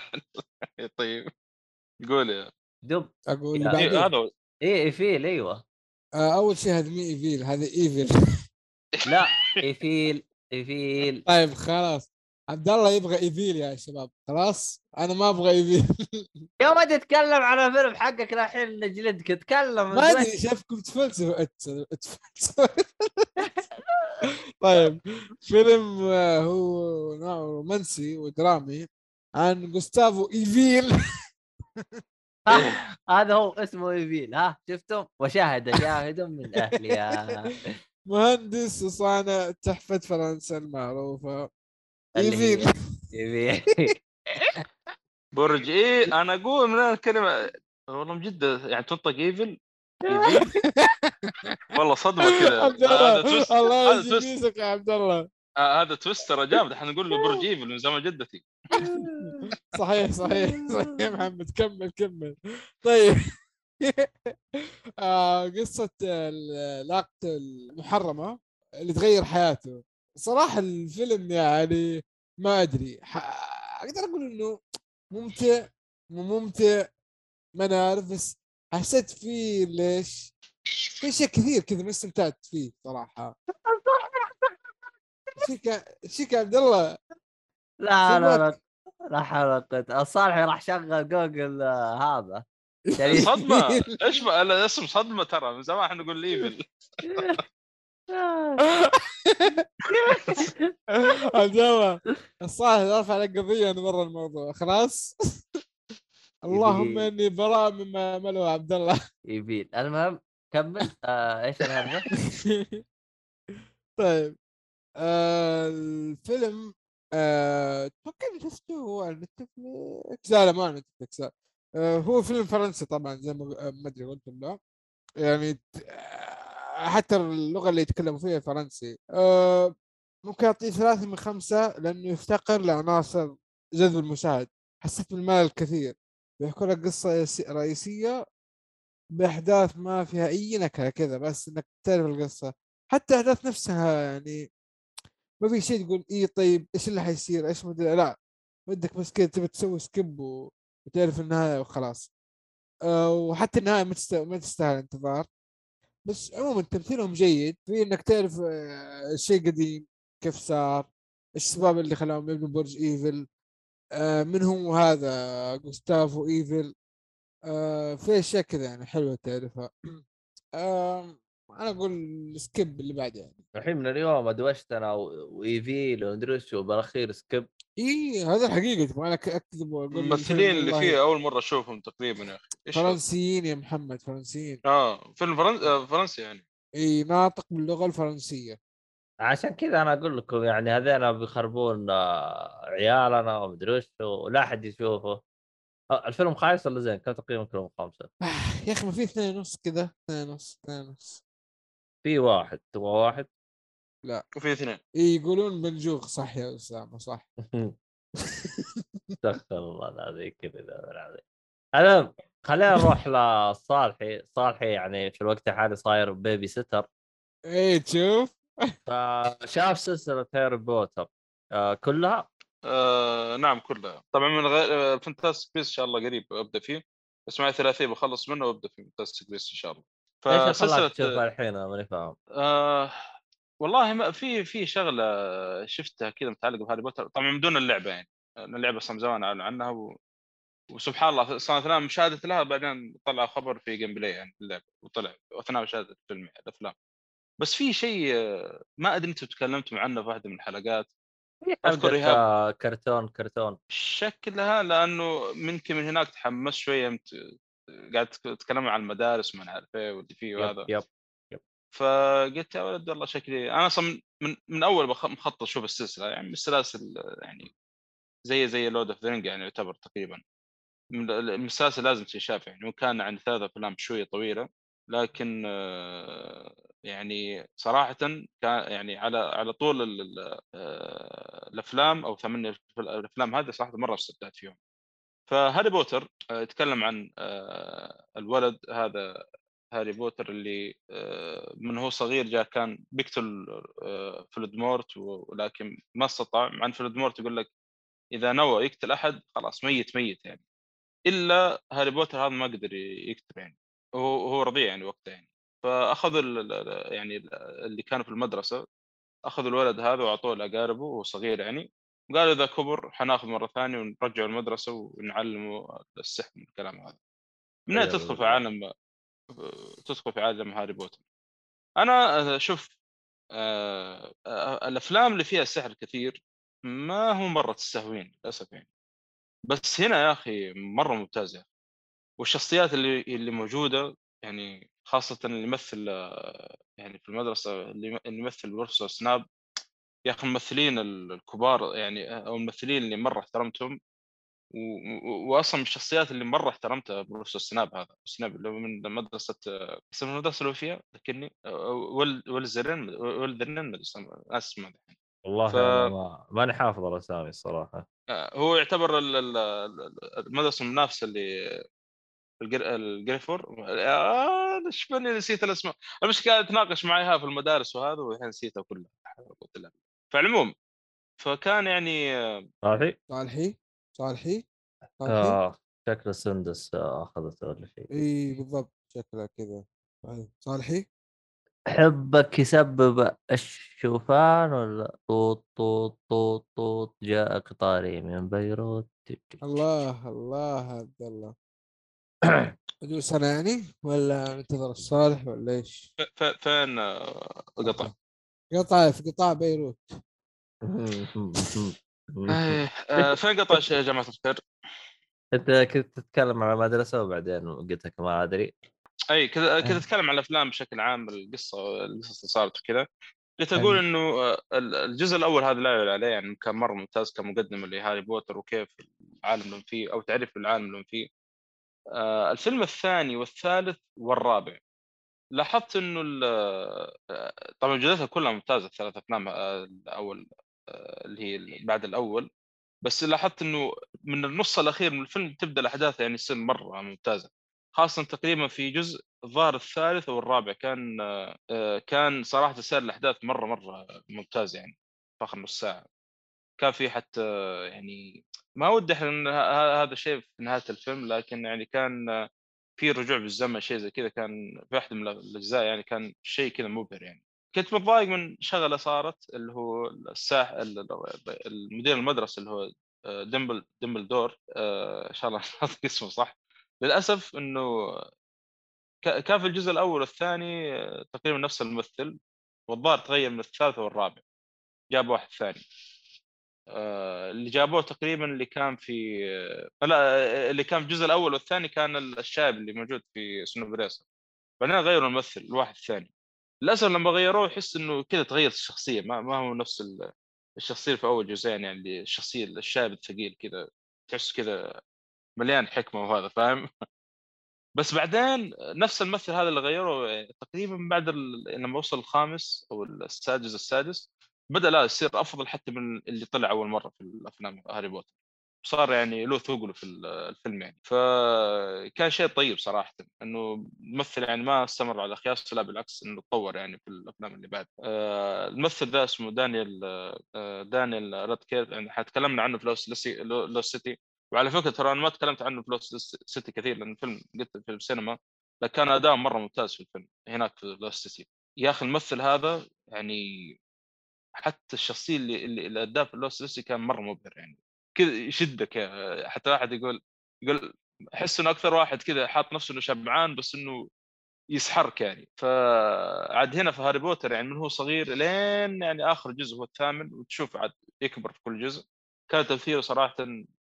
[SPEAKER 2] طيب قول يا.
[SPEAKER 1] دب
[SPEAKER 3] أقول
[SPEAKER 1] يا-
[SPEAKER 3] اللي
[SPEAKER 2] إيه،
[SPEAKER 3] بعدين.
[SPEAKER 2] هذا هو.
[SPEAKER 1] إيه يفيل أيوه.
[SPEAKER 3] آه أول شيء هذا مي ايفيل هذا ايفيل
[SPEAKER 1] لا [laughs] يفيل يفيل.
[SPEAKER 3] طيب خلاص. عبد الله يبغى إيفيل يا شباب. خلاص؟ أنا ما أبغى إيفيل. [laughs]
[SPEAKER 1] يوم ما تتكلم على فيلم حقك الحين نجلدك تكلم
[SPEAKER 3] ما أدري شايفكم تفلسفوا [laughs] طيب. فيلم آه، هو نوعه رومانسي ودرامي عن جوستافو
[SPEAKER 1] إيفيل. [laughs] هذا هو اسمه يفيل ها؟ شفتم؟ وشاهد شاهد من أهلها.
[SPEAKER 3] مهندس وصانع تحفة فرنسا المعروفة. ايفيل
[SPEAKER 1] يفيل [laughs]
[SPEAKER 2] برج إيه أنا أقول من الكلمة والله من جد يعني تنطق إيفل؟ [laughs] والله صدمة كذا. هذا
[SPEAKER 3] الله
[SPEAKER 2] تويست تويست
[SPEAKER 3] ميزك يا عبد الله.
[SPEAKER 2] آه، هذا twist جامد. إحنا نقول له برج إيفل من زمان جدتي. [laughs]
[SPEAKER 3] صحيح صحيح صحيح محمد. كمل كمل. طيب. آه قصة العلاقة المحرمة اللي تغير حياته. صراحة الفيلم يعني ما أدري ح- أقدر أقول إنه ممتع مو ممتع ما أنا عارف بس حسيت فيه ليش؟ في شيء كثير كذا ما استمتعت فيه صراحة. شيك شيك يا عبد الله.
[SPEAKER 1] لا لا. لا لا حول ولا قوة الصالح راح شغل جوجل آه، هذا. [laughs]
[SPEAKER 2] صدمة. [laughs] إيش الاسم صدمة ترى من زمان إحنا نقول إيفل. [laughs] [laughs]
[SPEAKER 3] عبد الله الصالح رفع قضية أنا برا الموضوع. خلاص؟ [laughs] اللهم إني براء مما يعمله عبد الله.
[SPEAKER 1] يبين. المهم كمل. آه إيش الهرجة؟ [laughs]
[SPEAKER 3] طيب. آه الفيلم آه، أتوقع اني شفته هو على Netflix لا لا ما على Netflix. آه هو فيلم فرنسي طبعا زي ما آه، أدري قلت لا. يعني آه، حتى اللغة اللي يتكلموا فيها فرنسي. آه ممكن أعطيه ثلاثة من خمسة لأنه يفتقر لعناصر جذب المشاهد حسيت بالملل الكثير بيحكوا لك قصة يس- رئيسية بأحداث ما فيها أي نكهة كذا بس إنك تعرف القصة. حتى الأحداث نفسها يعني ما في شيء تقول إيه طيب إيش اللي حيصير إيش مدري لا ودك بس كذا تبي تسوي skip. وتعرف النهاية وخلاص. أه وحتى تست... ما تستاهل انتظار. بس عموما تمثيلهم جيد. في إنك تعرف آه، شيء قديم كيف صار إيش السبب اللي خلاهم يبنوا برج إيفل آه، من هو هذا جوستافو إيفل آه، في أشياء كذا يعني حلوة تعرفها. [clears throat] أنا أقول skip اللي بعده يعني.
[SPEAKER 1] الحين من اليوم أدوشت أنا وإيفيل ومدري وبالأخير skip
[SPEAKER 3] اي هذا الحقيقة تبغى أنا اكذب واقول
[SPEAKER 2] الممثلين اللي فيه أول مرة أشوفهم تقريبا يا أخي إيش؟
[SPEAKER 3] فرنسيين يا محمد فرنسيين
[SPEAKER 2] آه فيلم فرنس... آه، فرنسي يعني
[SPEAKER 3] إي ناطق باللغة الفرنسية
[SPEAKER 1] عشان كذا أنا أقول لكم يعني هذين بيخربون آه، عيالنا ومدري وش ولا أحد يشوفه آه، الفيلم خايس ولا زين؟ كم تقييم كلهم
[SPEAKER 3] خمسة؟ يا أخي ما في اثنين ونص كذا اثنين ونص اثنين ونص
[SPEAKER 1] في واحد تبغى واحد؟
[SPEAKER 2] وفي اثنين.
[SPEAKER 3] اي يقولون bonjour صح يا أسامة صح. [laughs]
[SPEAKER 1] استغفر الله العظيم كذا العظيم. المهم خلينا نروح [laughs] لصالحي صالحي يعني في الوقت الحالي صاير babysitter
[SPEAKER 3] اي تشوف. [laughs]
[SPEAKER 1] فشاف سلسلة هاري بوتر آه كلها؟
[SPEAKER 2] آه نعم كلها. طبعا من غير Fantastic Beasts إن شاء الله قريب أبدأ فيه. بس معي ثلاثيه بخلص منه وأبدأ في Fantastic Beasts إن شاء الله.
[SPEAKER 1] إيش اللي خلاك
[SPEAKER 2] فسلسلة
[SPEAKER 1] تشوفها الحين؟ أنا ماني فاهم.
[SPEAKER 2] آه والله ما في في شغلة شفتها كذا متعلقة بهاري بوتر طبعا من دون اللعبة يعني اللعبة من زمان أعلن عنها و... وسبحان الله صار اثناء مشاهدة لها بعدين طلع خبر في gameplay يعني في اللعبة وطلع أثناء مشاهدة الفيلم الأفلام. بس في شيء ما أدري أنتم تكلمتم عنه في واحدة من الحلقات إيهاب.
[SPEAKER 1] آه، كرتون كرتون.
[SPEAKER 2] شكلها لأنه منك من هناك تحمس شوية مت... قاعد تتكلم عن المدارس وما عارف إيه واللي فيه وهذا.
[SPEAKER 1] yep yep.
[SPEAKER 2] فقلت يا ولد والله شكلي أنا أصلا من من, أول مخطط أشوف السلسلة يعني من السلاسل يعني زي زي Lord of Rings يعني يعتبر تقريبا. من ال- من السلاسل لازم تنشاف يعني وكان عن ثلاث أفلام شوية طويلة لكن آه، يعني صراحة كان يعني على على طول آه، الأفلام أو ثمان الأفلام هذه صراحة مرة استمتعت فيهم. فهاري بوتر آه، يتكلم عن الولد هذا هاري بوتر اللي آه، من هو صغير جاء كان بيقتل آه، فلودمورت ولكن ما استطاع. مع إن فلودمورت يقول لك إذا نوى يقتل أحد خلاص ميت ميت يعني. إلا هاري بوتر هذا ما قدر يقتل يعني. هو هو رضيع يعني وقتها يعني. فاخذوا يعني ال- اللي كانوا في المدرسة اخذوا الولد هذا وأعطوه لأقاربه وهو صغير يعني. قالوا إذا كبر حناخذ مرة ثانية ونرجعه المدرسة ونعلمه السحر من الكلام هذا. من
[SPEAKER 1] أيوة
[SPEAKER 2] تدخل في. عالم تدخل في عالم هاري بوتر. أنا شوف آه، آه، الأفلام اللي فيها سحر كثير ما هو مرة تستهوين للأسف يعني. بس هنا يا أخي مرة ممتازة. والشخصيات اللي اللي موجودة يعني خاصة اللي يمثل آه، يعني في المدرسة اللي يم- اللي يمثل بروفيسور سناب يا أخي الممثلين ال- الكبار يعني أو الممثلين اللي مرة احترمتهم واصلا من الشخصيات اللي مرة احترمتها بروفيسور سناب هذا سناب اللي هو من مدرسه آه، اسم المدرسة اللي هو فيها آه، ول ولزرين ولذرين ما أدري اسمه ناس اسمه الحين
[SPEAKER 1] والله
[SPEAKER 2] ف-
[SPEAKER 1] ماني حافظ الأسامي الصراحة.
[SPEAKER 2] آه، هو يعتبر ال- ال- ال- المدرسة المنافسه اللي الجر... الجريفور. آه إيش بني نسيت الأسماء. المشكلة أتناقش معي في المدارس وهذا والحين نسيتها كلها قلت لها. فالعموم فكان يعني آه،
[SPEAKER 1] صالحي؟
[SPEAKER 3] صالحي صالحي؟ صالحي؟
[SPEAKER 1] آه شكله سندس آه، اخذته ولا شيء
[SPEAKER 3] إي بالضبط شكله كذا أي. صالحي؟
[SPEAKER 1] حبك يسبب الشوفان ولا طوط طوط طوط طوط جاء قطاري من بيروت؟
[SPEAKER 3] الله الله عبد الله. ادوس أنا يعني ولا ننتظر الصالح ولا إيش؟
[SPEAKER 2] ف- ف- فين آه، قطع؟
[SPEAKER 3] قطع في قطاع بيروت. [laughs] [laughs]
[SPEAKER 2] آه، آه، فين قطع يا جماعة الخير؟
[SPEAKER 1] أنت كنت تتكلم عن المدرسة وبعدين قلت لك ما أدري.
[SPEAKER 2] أي كذا كنت
[SPEAKER 1] آه.
[SPEAKER 2] أتكلم عن الأفلام بشكل عام القصة القصص اللي صارت وكذا. كنت أقول إنه آه، ال- الجزء الأول هذا لا يعلى عليه يعني كان مرة ممتاز كمقدمه لهاري بوتر وكيف العالم اللي فيه أو تعريف العالم اللي فيه. آه، الفيلم الثاني والثالث والرابع. لاحظت إنه ال- طبعا جودتها كلها ممتازة الثلاث أفلام الأول آه، اللي هي بعد الأول. بس لاحظت إنه من النص الأخير من الفيلم تبدأ الأحداث يعني تصير مرة ممتازة. خاصة تقريبا في جزء الظاهر الثالث أو الرابع كان آه، كان صراحة تسير الأحداث مرة مرة ممتازه يعني في آخر نص ساعة. كان في حتى آه، يعني ما ودي إحنا هذا الشيء في نهاية الفيلم لكن يعني كان آه، في رجوع بالزمن شيء زي كذا كان في واحدة من الأجزاء يعني كان شيء كذا مبهر يعني. كنت متضايق من شغلة صارت اللي هو الساح ال- المدير المدرسة اللي هو آه، ديمبل دور آه، إن شاء الله [laughs] نطق اسمه صح. للأسف إنه كان في الجزء الأول والثاني آه، تقريبا نفس الممثل والظاهر تغير من الثالث والرابع. جاب واحد ثاني. اللي جابوه تقريبا اللي كان في لا اللي كان في الجزء الأول والثاني كان الشاب اللي موجود في سنوب ريسر بعدين غيروا الممثل الواحد الثاني للأسف لما غيروه يحس إنه كذا تغيرت الشخصية ما, ما هو نفس ال- الشخصية في أول جزئين يعني اللي الشخصية الشاب الثقيل كذا تحس كذا مليان حكمة وهذا فاهم [laughs] بس بعدين نفس الممثل هذا اللي غيره يعني تقريبا بعد. لما وصل الخامس أو السادس السادس بدأ لا يصير أفضل حتى من اللي طلع أول مرة في الأفلام هاري بوتر صار يعني له ثقله في ال- الفيلم يعني. فكان شيء طيب صراحة إنه الممثل يعني ما استمر على خياسه لا بالعكس إنه تطور يعني في الأفلام اللي بعد. آه، الممثل ذا اسمه دانيال آه، دانيال رادكليف يعني حتكلمنا عنه في Lost City. وعلى فكرة ترى أنا ما تكلمت عنه في Lost City كثير لأن الفيلم قلت في السينما لكن كان اداء مرة ممتاز في الفيلم هناك في Lost City. يا أخي الممثل هذا يعني حتى الشخصية اللي اللي اداها في Lost City كان مرة مبهر يعني. كذا يشدك يا- حتى واحد يقول يقول احس إنه أكثر واحد كذا حاط نفسه إنه شبعان بس إنه يسحرك يعني. فعاد هنا في هاري بوتر يعني من هو صغير لين يعني آخر جزء هو الثامن وتشوف عاد يكبر في كل جزء. كان تمثيله صراحة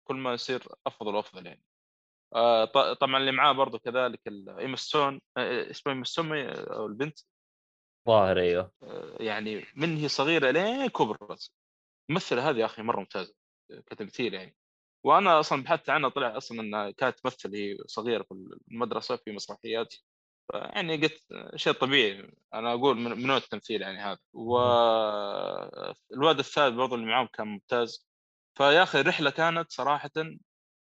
[SPEAKER 2] كل ما يصير أفضل وأفضل يعني. آه، طبعا اللي معاه برضه كذلك ايما ستون آه، اسمها ايما ستون أو البنت.
[SPEAKER 1] ظاهر أيوه.
[SPEAKER 2] آه، يعني من هي صغيرة لين كبرت. الممثله هذه يا أخي مرة ممتازة. كتمثيل يعني. وأنا أصلا بحثت عنها طلع أصلا إنها كانت تمثل هي صغيرة في المدرسة في مسرحيات. يعني قلت شيء طبيعي أنا أقول من نوع التمثيل يعني هذا. والواد الثالث برضو اللي معاهم كان ممتاز. فيا أخي الرحلة كانت صراحة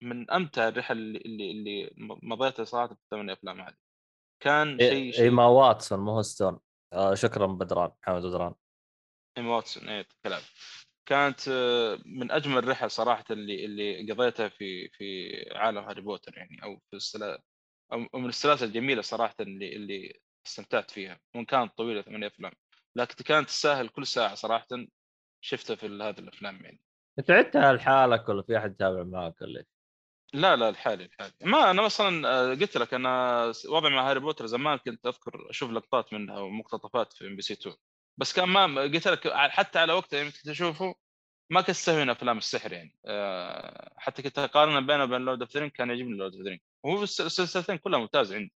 [SPEAKER 2] من أمتع الرحل اللي اللي, اللي مضيتها صراحة في الثمان أفلام هذه. كان شيء شيء
[SPEAKER 1] ايما واتسون مو هو ستون آه شكرا بدران محمد بدران.
[SPEAKER 2] ايما واتسون إيه كلام. كانت آه، من أجمل الرحل صراحة اللي اللي قضيتها في في عالم هاري بوتر يعني أو في السلا أو من السلاسل الجميلة صراحة اللي اللي استمتعت فيها وإن كانت طويلة ثمانية أفلام. لكن كانت تستاهل كل ساعة صراحة شفتها في هذه الأفلام يعني.
[SPEAKER 1] أنت عدتها لحالك ولا في أحد يتابع معك ولا؟
[SPEAKER 2] لا لا لحالي لحالي ما أنا أصلا آه، قلت لك أنا وضعي مع هاري بوتر زمان كنت أذكر أشوف لقطات منها ومقتطفات في إم بي سي 2 بس كان ما قلت لك حتى على وقتها يوم كنت أشوفه ما كنت أستهوي أفلام السحر يعني. آه، حتى كنت اقارن بينه وبين Lord of كان يعجبني Lord of وهو الس- السلسلتين كلها ممتازه عندي.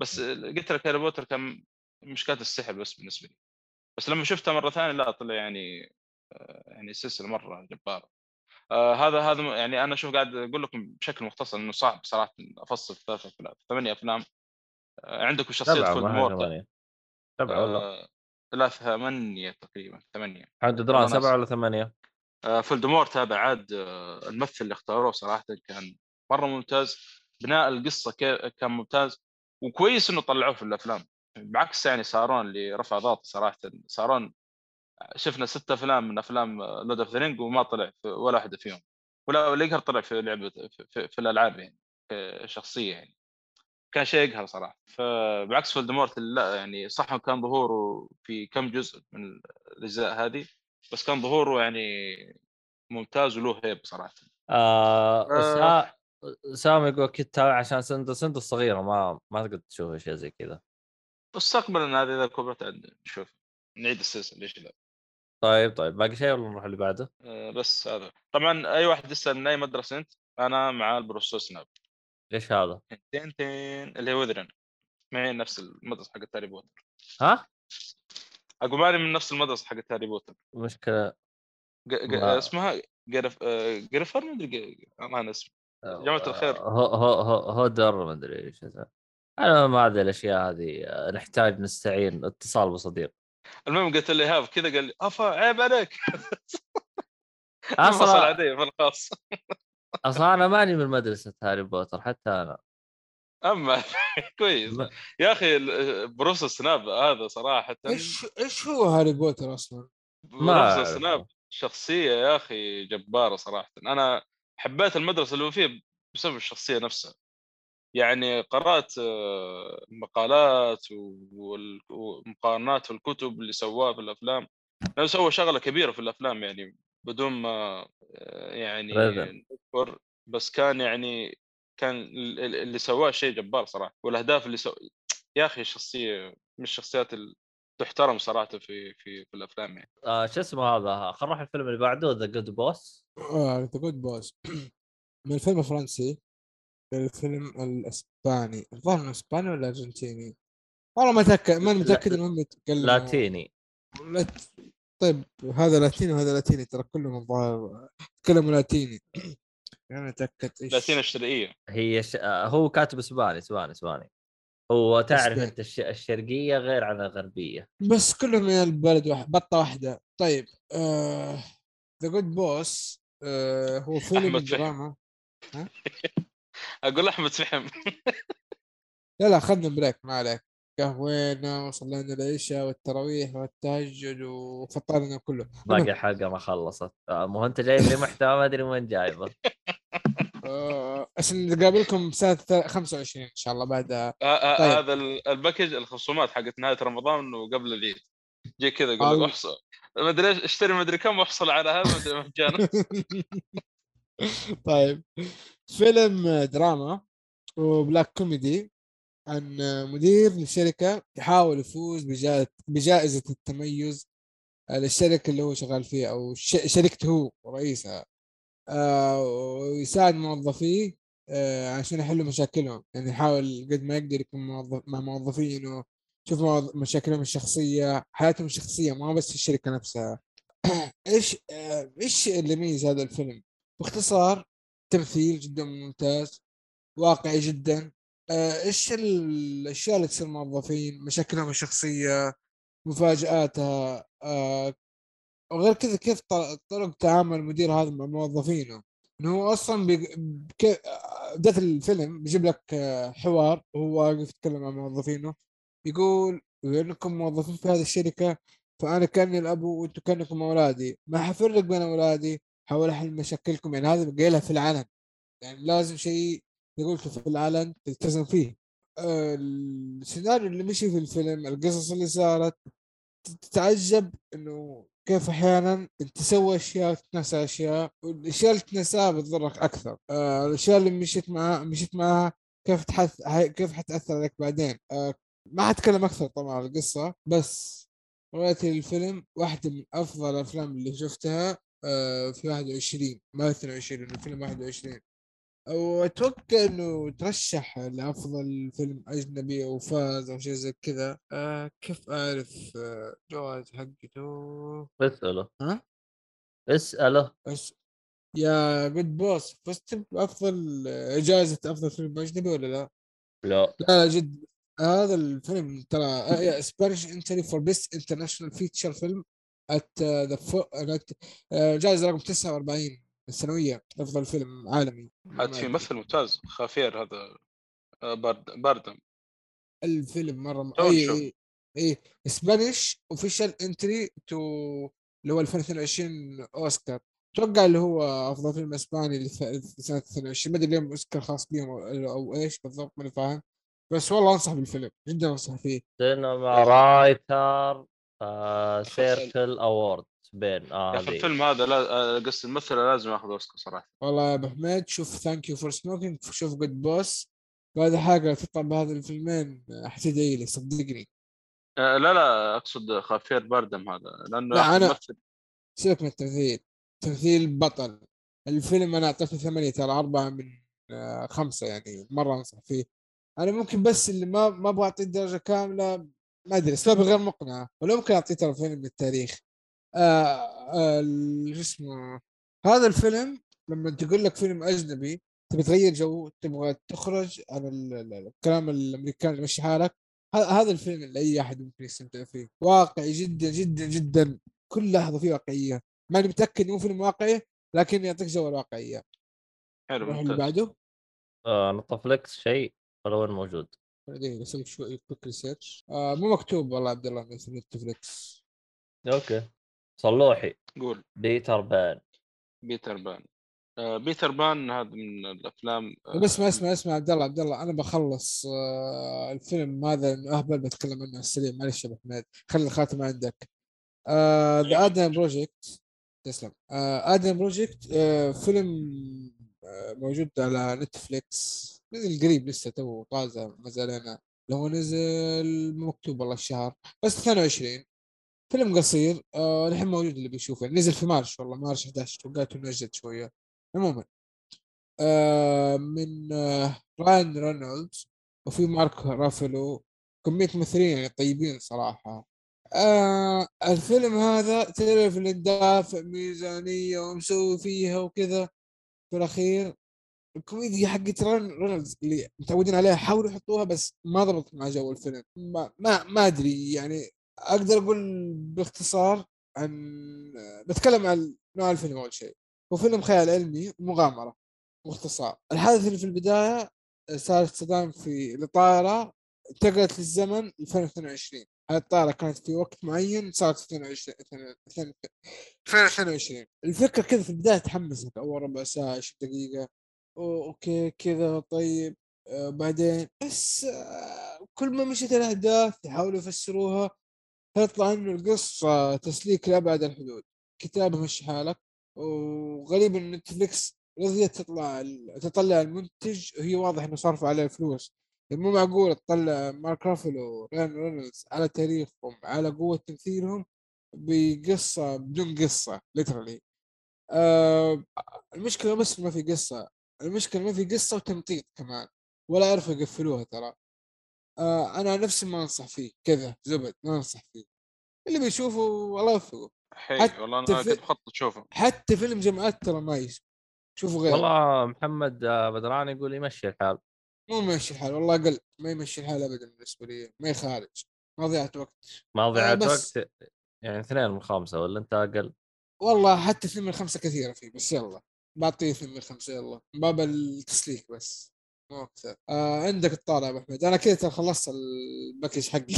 [SPEAKER 2] بس قلت لك هاري بوتر كان مشكلة السحر بس بالنسبة لي. بس لما شفتها مرة ثانية لا طلع يعني يعني سلسلة مرة جبارة. آه هذا هذا يعني أنا شوف قاعد أقول لكم بشكل مختصر إنه صعب صراحة أفصل ثلاث أفلام ثمانية أفلام. آه عندكم شخصيه فولد مورت
[SPEAKER 1] ثمانية. سبعة ولا
[SPEAKER 2] آه لا ثمانية تقريبا ثمانية والله ناس.
[SPEAKER 1] سبعة ولا ثمانية؟
[SPEAKER 2] آه فولدمورت هذا عاد آه الممثل اللي اختاروه صراحة كان مرة ممتاز. بناء القصة كان ممتاز وكويس إنه طلعوه في الأفلام. بعكس يعني سارون اللي رفع ضغط صراحة. سارون شفنا ست أفلام من أفلام Lord of the وما طلع في ولا واحدة فيهم. ولا يقهر طلع في لعبة في, في, في الألعاب يعني شخصية يعني. كان شيء يقهر صراحة. فبعكس فولدمورت لا يعني صح كان ظهوره في كم جزء من الأجزاء هذه بس كان ظهوره يعني ممتاز وله هيبة صراحة.
[SPEAKER 1] آه
[SPEAKER 2] آه.
[SPEAKER 1] سا... سام يقول أكيد تابع عشان سند سند صغيرة ما ما تقدر تشوف شيء زي كذا.
[SPEAKER 2] مستقبلا هذه إذا كبرت نشوف. نعيد السلسلة ليش لا؟
[SPEAKER 1] طيب طيب باقي شيء ولا نروح اللي بعده؟
[SPEAKER 2] آه، بس هذا. طبعا أي واحد يسأل من أي مدرسة أنت؟ أنا مع البروفيسور سناب.
[SPEAKER 1] إيش هذا؟
[SPEAKER 2] تين تين اللي هو وذرن ما هي نفس المدرسة حقت هاري بوتر.
[SPEAKER 1] ها؟
[SPEAKER 2] أقول ماني من نفس المدرسة حقت هاري بوتر.
[SPEAKER 1] مشكلة.
[SPEAKER 2] ج- ج-
[SPEAKER 1] ما-
[SPEAKER 2] اسمها جرف آه، جريفر؟ ما أدري ما أنا اسمه. جماعة الخير.
[SPEAKER 1] هو هو هو هودر ما أدري إيش. أنا ما هذه الأشياء هذه آه، نحتاج نستعين اتصال بصديق.
[SPEAKER 2] المهم قلت له ايهاب كذا قال لي أفا عيب عليك. [laughs] أصلا في الخاص
[SPEAKER 1] أصلا أنا ماني من مدرسة هاري بوتر حتى أنا.
[SPEAKER 2] أما [laughs] كويس. يا أخي بروس سناب هذا صراحة
[SPEAKER 3] إيش إيش هو هاري بوتر أصلا؟
[SPEAKER 1] ما
[SPEAKER 2] بروس. سناب شخصية يا أخي جبارة صراحة. أنا حبيت المدرسة اللي هو فيه بسبب الشخصية نفسها. يعني قرأت آه، مقالات ومقارنات في الكتب اللي سواها في الأفلام. لأنه سوى شغلة كبيرة في الأفلام يعني. بدون ما آه، يعني. نذكر بس كان يعني كان ال- ال- اللي سواه شيء جبار صراحة والأهداف اللي سو... يا أخي شخصية من الشخصيات اللي تحترم صراحة في في في الأفلام يعني.
[SPEAKER 1] آه شو اسمه هذا؟ خلينا نروح الفيلم اللي بعده The Good
[SPEAKER 3] Boss The Good Boss من الفيلم الفرنسي الفيلم الإسباني. الظاهر إنه إسباني ولا أرجنتيني؟ والله ما اتاكد ما متأكد يتكلموا.
[SPEAKER 1] لاتيني.
[SPEAKER 3] لات... طيب هذا لاتيني وهذا لاتيني ترى كلهم الظاهر يتكلموا لاتيني. [clears throat] أنا أتأكد إيش.
[SPEAKER 2] لاتينا الشرقية.
[SPEAKER 1] هي ش... هو كاتب إسباني إسباني إسباني. هو تعرف. أنت الش... الشرقية غير عن الغربية.
[SPEAKER 3] بس كلهم من البلد واحد بطة واحدة. طيب The Good Boss هو فيلم. دراما [laughs]
[SPEAKER 2] أقول أحمد فهم
[SPEAKER 3] لا لا اخذنا بريك ما عليك. قهوينا وصلينا العشاء والتراويح والتهجد وفطرنا كله.
[SPEAKER 1] باقي حلقة ما خلصت. آه، مو انت جايب لي محتوى؟ ما أدري وين جايبه. [laughs]
[SPEAKER 3] آه، عشان نقابلكم سنة 25 إن شاء الله بعد
[SPEAKER 2] آه،
[SPEAKER 3] طيب.
[SPEAKER 2] هذا ال- ال package الخصومات حقت نهاية رمضان وقبل العيد. جي كذا يقول. لك احصل. ما أدري إيش اشتري ما أدري كم واحصل على هذا ما أدري مجانا [laughs]
[SPEAKER 3] طيب. فيلم دراما وبلاك كوميدي. عن مدير لشركة يحاول يفوز بجائزة التميز للشركة اللي هو شغال فيها ش- شركته هو ورئيسها. آه، ويساعد موظفيه آه، عشان يحلوا مشاكلهم. يعني يحاول قد ما يقدر يكون موظف مع موظفينه موظ- مشاكلهم الشخصية حياتهم الشخصية ما بس في الشركة نفسها. [coughs] إيش آه، إيش اللي يميز هذا الفيلم؟ باختصار تمثيل جدا ممتاز واقعي جدا. آه، إيش الاشياء اللي تصير موظفين مشاكلهم الشخصية مفاجآتها آه، وغير كذا كيف طرق تعامل المدير هذا مع موظفينه؟ إنه هو أصلا بدايه الفيلم بيجيب لك آه، حوار وهو واقف يتكلم مع موظفينه يقول إنكم موظفين في هذه الشركة فأنا كأني الأب وأنتم كأنكم أولادي ما حفرق بين أولادي حاول أحل مشاكلكم. يعني هذا قايلها في العلن. يعني لازم شيء قلته في العلن تلتزم فيه. آه، السيناريو اللي مشي في الفيلم القصص اللي صارت تتعجب إنه كيف أحيانا تسوي أشياء وتتنسى أشياء والأشياء اللي تنساها بتضرك أكثر. آه الأشياء اللي مشيت معها مشيت معها كيف تحث كيف حتأثر عليك بعدين؟ آه ما حتكلم أكثر طبعا عن القصة بس رؤيتي للفيلم واحدة من أفضل الأفلام اللي شفتها في 21 ما 22 الفيلم 21 وأتوقع إنه ترشح لأفضل فيلم أجنبي أو فاز أو شيء زي كذا. آه كيف أعرف آه جوائز حقته؟
[SPEAKER 1] اسأله.
[SPEAKER 3] ها؟
[SPEAKER 1] اسأله.
[SPEAKER 3] بس يا جود بوس فزت بافضل جائزة أفضل فيلم أجنبي ولا لا؟
[SPEAKER 1] لا.
[SPEAKER 3] لا جد. هذا الفيلم ترى Spanish entry for Best International Feature Film at the جائزة رقم 49 السنوية أفضل فيلم عالمي
[SPEAKER 2] عاد في ممثل ممتاز خافير هذا آه، بارد باردم
[SPEAKER 3] الفيلم مرة م... to
[SPEAKER 2] a.
[SPEAKER 3] a a Spanish official entry to اللي هو 2022 اوسكار أتوقع اللي هو أفضل فيلم إسباني اللي في في سنه 22 ما أدري اليوم أوسكار خاص بيهم أو, أو إيش بالضبط ماني فاهم. بس والله أنصح بالفيلم جدا أنصح فيه.
[SPEAKER 1] سينما Writers Circle Award بين آه
[SPEAKER 2] يا
[SPEAKER 1] أخي
[SPEAKER 2] الفيلم هذا لا آه، قصدي الممثل لازم ياخذ أوسكار صراحة.
[SPEAKER 3] والله يا أبو حميد شوف Thank You for Smoking شوف Good Boss بعد حاجة تطلع بهذا الفيلمين حتدعي لي صدقني.
[SPEAKER 2] آه، لا لا أقصد خافير باردم هذا لأنه
[SPEAKER 3] لا،
[SPEAKER 2] ممثل.
[SPEAKER 3] سيبك من التمثيل تمثيل بطل. الفيلم أنا أعطيته ثمانية ترى أربعة من آه، خمسة يعني مرة أنصح فيه. أنا ممكن بس اللي ما ما أبغى أعطيه درجة كاملة ما أدري اسباب غير مقنعة ولا ممكن أعطيه ترى فيلم من التاريخ. آه آه ال- شو اسمه هذا الفيلم لما تقول لك فيلم أجنبي تبي تغير جو تبغى تخرج عن ال- ال- الكلام الامريكاني اللي يمشي حالك ه- هذا الفيلم اللي أي أحد ممكن يستمتع فيه. واقعي جدا جدا جدا كل لحظة فيه واقعية. ماني متأكد إنه فيلم واقعي لكن يعطيك جو الواقعيه
[SPEAKER 2] حلو
[SPEAKER 3] نروح اللي بعده.
[SPEAKER 1] آه نتفلكس شيء ولا وين موجود؟
[SPEAKER 3] بعدين أسوي شوي quick research آه مو مكتوب والله عبد الله نتفلكس
[SPEAKER 1] أوكي. صلوحي.
[SPEAKER 2] قول.
[SPEAKER 1] بيتر بان.
[SPEAKER 2] بيتر بان. آه، بيتر بان هذا من الأفلام آه،
[SPEAKER 3] بس اسمع اسمع اسمع عبد الله عبد الله أنا بخلص آه الفيلم هذا أهبل بتكلم عنه على السريع معلش يا أبو حميد. خلي الخاتمة عندك. The Adam Project تسلم. Adam Project آه فيلم آه موجود على نتفليكس. نزل قريب لسه تو طازة ما زال أنا. لو نزل مكتوب والله الشهر. بس 22 فيلم قصير آه الحين موجود اللي بيشوفه. نزل في March والله March 11 توقعته نزل شوية. عموما آه من آه راين رينولدز وفي مارك رافلو كمية ممثلين يعني طيبين صراحة. آه الفيلم هذا تعرف اللي دافع ميزانية ومسوي فيها وكذا. في الأخير الكوميديا حقت ران رينولدز اللي متعودين عليها حاولوا يحطوها بس ما ضبطت مع جو الفيلم. ما ما, ما أدري يعني أقدر أقول باختصار عن بتكلم عن نوع الفيلم أول شيء. هو فيلم خيال علمي ومغامره باختصار. الحادث اللي في البداية صارت صدام في الطائرة انتقلت للزمن 2022 هذه الطائرة كانت في وقت معين صارت 22 2022 الفكرة كذا في البداية تحمسك أول ربع ساعة 20 دقيقة أوكي كذا طيب آه بعدين بس آه كل ما مشت الاحداث يحاولوا يفسروها. تطلع انه القصة تسليك لابعد الحدود. كتابه مش حالك وغريب إن نتفليكس رضيت تطلع تطلع المنتج وهي واضح إنه صارفه عليه فلوس. يعني مو معقول تطلع مارك رافلو ورين رينولدز على تاريخهم على قوة تمثيلهم بقصة بدون قصة literally آه المشكلة بس ما في قصة. المشكلة ما في قصة وتمطيط كمان. ولا عرفوا يقفلوها ترى. آه أنا نفسي ما أنصح فيه كذا زبد ما أنصح فيه. اللي بيشوفه الله يوفقه.
[SPEAKER 2] حي والله أنا
[SPEAKER 3] في-
[SPEAKER 2] كنت مخطط أشوفه.
[SPEAKER 3] حتى فيلم جمعات ترى ما شوفوا غير.
[SPEAKER 1] والله محمد آه، بدران يقول يمشي الحال.
[SPEAKER 3] مو ماشي الحال والله أقل ما يمشي الحال ابدا بالنسبة لي ما يخارج ما ضيعت وقت.
[SPEAKER 1] ما ضيعت
[SPEAKER 3] بس-
[SPEAKER 1] وقت يعني اثنين من خمسة ولا أنت أقل؟
[SPEAKER 3] والله حتى اثنين من خمسة كثيرة فيه بس يلا. بعطيه اثنين من خمسة يلا من باب التسليك بس. آه عندك الطالع يا أبو أحمد. أنا كذا خلصت الباكج حقي.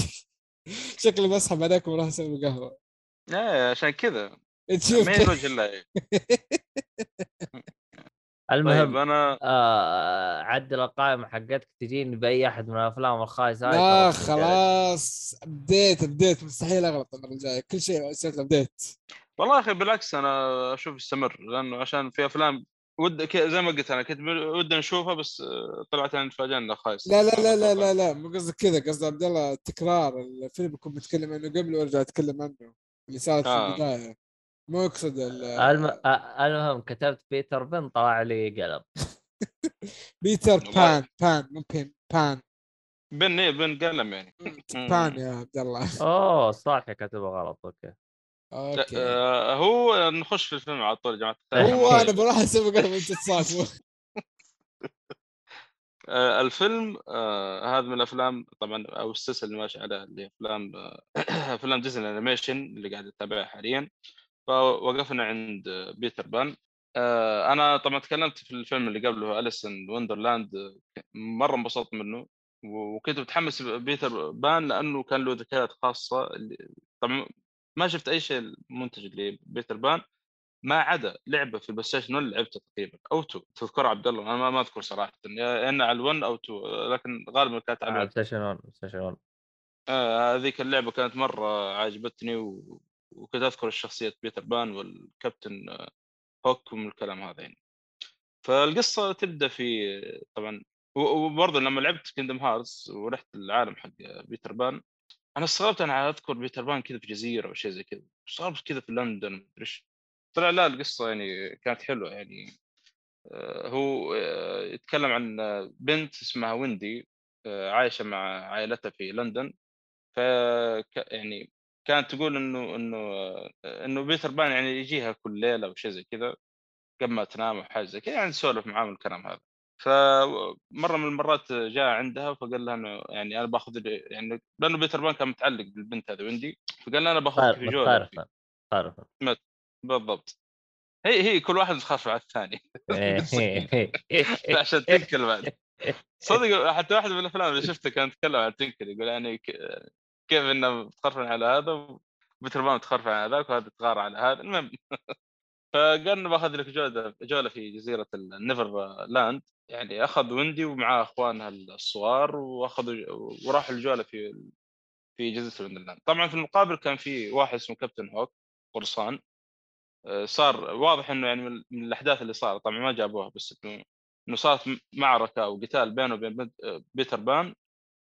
[SPEAKER 3] [laughs] شكلي بسحب عليكم وراح أسوي قهوة.
[SPEAKER 2] إيه عشان كذا.
[SPEAKER 3] تشوف
[SPEAKER 2] ما هي وجه الله [laughs]
[SPEAKER 1] المهم
[SPEAKER 2] طيب أنا
[SPEAKER 1] آه عدل القائمة حقتك تجيني بأي أحد من الأفلام الخايسة
[SPEAKER 3] لا. خلاص أبديت أبديت. مستحيل أغلط المرة الجاية. كل شيء سويت ابديت
[SPEAKER 2] والله يا أخي بالعكس أنا أشوف يستمر لأنه عشان في أفلام ود ك- زي ما قلت أنا كنت ودي نشوفها بس آه، طلعت أنا تفاجئنا خايس.
[SPEAKER 3] لا لا لا لا لا لا مو قصدك كذا قصد عبد الله تكرار الفيلم يكون بتكلم عنه قبل وأرجع أتكلم عنه اللي صارت في
[SPEAKER 2] آه.
[SPEAKER 3] البداية. مو يقصد ال-
[SPEAKER 1] الم... آه، المهم كتبت بيتر بن طلع لي قلم. [laughs]
[SPEAKER 3] بيتر. [laughs] بان بان مو بين بان.
[SPEAKER 2] بن إيه، بن قلم يعني.
[SPEAKER 3] بان يا عبد الله.
[SPEAKER 1] أوه صح كاتبها غلط أوكي.
[SPEAKER 3] أوكي.
[SPEAKER 2] آه، هو نخش في الفيلم على طول يا جماعة.
[SPEAKER 3] هو أنا [laughs] بروح أسوي قلم انت تصافوا [laughs]
[SPEAKER 2] آه، الفيلم آه، هذا من الأفلام طبعا أو السلسلة اللي ماشي عليها اللي أفلام آه، [clears throat] أفلام ديزني animation اللي قاعد أتابعها حاليا. فوقفنا عند بيتر بان. آه، أنا طبعا تكلمت في الفيلم اللي قبله Alice in Wonderland مرة انبسطت منه وكنت متحمس بيتر بان لأنه كان له ذكريات خاصة اللي طبعا ما شفت أي شيء منتج لبيتر بان ما عدا لعبة في البلاي ستيشن 1 لعبتها تقريبا أو 2 تذكر عبد الله أنا ما- ما أذكر صراحة يا اما على ال1 أو 2 لكن غالبا كانت على
[SPEAKER 1] على بلاي ستيشن 1 بلاي ستيشن 1
[SPEAKER 2] آه، هذيك اللعبة كانت مرة عجبتني و... وكنت أذكر الشخصيه بيتر بان والكابتن آه، هوك ومن الكلام هذا يعني. فالقصة تبدأ في طبعا وبرضه لما لعبت Kingdom Hearts ورحت العالم حق بيتر بان أنا استغربت أنا أذكر بيتر بان كذا في جزيره أو شيء زي كذا صار كذا في لندن مدري إيش. طلع لا القصة يعني كانت حلوة يعني. آه، هو آه، يتكلم عن آه، بنت اسمها ويندي عايشة مع عائلتها في لندن. ف يعني كانت تقول إنه إنه إنه بيتر بان يعني يجيها كل ليلة أو شيء زي كذا قبل ما تنام أو حاجة زي كذا يعني تسولف معاه الكلام هذا. فمرة من المرات جاء عندها فقال لها إنه يعني أنا باخذ يعني لأنه بيتر بان كان متعلق بالبنت هذه ويندي فقال لها أنا باخذك في جوله
[SPEAKER 1] متخارفا
[SPEAKER 2] بالضبط. هي هي كل واحد تخاف على الثاني.
[SPEAKER 1] إيه. [laughs] [laughs]
[SPEAKER 2] عشان تنكل بعد. صدق حتى واحد من الأفلام اللي شفتها كان يتكلم عن تنكل يقول يعني كيف إنه بتخرفن على هذا وبتر بان تخرفن على ذاك وهذا تغار على هذا. المهم. [laughs] فقال باخذ لك جولة جولة في جزيرة النيفر لاند يعني أخذ ويندي ومعاه اخوانها الصغار واخذوا وراحوا الجولة في في جزيرة الوندرلاند طبعا في المقابل كان في واحد اسمه كابتن هوك قرصان. آه، صار واضح إنه يعني من الأحداث اللي صارت طبعا ما جابوها بس إنه إنه صارت معركة أو قتال بينه وبين آه، بيتر بان.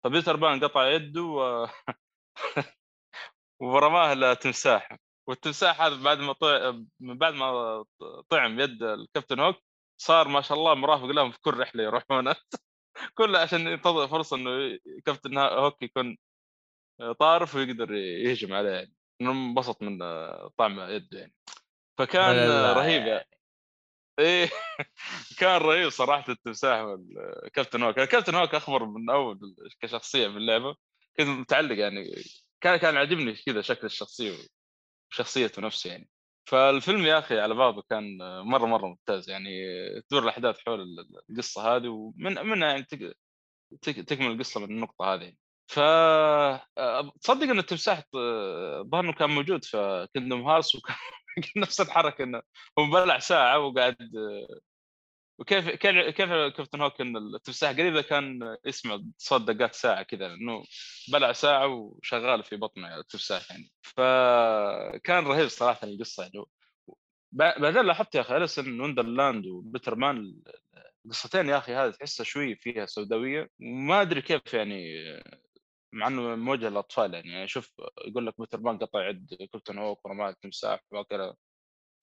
[SPEAKER 2] فبيتر بان قطع يده و... [laughs] ورماه لتمساح والتمساح هذا بعد ما طع بعد ما طعم يد الكابتن هوك صار ما شاء الله مرافق لهم في كل رحلة يروحون. [laughs] كله عشان ينتظر فرصة إنه كابتن هوك يكون طارف ويقدر يهجم عليه يعني. انبسط من طعم يده يعني. فكان رهيب. إيه. [laughs] كان رهيب صراحة التمساح والكابتن هوك الكابتن هوك أخبر من أول كشخصية في اللعبة. كنت متعلق يعني كان كان عاجبني كذا شكل الشخصية وشخصيته نفسه يعني. فالفيلم يا أخي على بعضه كان مرة مرة ممتاز يعني تدور الأحداث حول القصة هذه ومن منها يعني تكمل القصة من النقطة هذه. ف تصدق إن التمساح الظاهر إنه كان موجود في كندوم هارس وكان [laughs] نفس الحركة إنه هو بلع ساعة وقاعد وكيف كيف كيف كابتن هوك ان التمساح قريب كان يسمع صوت دقات ساعة كذا انه بلع ساعة وشغال في بطنه التمساح يعني. فكان رهيب صراحة القصة يعني. بعدين لاحظت يا أخي Alice in Wonderland وبيتر بان القصتين يا أخي هذه تحسها شوي فيها سوداوية. وما أدري كيف يعني مع إنه موجه للأطفال يعني, يعني شوف يقول لك بيتر بان قطع يد كابتن هوك ورماه للتمساح وكذا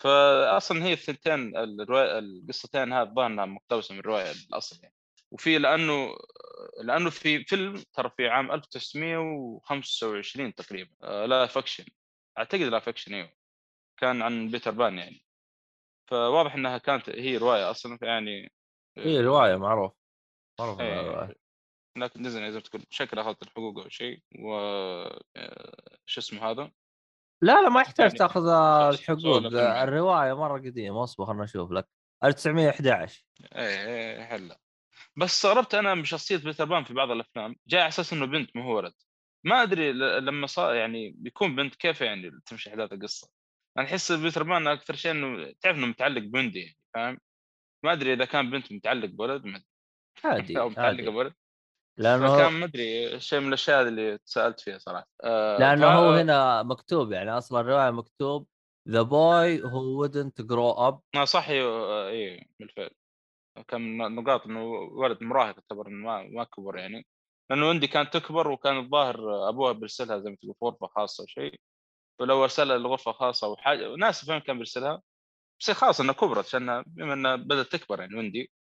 [SPEAKER 2] فاصلا هي الثنتين الرواية القصتين هذه الظاهر إنها مقتبسة من الرواية الاصل يعني وفي لأنه لأنه في فيلم ترى في عام 1925 تقريبا آه، live action أعتقد live action إيوه. كان عن بيتر بان يعني. فواضح إنها كانت هي رواية أصلا يعني
[SPEAKER 1] هي آه، رواية معروف. معروف إيه.
[SPEAKER 2] لكن ديزني زي ما تقول شكل اخذت الحقوق أو شيء و آه، شو اسمه هذا؟
[SPEAKER 1] لا لا ما يحتاج يعني تاخذ الحقوق الرواية مرة قديمة أصبر خلنا نشوف لك. 1911
[SPEAKER 2] إيه هلا. بس استغربت أنا من شخصية بيتر بان في بعض الأفلام جاي على أساس إنه بنت ما هو ولد. ما أدري لما صار يعني بيكون بنت كيف يعني تمشي أحداث القصة؟ أنا أحس بيتر بان أكثر شيء إنه تعرف إنه متعلق بويندي يعني فاهم؟ ما أدري إذا كان بنت متعلق بولد ما
[SPEAKER 1] عادي
[SPEAKER 2] أو متعلق بولد. لأنه كان ما ادري شيء من الأشياء اللي تساءلت فيها صراحة.
[SPEAKER 1] آه لأنه ف... هو هنا مكتوب يعني أصلا الرواية مكتوب the boy who wouldn't grow up
[SPEAKER 2] آه صح اي إيه، بالفعل. كان من نقاط إنه ولد مراهق يعتبر ما ما كبر يعني. لأنه ويندي كانت تكبر وكان الظاهر ابوها بيرسلها زي ما تقول غرفة خاصة أو شيء. فلو أرسلها لغرفه خاصة أو حاجة ناسي فين كان بيرسلها. بس خلاص إنها كبرت عشان بما إنها بدأت تكبر يعني وندي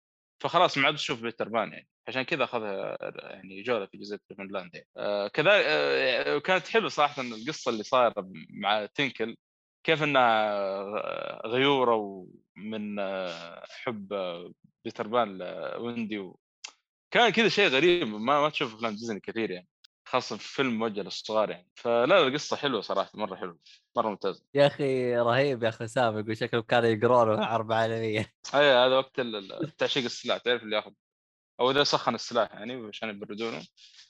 [SPEAKER 2] فخلاص ما عاد تشوف بيتر بان يعني عشان كذا أخذها يعني جولة في جزيرة نيفرلاند يعني. آه كذلك آه كانت حلوة صراحة القصة اللي صايرة مع تينكل كيف انها غيورة ومن آه حب بيتر بان لويندي. كان كذا شيء غريب ما ما تشوف افلام ديزني كثير يعني خاصة في فيلم موجه للصغار يعني. فلا القصة حلوة صراحة مرة حلوة مرة ممتازة.
[SPEAKER 1] يا أخي رهيب يا أخي سامي يقول شكلهم كانوا يقرون حرب عالمية.
[SPEAKER 2] أي هذا وقت تعشيق السلاح تعرف اللي ياخذ أو إذا سخن السلاح يعني عشان يبردونه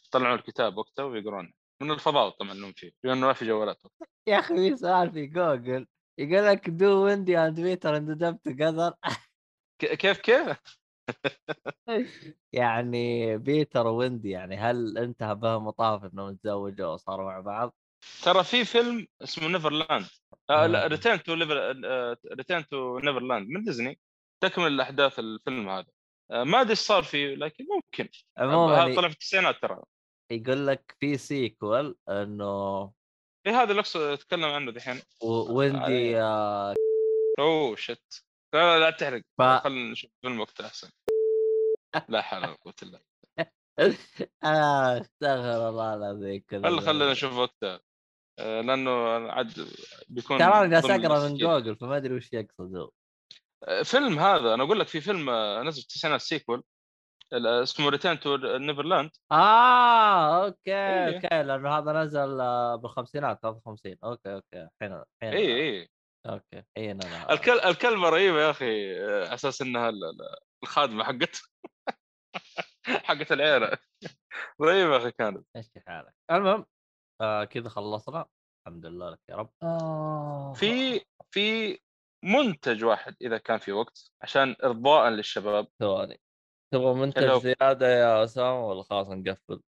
[SPEAKER 2] يطلعون الكتاب وقته ويقرون من الفضاء طبعا لهم فيه لأنه ما في جوالات
[SPEAKER 1] يا أخي في سؤال في جوجل يقول لك do Wendy and Peter end up
[SPEAKER 2] كيف كيف؟ [laughs] [laughs]
[SPEAKER 1] يعني بيتر ويندي يعني هل انتهى بهم مطاف إنهم تزوجوا وصاروا مع بعض؟
[SPEAKER 2] ترى في فيلم اسمه نيفرلاند آه لا Return to Return to Neverland من ديزني. تكمل أحداث الفيلم هذا. آه ما أدري إيش صار فيه لكن ممكن. عموما هذا طلع في التسعينات ترى.
[SPEAKER 1] يقول لك في sequel إنه
[SPEAKER 2] إيه هذا اللي أتكلم عنه دحين.
[SPEAKER 1] ويندي آه...
[SPEAKER 2] oh shit لا لا تحرق. ف... خلينا نشوف فيلم وقت أحسن. [laughs] لا حول ولا قوة إلا [laughs]
[SPEAKER 1] آه استغفر الله العظيم
[SPEAKER 2] خل خلينا نشوف وقتها. آه، لأنه عاد بيكون
[SPEAKER 1] ترى أنا أقرأ من جوجل فما أدري وش يقصد
[SPEAKER 2] آه، فيلم هذا أنا أقول لك في فيلم آه، نزل في التسعينات sequel اسمه Return to Neverland
[SPEAKER 1] آه okay إيه. okay لأنه هذا نزل بالخمسينات 53 okay okay الحين الحين
[SPEAKER 2] اي اي
[SPEAKER 1] okay اي
[SPEAKER 2] الكل... الكلبة رهيبة يا أخي أساس إنها الخادمة حقت [laughs] حقت العيلة رهيبه يا أخي كانت.
[SPEAKER 1] إيش حالك. المهم آه كذا خلصنا. الحمد لله لك يا رب. آه.
[SPEAKER 2] في في منتج واحد إذا كان في وقت عشان ارضاء للشباب.
[SPEAKER 1] ثواني. تبغى منتج زيادة يا أسامة ولا خلاص نقفل؟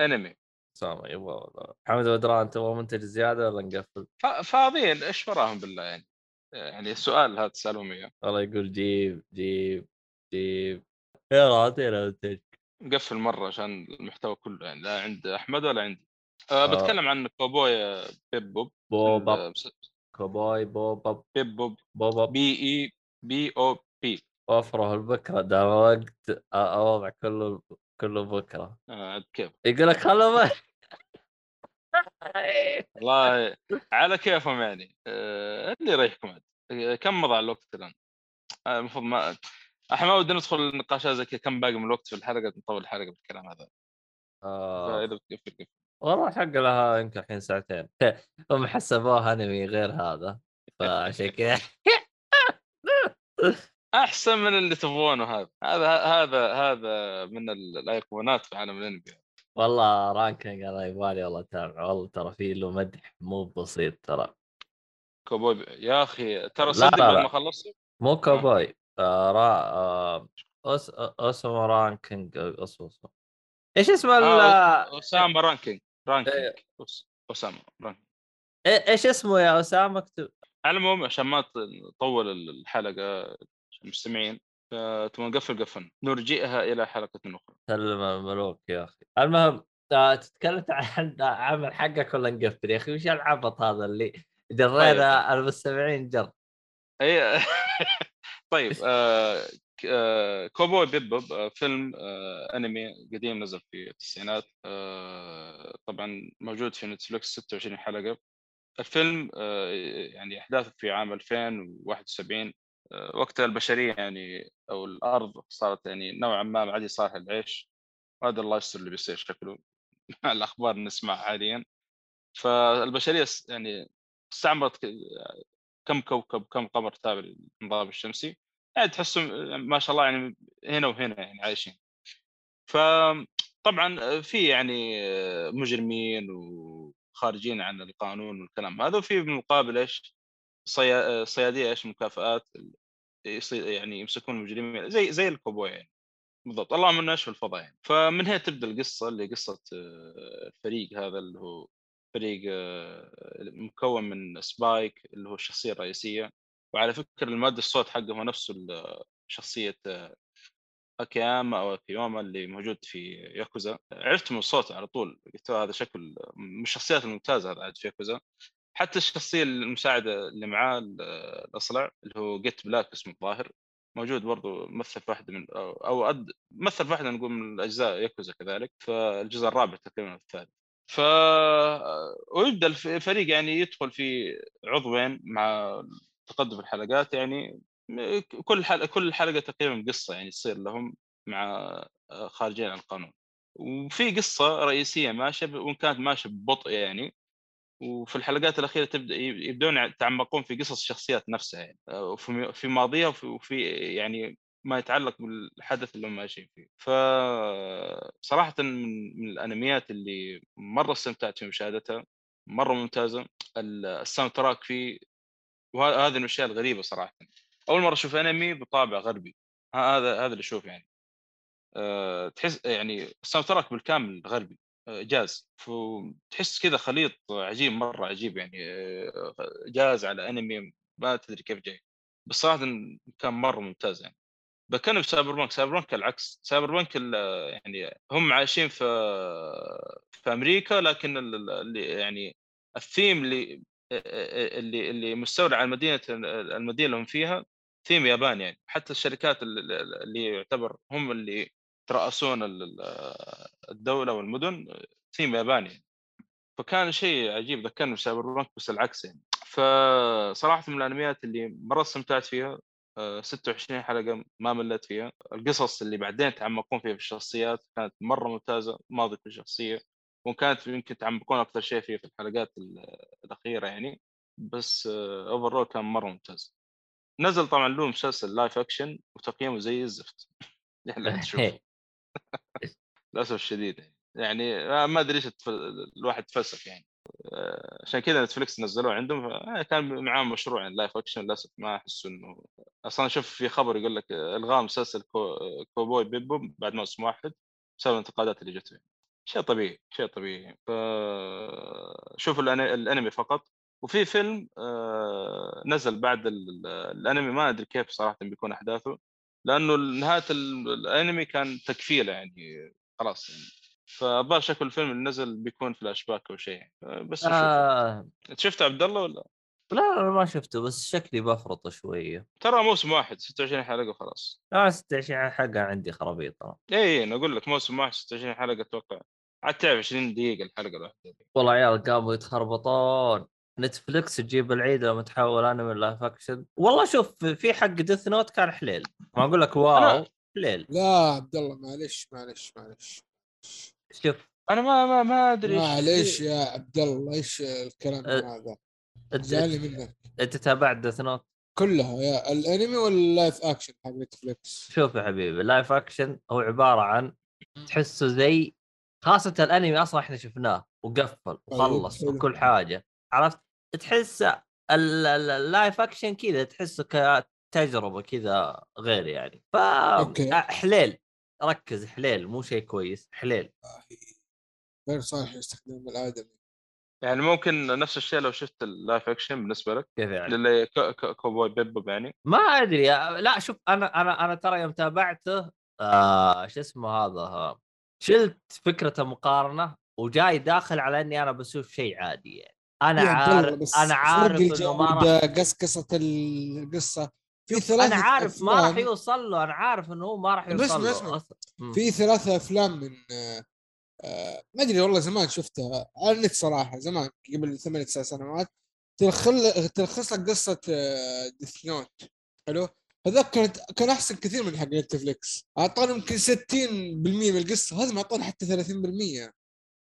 [SPEAKER 2] أنمي.
[SPEAKER 1] أسامة يبغى محمد بدران تبغى منتج زيادة ولا نقفل؟
[SPEAKER 2] فاضيين إيش وراهم بالله يعني؟ يعني السؤال هذا تسالهم إياه.
[SPEAKER 1] والله يقول جيب جيب. جيب يلا اعطينا منتج
[SPEAKER 2] مقفل مرة عشان المحتوى كله يعني لا عند أحمد ولا عندي. أه
[SPEAKER 1] آه.
[SPEAKER 2] بتكلم عن كوبوي آه، بيب بوب
[SPEAKER 1] بوب
[SPEAKER 2] ال-
[SPEAKER 1] كوباي بوب
[SPEAKER 2] بيب بوب
[SPEAKER 1] بوب
[SPEAKER 2] بي إي بي أو بي.
[SPEAKER 1] وفره البكرة ده وقت أوضع كله كله بكرة.
[SPEAKER 2] آه عاد كيف؟
[SPEAKER 1] يقول لك خلوا
[SPEAKER 2] والله [laughs] على كيفهم يعني. آه اللي يريحكم عاد. آه، كم مضى على الوقت الآن؟ المفروض ما إحنا ما ودنا ندخل نقاشات زي كذا كم باقي من الوقت في الحلقة نطول الحلقة بالكلام هذا.
[SPEAKER 1] آه.
[SPEAKER 2] فإذا بتقفل قفل
[SPEAKER 1] والله حق لها يمكن الحين ساعتين. [laughs] هم حسبوها أنمي غير هذا فعشان كذا. [laughs]
[SPEAKER 2] أحسن من اللي تبغونه هذا. هذا هذا هذا من ال- الأيقونات في عالم الأنمي.
[SPEAKER 1] والله رانكينج أنا يبغالي والله اتابع والله ترى في له مدح مو بسيط ترى.
[SPEAKER 2] كوبوي يا أخي ترى صدق
[SPEAKER 1] لا،
[SPEAKER 2] بعد
[SPEAKER 1] لا.
[SPEAKER 2] ما خلصت؟
[SPEAKER 1] مو كوبوي. آه را آه أس... اسمه رانكينج اسمه إيش اسم ال
[SPEAKER 2] آه، أسامة رانكينج ranking
[SPEAKER 1] إيه.
[SPEAKER 2] أسامة ranking
[SPEAKER 1] إيه- إيش اسمه يا أسامة؟ اكتب.
[SPEAKER 2] العموم عشان ما ت- نطول ال- الحلقة المستمعين فتبغى نقفل قفلنا نرجئها إلى حلقة أخرى.
[SPEAKER 1] سلم الملوك يا أخي. المهم آه، تتكلم [laughs] عن عمل حقك ولا نقفل يا أخي؟ وش العبط هذا اللي جرينا المستمعين جر
[SPEAKER 2] اي [laughs] طيب آه آه Cowboy Bebop آه فيلم آه أنمي قديم نزل في التسعينات آه طبعا موجود في Netflix 26 حلقة. الفيلم آه يعني أحداثه في عام 2071 آه وقتها البشرية يعني أو الأرض صارت يعني نوعا ما ما عاد صالحه العيش وهذا الله يستر اللي بيصير شكله. [laughs] مع الأخبار اللي نسمعها حاليا. فالبشرية يعني استعمرت كم كوكب كم قمر تابع للنظام الشمسي. يعني تحسهم ما شاء الله يعني هنا وهنا يعني عايشين. فطبعا في يعني مجرمين وخارجين عن القانون والكلام هذا وفي بالمقابل إيش؟ صيا- صيادية إيش؟ مكافآت يعني يمسكون المجرمين زي زي الكوبوي يعني. بالضبط. اللهم إنه إيش؟ في الفضاء يعني. فمن هنا تبدأ القصة اللي قصة آه، الفريق هذا اللي هو فريق آه، مكون من سبايك اللي هو الشخصية الرئيسية. وعلى فكرة المؤدي الصوت حقه هو نفسه ال- شخصية آه، أكياما أو أكيوما اللي موجود في ياكوزا. عرفت من صوته على طول قلت هذا شكل من الشخصيات الممتازة عاد في ياكوزا. حتى الشخصية المساعدة اللي معاه ال- الأصلع اللي هو جيت بلاك اسمه الظاهر موجود برضو مثل في واحدة من أو, أد... مثل في واحدة نقول من الأجزاء ياكوزا كذلك. فالجزء الرابع تقريبا الثالث ف ويبدأ الف- الفريق يعني يدخل في عضوين مع تقدم الحلقات يعني كل حلقة كل حلقة تقريبا قصة يعني تصير لهم مع خارجين عن القانون. وفي قصة رئيسية ماشيه وإن كانت ماشيه ببطء يعني وفي الحلقات الأخيرة تبدأ يبدون يتعمقون في قصص الشخصيات نفسها يعني آه، وفي في ماضيها وفي يعني ما يتعلق بالحدث اللي هم ماشيين فيه. فصراحه من, من الأنميات اللي مرة استمتعت في مشاهدتها مرة ممتازة. ال- ال soundtrack فيه وهذه من الأشياء الغريبة صراحة. أول مرة أشوف أنمي بطابع غربي. هذا هذا اللي أشوف يعني. أه تحس يعني ال soundtrack بالكامل غربي. آه، جاز. فتحس كذا خليط عجيب مرة عجيب يعني. آه، جاز على أنمي ما تدري كيف جاي. بس صراحة كان مرة ممتاز يعني. بكلم Cyberpunk Cyberpunk العكس. Cyberpunk يعني هم عايشين في في أمريكا لكن ال- ال- اللي يعني الثيم اللي اللي اللي مستولى على المدينة المدينة اللي هم فيها ثيم ياباني يعني. حتى الشركات اللي, يعتبر هم اللي يترأسون ال- الدولة والمدن ثيم ياباني فكان شيء عجيب ذكرني ب Cyberpunk بس العكس يعني. فصراحة من الأنميات اللي مرة استمتعت فيها. 26 حلقة ما مليت فيها. القصص اللي بعدين تعمقون فيها في الشخصيات كانت مرة ممتازة ماضي كل شخصية وكانت يمكن يتعمقون أكثر شيء فيها في الحلقات ال- الأخيرة يعني بس overall كان مرة ممتاز. نزل طبعا له مسلسل live action وتقييمه زي الزفت. [laughs] يعني تشوف [laughs] للأسف الشديد يعني. يعني ما- ما أدري إيش الواحد تفلسف يعني. آه، عشان كذا Netflix نزلوه عندهم ف- كان معاهم مشروع يعني live action للأسف ما أحس إنه أصلا شوف في خبر يقول لك إلغاء مسلسل Cow... Cowboy Bebop بعد موسم واحد بسبب الانتقادات اللي يعني. شيء طبيعي شيء طبيعي. ف شوفوا الأني- الأنمي فقط. وفي فيلم آه، نزل بعد ال- الأنمي ما أدري كيف صراحة بيكون أحداثه لأنه نهاية ال- الأنمي كان تقفيلة يعني خلاص يعني. فالظاهر شكل الفيلم اللي نزل بيكون فلاش باك أو شيء. يعني بس
[SPEAKER 1] آه.
[SPEAKER 2] شفت عبد الله ولا؟
[SPEAKER 1] لا لا أنا ما شفته بس شكلي بفرط شوية.
[SPEAKER 2] ترى موسم واحد 26 حلقة وخلاص.
[SPEAKER 1] لا 26 حلقة عندي خرابيط أنا.
[SPEAKER 2] اي اي أنا أقول لك موسم واحد 26 حلقة أتوقع. عاد تعرف 20 دقيقة الحلقة الواحدة
[SPEAKER 1] والله عيال قاموا يتخربطون. Netflix تجيب العيد لما تحول انمي live action والله شوف في حق Death Note كان حليل. ما أقول لك wow
[SPEAKER 2] أنا-
[SPEAKER 1] حليل.
[SPEAKER 3] لا عبد الله معلش معلش معلش.
[SPEAKER 1] شوف
[SPEAKER 2] أنا ما ما ما أدري
[SPEAKER 3] معلش يا عبد الله إيش الكلام
[SPEAKER 1] أه.
[SPEAKER 3] هذا؟ زعلني منك.
[SPEAKER 1] أنت تابعت Death Note
[SPEAKER 3] كلها يا الأنمي وال live action حق Netflix
[SPEAKER 1] شوف يا حبيبي ال live action هو عبارة عن تحسه زي خاصة الأنمي أصلا إحنا شفناه وقفل وخلص
[SPEAKER 3] حلو.
[SPEAKER 1] وكل حاجة عرفت؟ تحس ال- ال- ال live action كذا تحسه كتجربة كذا غير يعني. ف. حليل ركز حليل مو شيء كويس حليل
[SPEAKER 3] غير صالح لاستخدام الآدمي.
[SPEAKER 2] يعني ممكن نفس الشيء لو شفت ال live action بالنسبة لك
[SPEAKER 1] كيف يعني
[SPEAKER 2] للي كو- كو- كوبوي Bebop يعني.
[SPEAKER 1] ما أدري لا شوف أنا أنا أنا ترى يوم تابعته آه شو اسمه هذا آه، شلت فكره المقارنه وجاي داخل على إني أنا بشوف شيء عادي يعني.
[SPEAKER 3] أنا
[SPEAKER 1] عارف
[SPEAKER 3] أنا
[SPEAKER 1] عارف إنه ما راح
[SPEAKER 3] قصقصة القصة في ثلاثة
[SPEAKER 1] أنا عارف ما راح يوصل له أنا عارف إنه هو ما راح يوصل له
[SPEAKER 3] اسمع.
[SPEAKER 1] أصلاً. مم.
[SPEAKER 3] في ثلاثة أفلام من آه، آه، ما أدري والله زمان شفتها. على النت صراحة زمان قبل ثمان تسع سنوات. تلخل تلخص لك قصة Death Note حلو؟ هذاك كانت كان أحسن كثير من حق Netflix. أعطاني يمكن 60% من القصة. هذا ما أعطاني حتى 30%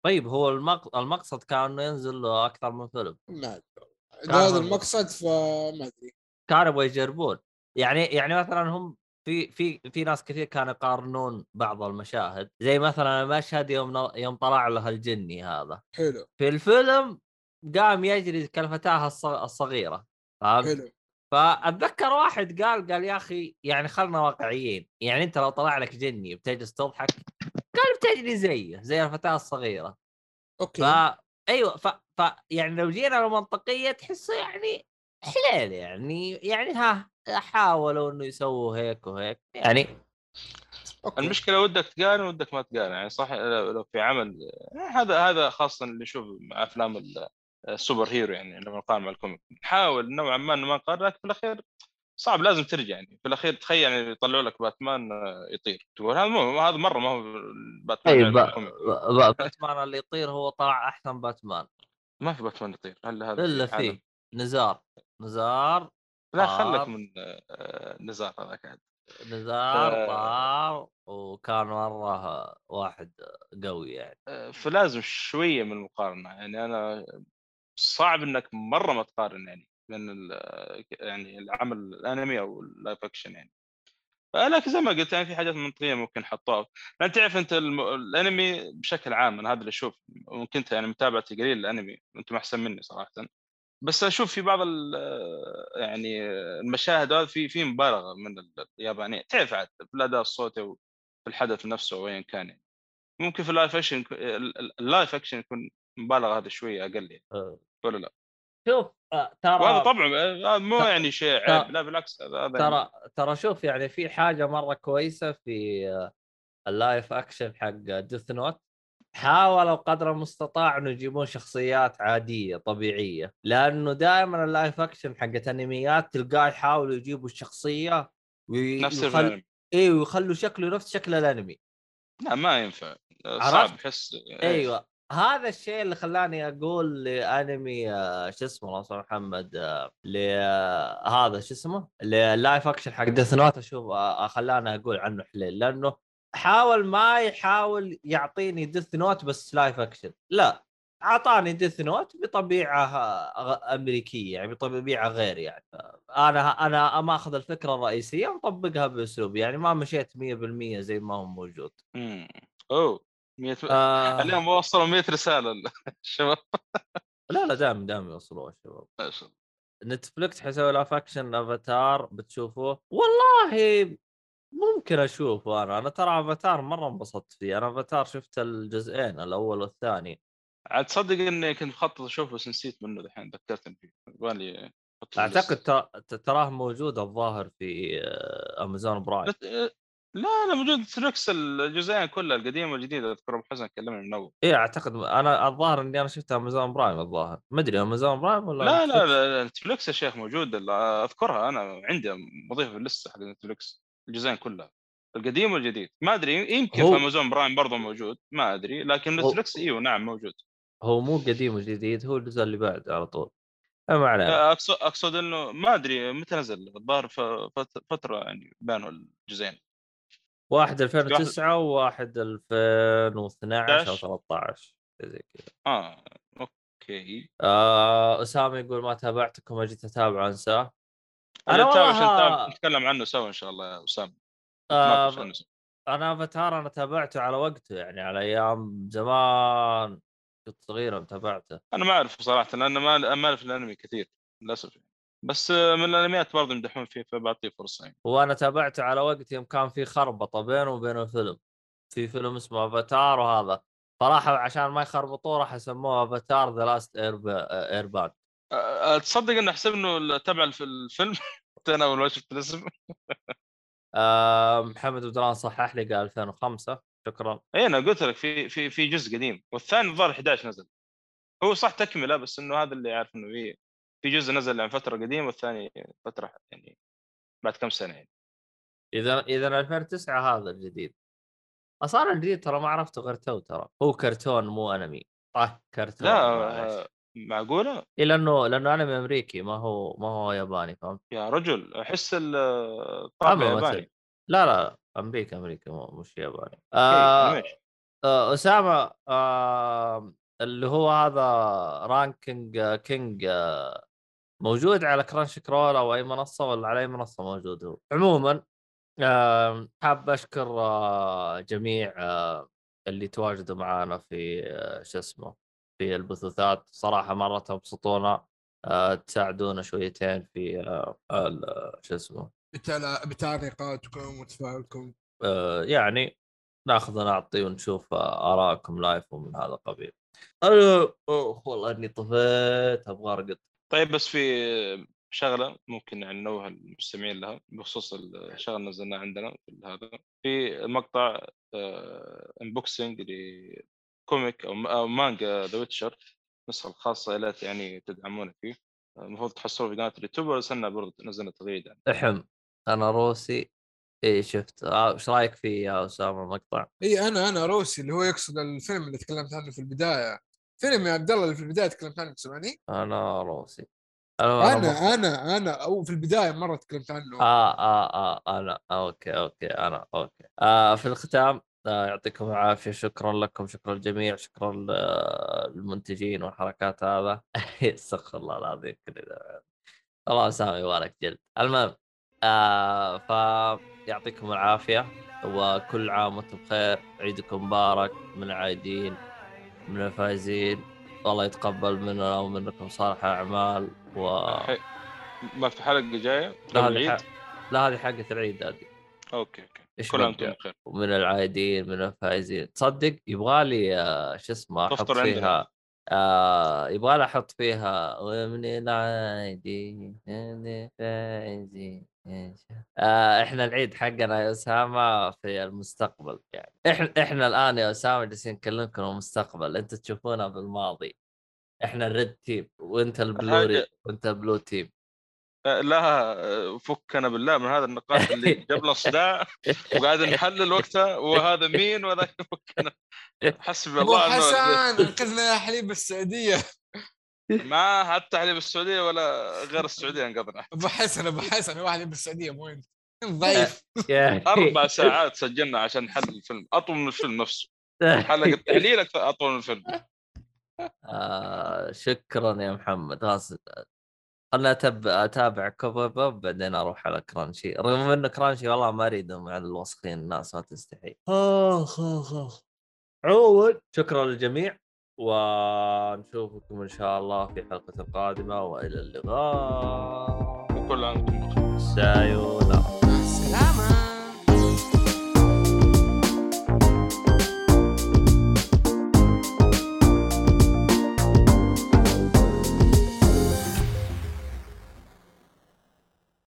[SPEAKER 1] طيب هو المق... المقصد كان إنه ينزل له أكثر من فيلم.
[SPEAKER 3] ما أدري هذا المقصد فما أدري.
[SPEAKER 1] كانوا يبغوا يجربون. يعني يعني مثلا هم في في في ناس كثير كانوا يقارنون بعض المشاهد زي مثلا المشهد يوم يوم طلع له الجني هذا.
[SPEAKER 3] حلو.
[SPEAKER 1] في الفيلم قام يجري كالفتاه الص- الصغيرة فهمت؟
[SPEAKER 3] حلو.
[SPEAKER 1] فأتذكر واحد قال قال يا أخي يعني خلنا واقعيين يعني أنت لو طلع لك جني بتجلس تضحك قال بتجري زيه زي الفتاة الصغيرة.
[SPEAKER 3] أوكي.
[SPEAKER 1] ف أيوه ف... ف يعني لو جينا للمنطقية تحسه يعني حليل يعني يعني ها حاولوا إنه يسووا هيك وهيك يعني
[SPEAKER 3] أوكي
[SPEAKER 2] المشكلة ودك تقارن ودك ما تقارن يعني صح لو لو في عمل هذا هذا خاصة اللي نشوف مع أفلام ال- ال superhero يعني لما نقارن مع ال comic نحاول نوعا ما إنه ما نقارن لكن في الأخير صعب لازم ترجع يعني في الأخير تخيل يعني يطلعوا لك باتمان يطير تقول هذا مو هذا مرة ما هو باتمان
[SPEAKER 1] أي
[SPEAKER 2] يعني
[SPEAKER 1] ب...
[SPEAKER 2] ال comic.
[SPEAKER 1] ب... باتمان اللي يطير هو طلع أحسن باتمان
[SPEAKER 2] ما في باتمان يطير الا هذا إلا.
[SPEAKER 1] فيه نزار نزار
[SPEAKER 2] لا. خلك من نزار هذاك عاد
[SPEAKER 1] نزار
[SPEAKER 2] ف-
[SPEAKER 1] طار وكان مرة واحد قوي يعني
[SPEAKER 2] فلازم شوية من المقارنة يعني أنا صعب إنك مرة ما تقارن يعني بين يعني العمل الأنمي أو ال live action يعني لكن زي ما قلت يعني في حاجات منطقية ممكن حطوها لأن تعرف أنت. الأنمي بشكل عام أنا هذا اللي أشوف ممكن أنت يعني متابعتي قليل الأنمي أنتم احسن مني صراحة بس أشوف في بعض ال... يعني المشاهد هذه في في مبالغة من اليابانية تعرف عاد في الاداء الصوتي وفي الحدث نفسه وين كان يعني. ممكن في ال live action ال live action يكون مبالغة هذه شوية أقل يعني
[SPEAKER 1] أه.
[SPEAKER 2] ولا لا؟
[SPEAKER 1] شوف آه، ترى
[SPEAKER 2] وهذا طبعا آه، مو يعني شيء عيب لا بالعكس هذا هذا يعني
[SPEAKER 1] ترى ترى شوف يعني في حاجة مرة كويسة في آه، ال live action حق Death Note حاولوا قدر المستطاع أنه يجيبون شخصيات عادية طبيعية لأنه دائما ال live action حقت أنميات تلقاه يحاولوا يجيبوا الشخصية
[SPEAKER 2] نفس
[SPEAKER 1] ويخل...
[SPEAKER 2] الفيلم
[SPEAKER 1] أيوه ويخلوا شكله نفس شكل الأنمي.
[SPEAKER 2] لا ما ينفع؟ صعب احس
[SPEAKER 1] أيوه. هذا الشيء اللي خلاني أقول لأنمي آه، شو اسمه الله يرحمه محمد آه، لهذا شو اسمه؟ لل live action حق Death Note. أشوف آه، خلاني أقول عنه حليل. لأنه حاول ما يحاول يعطيني Death Note بس live action لا أعطاني Death Note بطبيعة أمريكية يعني بطبيعة غير يعني. أنا أنا ماخذ الفكرة الرئيسية ومطبقها باسلوب يعني ما مشيت 100% زي ما هو موجود.
[SPEAKER 2] أوه 100
[SPEAKER 1] آه.
[SPEAKER 2] اليوم وصلوا 100 رسالة الشباب [laughs]
[SPEAKER 1] لا لا دائما دائما يوصلوها الشباب
[SPEAKER 2] ما شاء الله.
[SPEAKER 1] Netflix حيسوي live action Avatar بتشوفوه؟ والله ممكن اشوفه أنا أنا ترى أفاتار مرة انبسطت فيه. أنا أفاتار شفت الجزئين الأول والثاني.
[SPEAKER 2] عاد تصدق إني كنت مخطط أشوفه بس نسيت منه دحين ذكرتني فيه يبغالي حط
[SPEAKER 1] أعتقد تراه موجود الظاهر في آه، Amazon Prime
[SPEAKER 2] لا لا لا موجود Netflix الجزئين كلها القديمه والجديده أذكر أبو حسن كلمني من أول.
[SPEAKER 1] اي أعتقد أنا الظاهر إني أنا شفتها Amazon Prime الظاهر. ما أدري Amazon Prime ولا
[SPEAKER 2] لا لا Netflix يا شيخ موجود ال- أذكرها أنا عندي مضيفه في اللسته حق Netflix الجزئين كلها القديم والجديد. ما أدري يمكن
[SPEAKER 1] هو-
[SPEAKER 2] في Amazon Prime برضه موجود ما أدري لكن
[SPEAKER 1] هو-
[SPEAKER 2] Netflix إيوه نعم موجود.
[SPEAKER 1] هو مو قديم وجديد هو الجزء اللي بعده على طول. ما علينا.
[SPEAKER 2] اقصد أقصد إنه ما أدري متى نزل الظاهر فترة يعني بينوا الجزئين.
[SPEAKER 1] واحد 2009 وواحد 2012 أو
[SPEAKER 2] 11.
[SPEAKER 1] 13 زي كذا.
[SPEAKER 2] آه okay.
[SPEAKER 1] آه اسامه يقول ما تابعتكم اجيت اتابع أنساه.
[SPEAKER 2] أنا عشان
[SPEAKER 1] والله
[SPEAKER 2] نتكلم عنه سوا إن شاء الله يا أسامة.
[SPEAKER 1] آه. أنا أفاتار أنا تابعته على وقته يعني على أيام زمان كنت صغير متابعته
[SPEAKER 2] أنا ما اعرف صراحة لأن ما ما أعرف الأنمي كثير للأسف يعني. بس من الأنميات برضه يمدحون فيه فبعطيه فرصة يعني.
[SPEAKER 1] وأنا تابعته على وقت يوم كان في خربطة بينه وبين الفيلم في فيلم اسمه أفاتار وهذا. صراحة عشان ما يخربطوه راح يسموه Avatar The Last Air
[SPEAKER 2] أه، تصدق انه احسب انه تبع الف- الفيلم [laughs] أنا اول ما شفت الاسم.
[SPEAKER 1] آه محمد بدران صحح لي قال 2005 شكرا.
[SPEAKER 2] اي أنا قلت لك في في في جزء قديم. والثاني الظاهر 11 نزل. هو صح تكملة بس إنه هذا اللي عارف إنه في في جزء نزل عن فترة قديمة والثاني فترة يعني بعد كم سنة يعني.
[SPEAKER 1] إذا إذا 2009 هذا الجديد. أصلا الجديد ترى ما عرفته غير تو ترى. هو كرتون مو أنمي. طه كرتون
[SPEAKER 2] لا معقولة؟
[SPEAKER 1] إيه لأنه لأنه انمي أمريكي ما هو ما هو ياباني فهمت؟
[SPEAKER 2] يا رجل أحس ال- الطابع ياباني.
[SPEAKER 1] لا لا أمريكا أمريكا مو مش ياباني. آه. آه أسامة آه اللي هو هذا Ranking آه، King آه موجود على Crunchyroll أو أي منصة ولا على أي منصة موجود هو. عموما آه حاب أشكر آه جميع آه اللي تواجدوا معنا في آه شو اسمه في البثوثات صراحة مرة تبسطونا آه تساعدونا شويتين في آه ال- شو اسمه
[SPEAKER 3] بتعل- بتعليقاتكم وتفاعلكم
[SPEAKER 1] آه، يعني ناخذ ونعطي ونشوف آرائكم لايف ومن هذا القبيل. أنا أوه والله إني طفيت أبغى أرقد.
[SPEAKER 2] طيب بس في شغلة ممكن يعني ننوه المستمعين لها بخصوص الشغله اللي نزلناها عندنا في هذا في مقطع unboxing ل comic أو أو مانجا The Witcher النسخه الخاصة إلى يعني تدعمونا فيه المفروض تحصلوا في قناة اليوتيوب ورسلنا برضه نزلنا تغريده يعني.
[SPEAKER 1] احم أنا روسي إي شفت آه، إيش رأيك فيه يا أسامة المقطع؟
[SPEAKER 3] إي أنا أنا روسي اللي هو يقصد الفيلم اللي تكلمت عنه في البداية فيلم يا عبد الله اللي في البداية تكلمت عنه تسمعني؟
[SPEAKER 1] أنا روسي.
[SPEAKER 3] أنا
[SPEAKER 1] أنا
[SPEAKER 3] أنا أنا أو في البداية مرة تكلمت عنه
[SPEAKER 1] آه, آه آه أنا أوكي أوكي أنا أوكي. آه في الختام يعطيكم العافية. شكرا لكم شكرا للجميع شكرا للمنتجين والحركات هذا. [laughs] استغفر الله العظيم. الله سامي يبارك جلد. المهم آه فيعطيكم العافية. وكل عام وأنتم بخير. عيدكم مبارك. من العايدين من الفايزين. والله يتقبل منا ومنكم صالح أعمال. و
[SPEAKER 2] ما في حلقة جاية
[SPEAKER 1] لا هذه
[SPEAKER 2] العيد؟
[SPEAKER 1] ح- لا هذه حقة العيد هذه.
[SPEAKER 2] okay okay.
[SPEAKER 1] إيش
[SPEAKER 2] كل عام
[SPEAKER 1] بقى؟
[SPEAKER 2] وأنتم بخير
[SPEAKER 1] ومن العايدين من الفايزين تصدق يبغى لي آه، شو اسمه
[SPEAKER 2] أحط.
[SPEAKER 1] فيها آه يبغى لي أحط فيها ومن العايدين من الفايزين آه إحنا العيد حقنا يا أسامة في المستقبل. يعني إحنا إحنا الآن يا أسامة جالسين نكلمكم المستقبل. أنتم تشوفونا بالماضي. إحنا ال red team وأنت
[SPEAKER 2] البلوري
[SPEAKER 1] وأنت ال blue
[SPEAKER 2] team لا فكنا بالله من هذا النقاش اللي جاب لنا صداع وقاعد نحلل وقتها وهذا مين وذاك [laughs] فكنا. حسبي
[SPEAKER 3] ابو
[SPEAKER 2] الله
[SPEAKER 3] حسن [laughs]
[SPEAKER 2] انه
[SPEAKER 3] انقذنا يا حليب السعودية.
[SPEAKER 2] ما حتى حليب السعودية ولا غير السعودية انقذنا
[SPEAKER 3] أبو حسن أبو حسن واحد بالسعوديه مو انت ضعيف.
[SPEAKER 2] أربع ساعات سجلنا عشان نحلل الفيلم أطول من الفيلم نفسه. حلقة [laughs] تحليل أكثر- أطول من الفيلم.
[SPEAKER 1] آه شكرا يا محمد خلاص. خلنا أتب... أتابع Cowboy Bebop بعدين أروح على Crunchy رغم إنه Crunchy والله ما اريدهم على الوسخين الناس ما تستحي. آخ آخ آخ. عموما شكرا للجميع ونشوفكم إن شاء الله في حلقة قادمه وإلى اللقاء.
[SPEAKER 2] وكل عام وأنتم بخير.
[SPEAKER 1] سايو.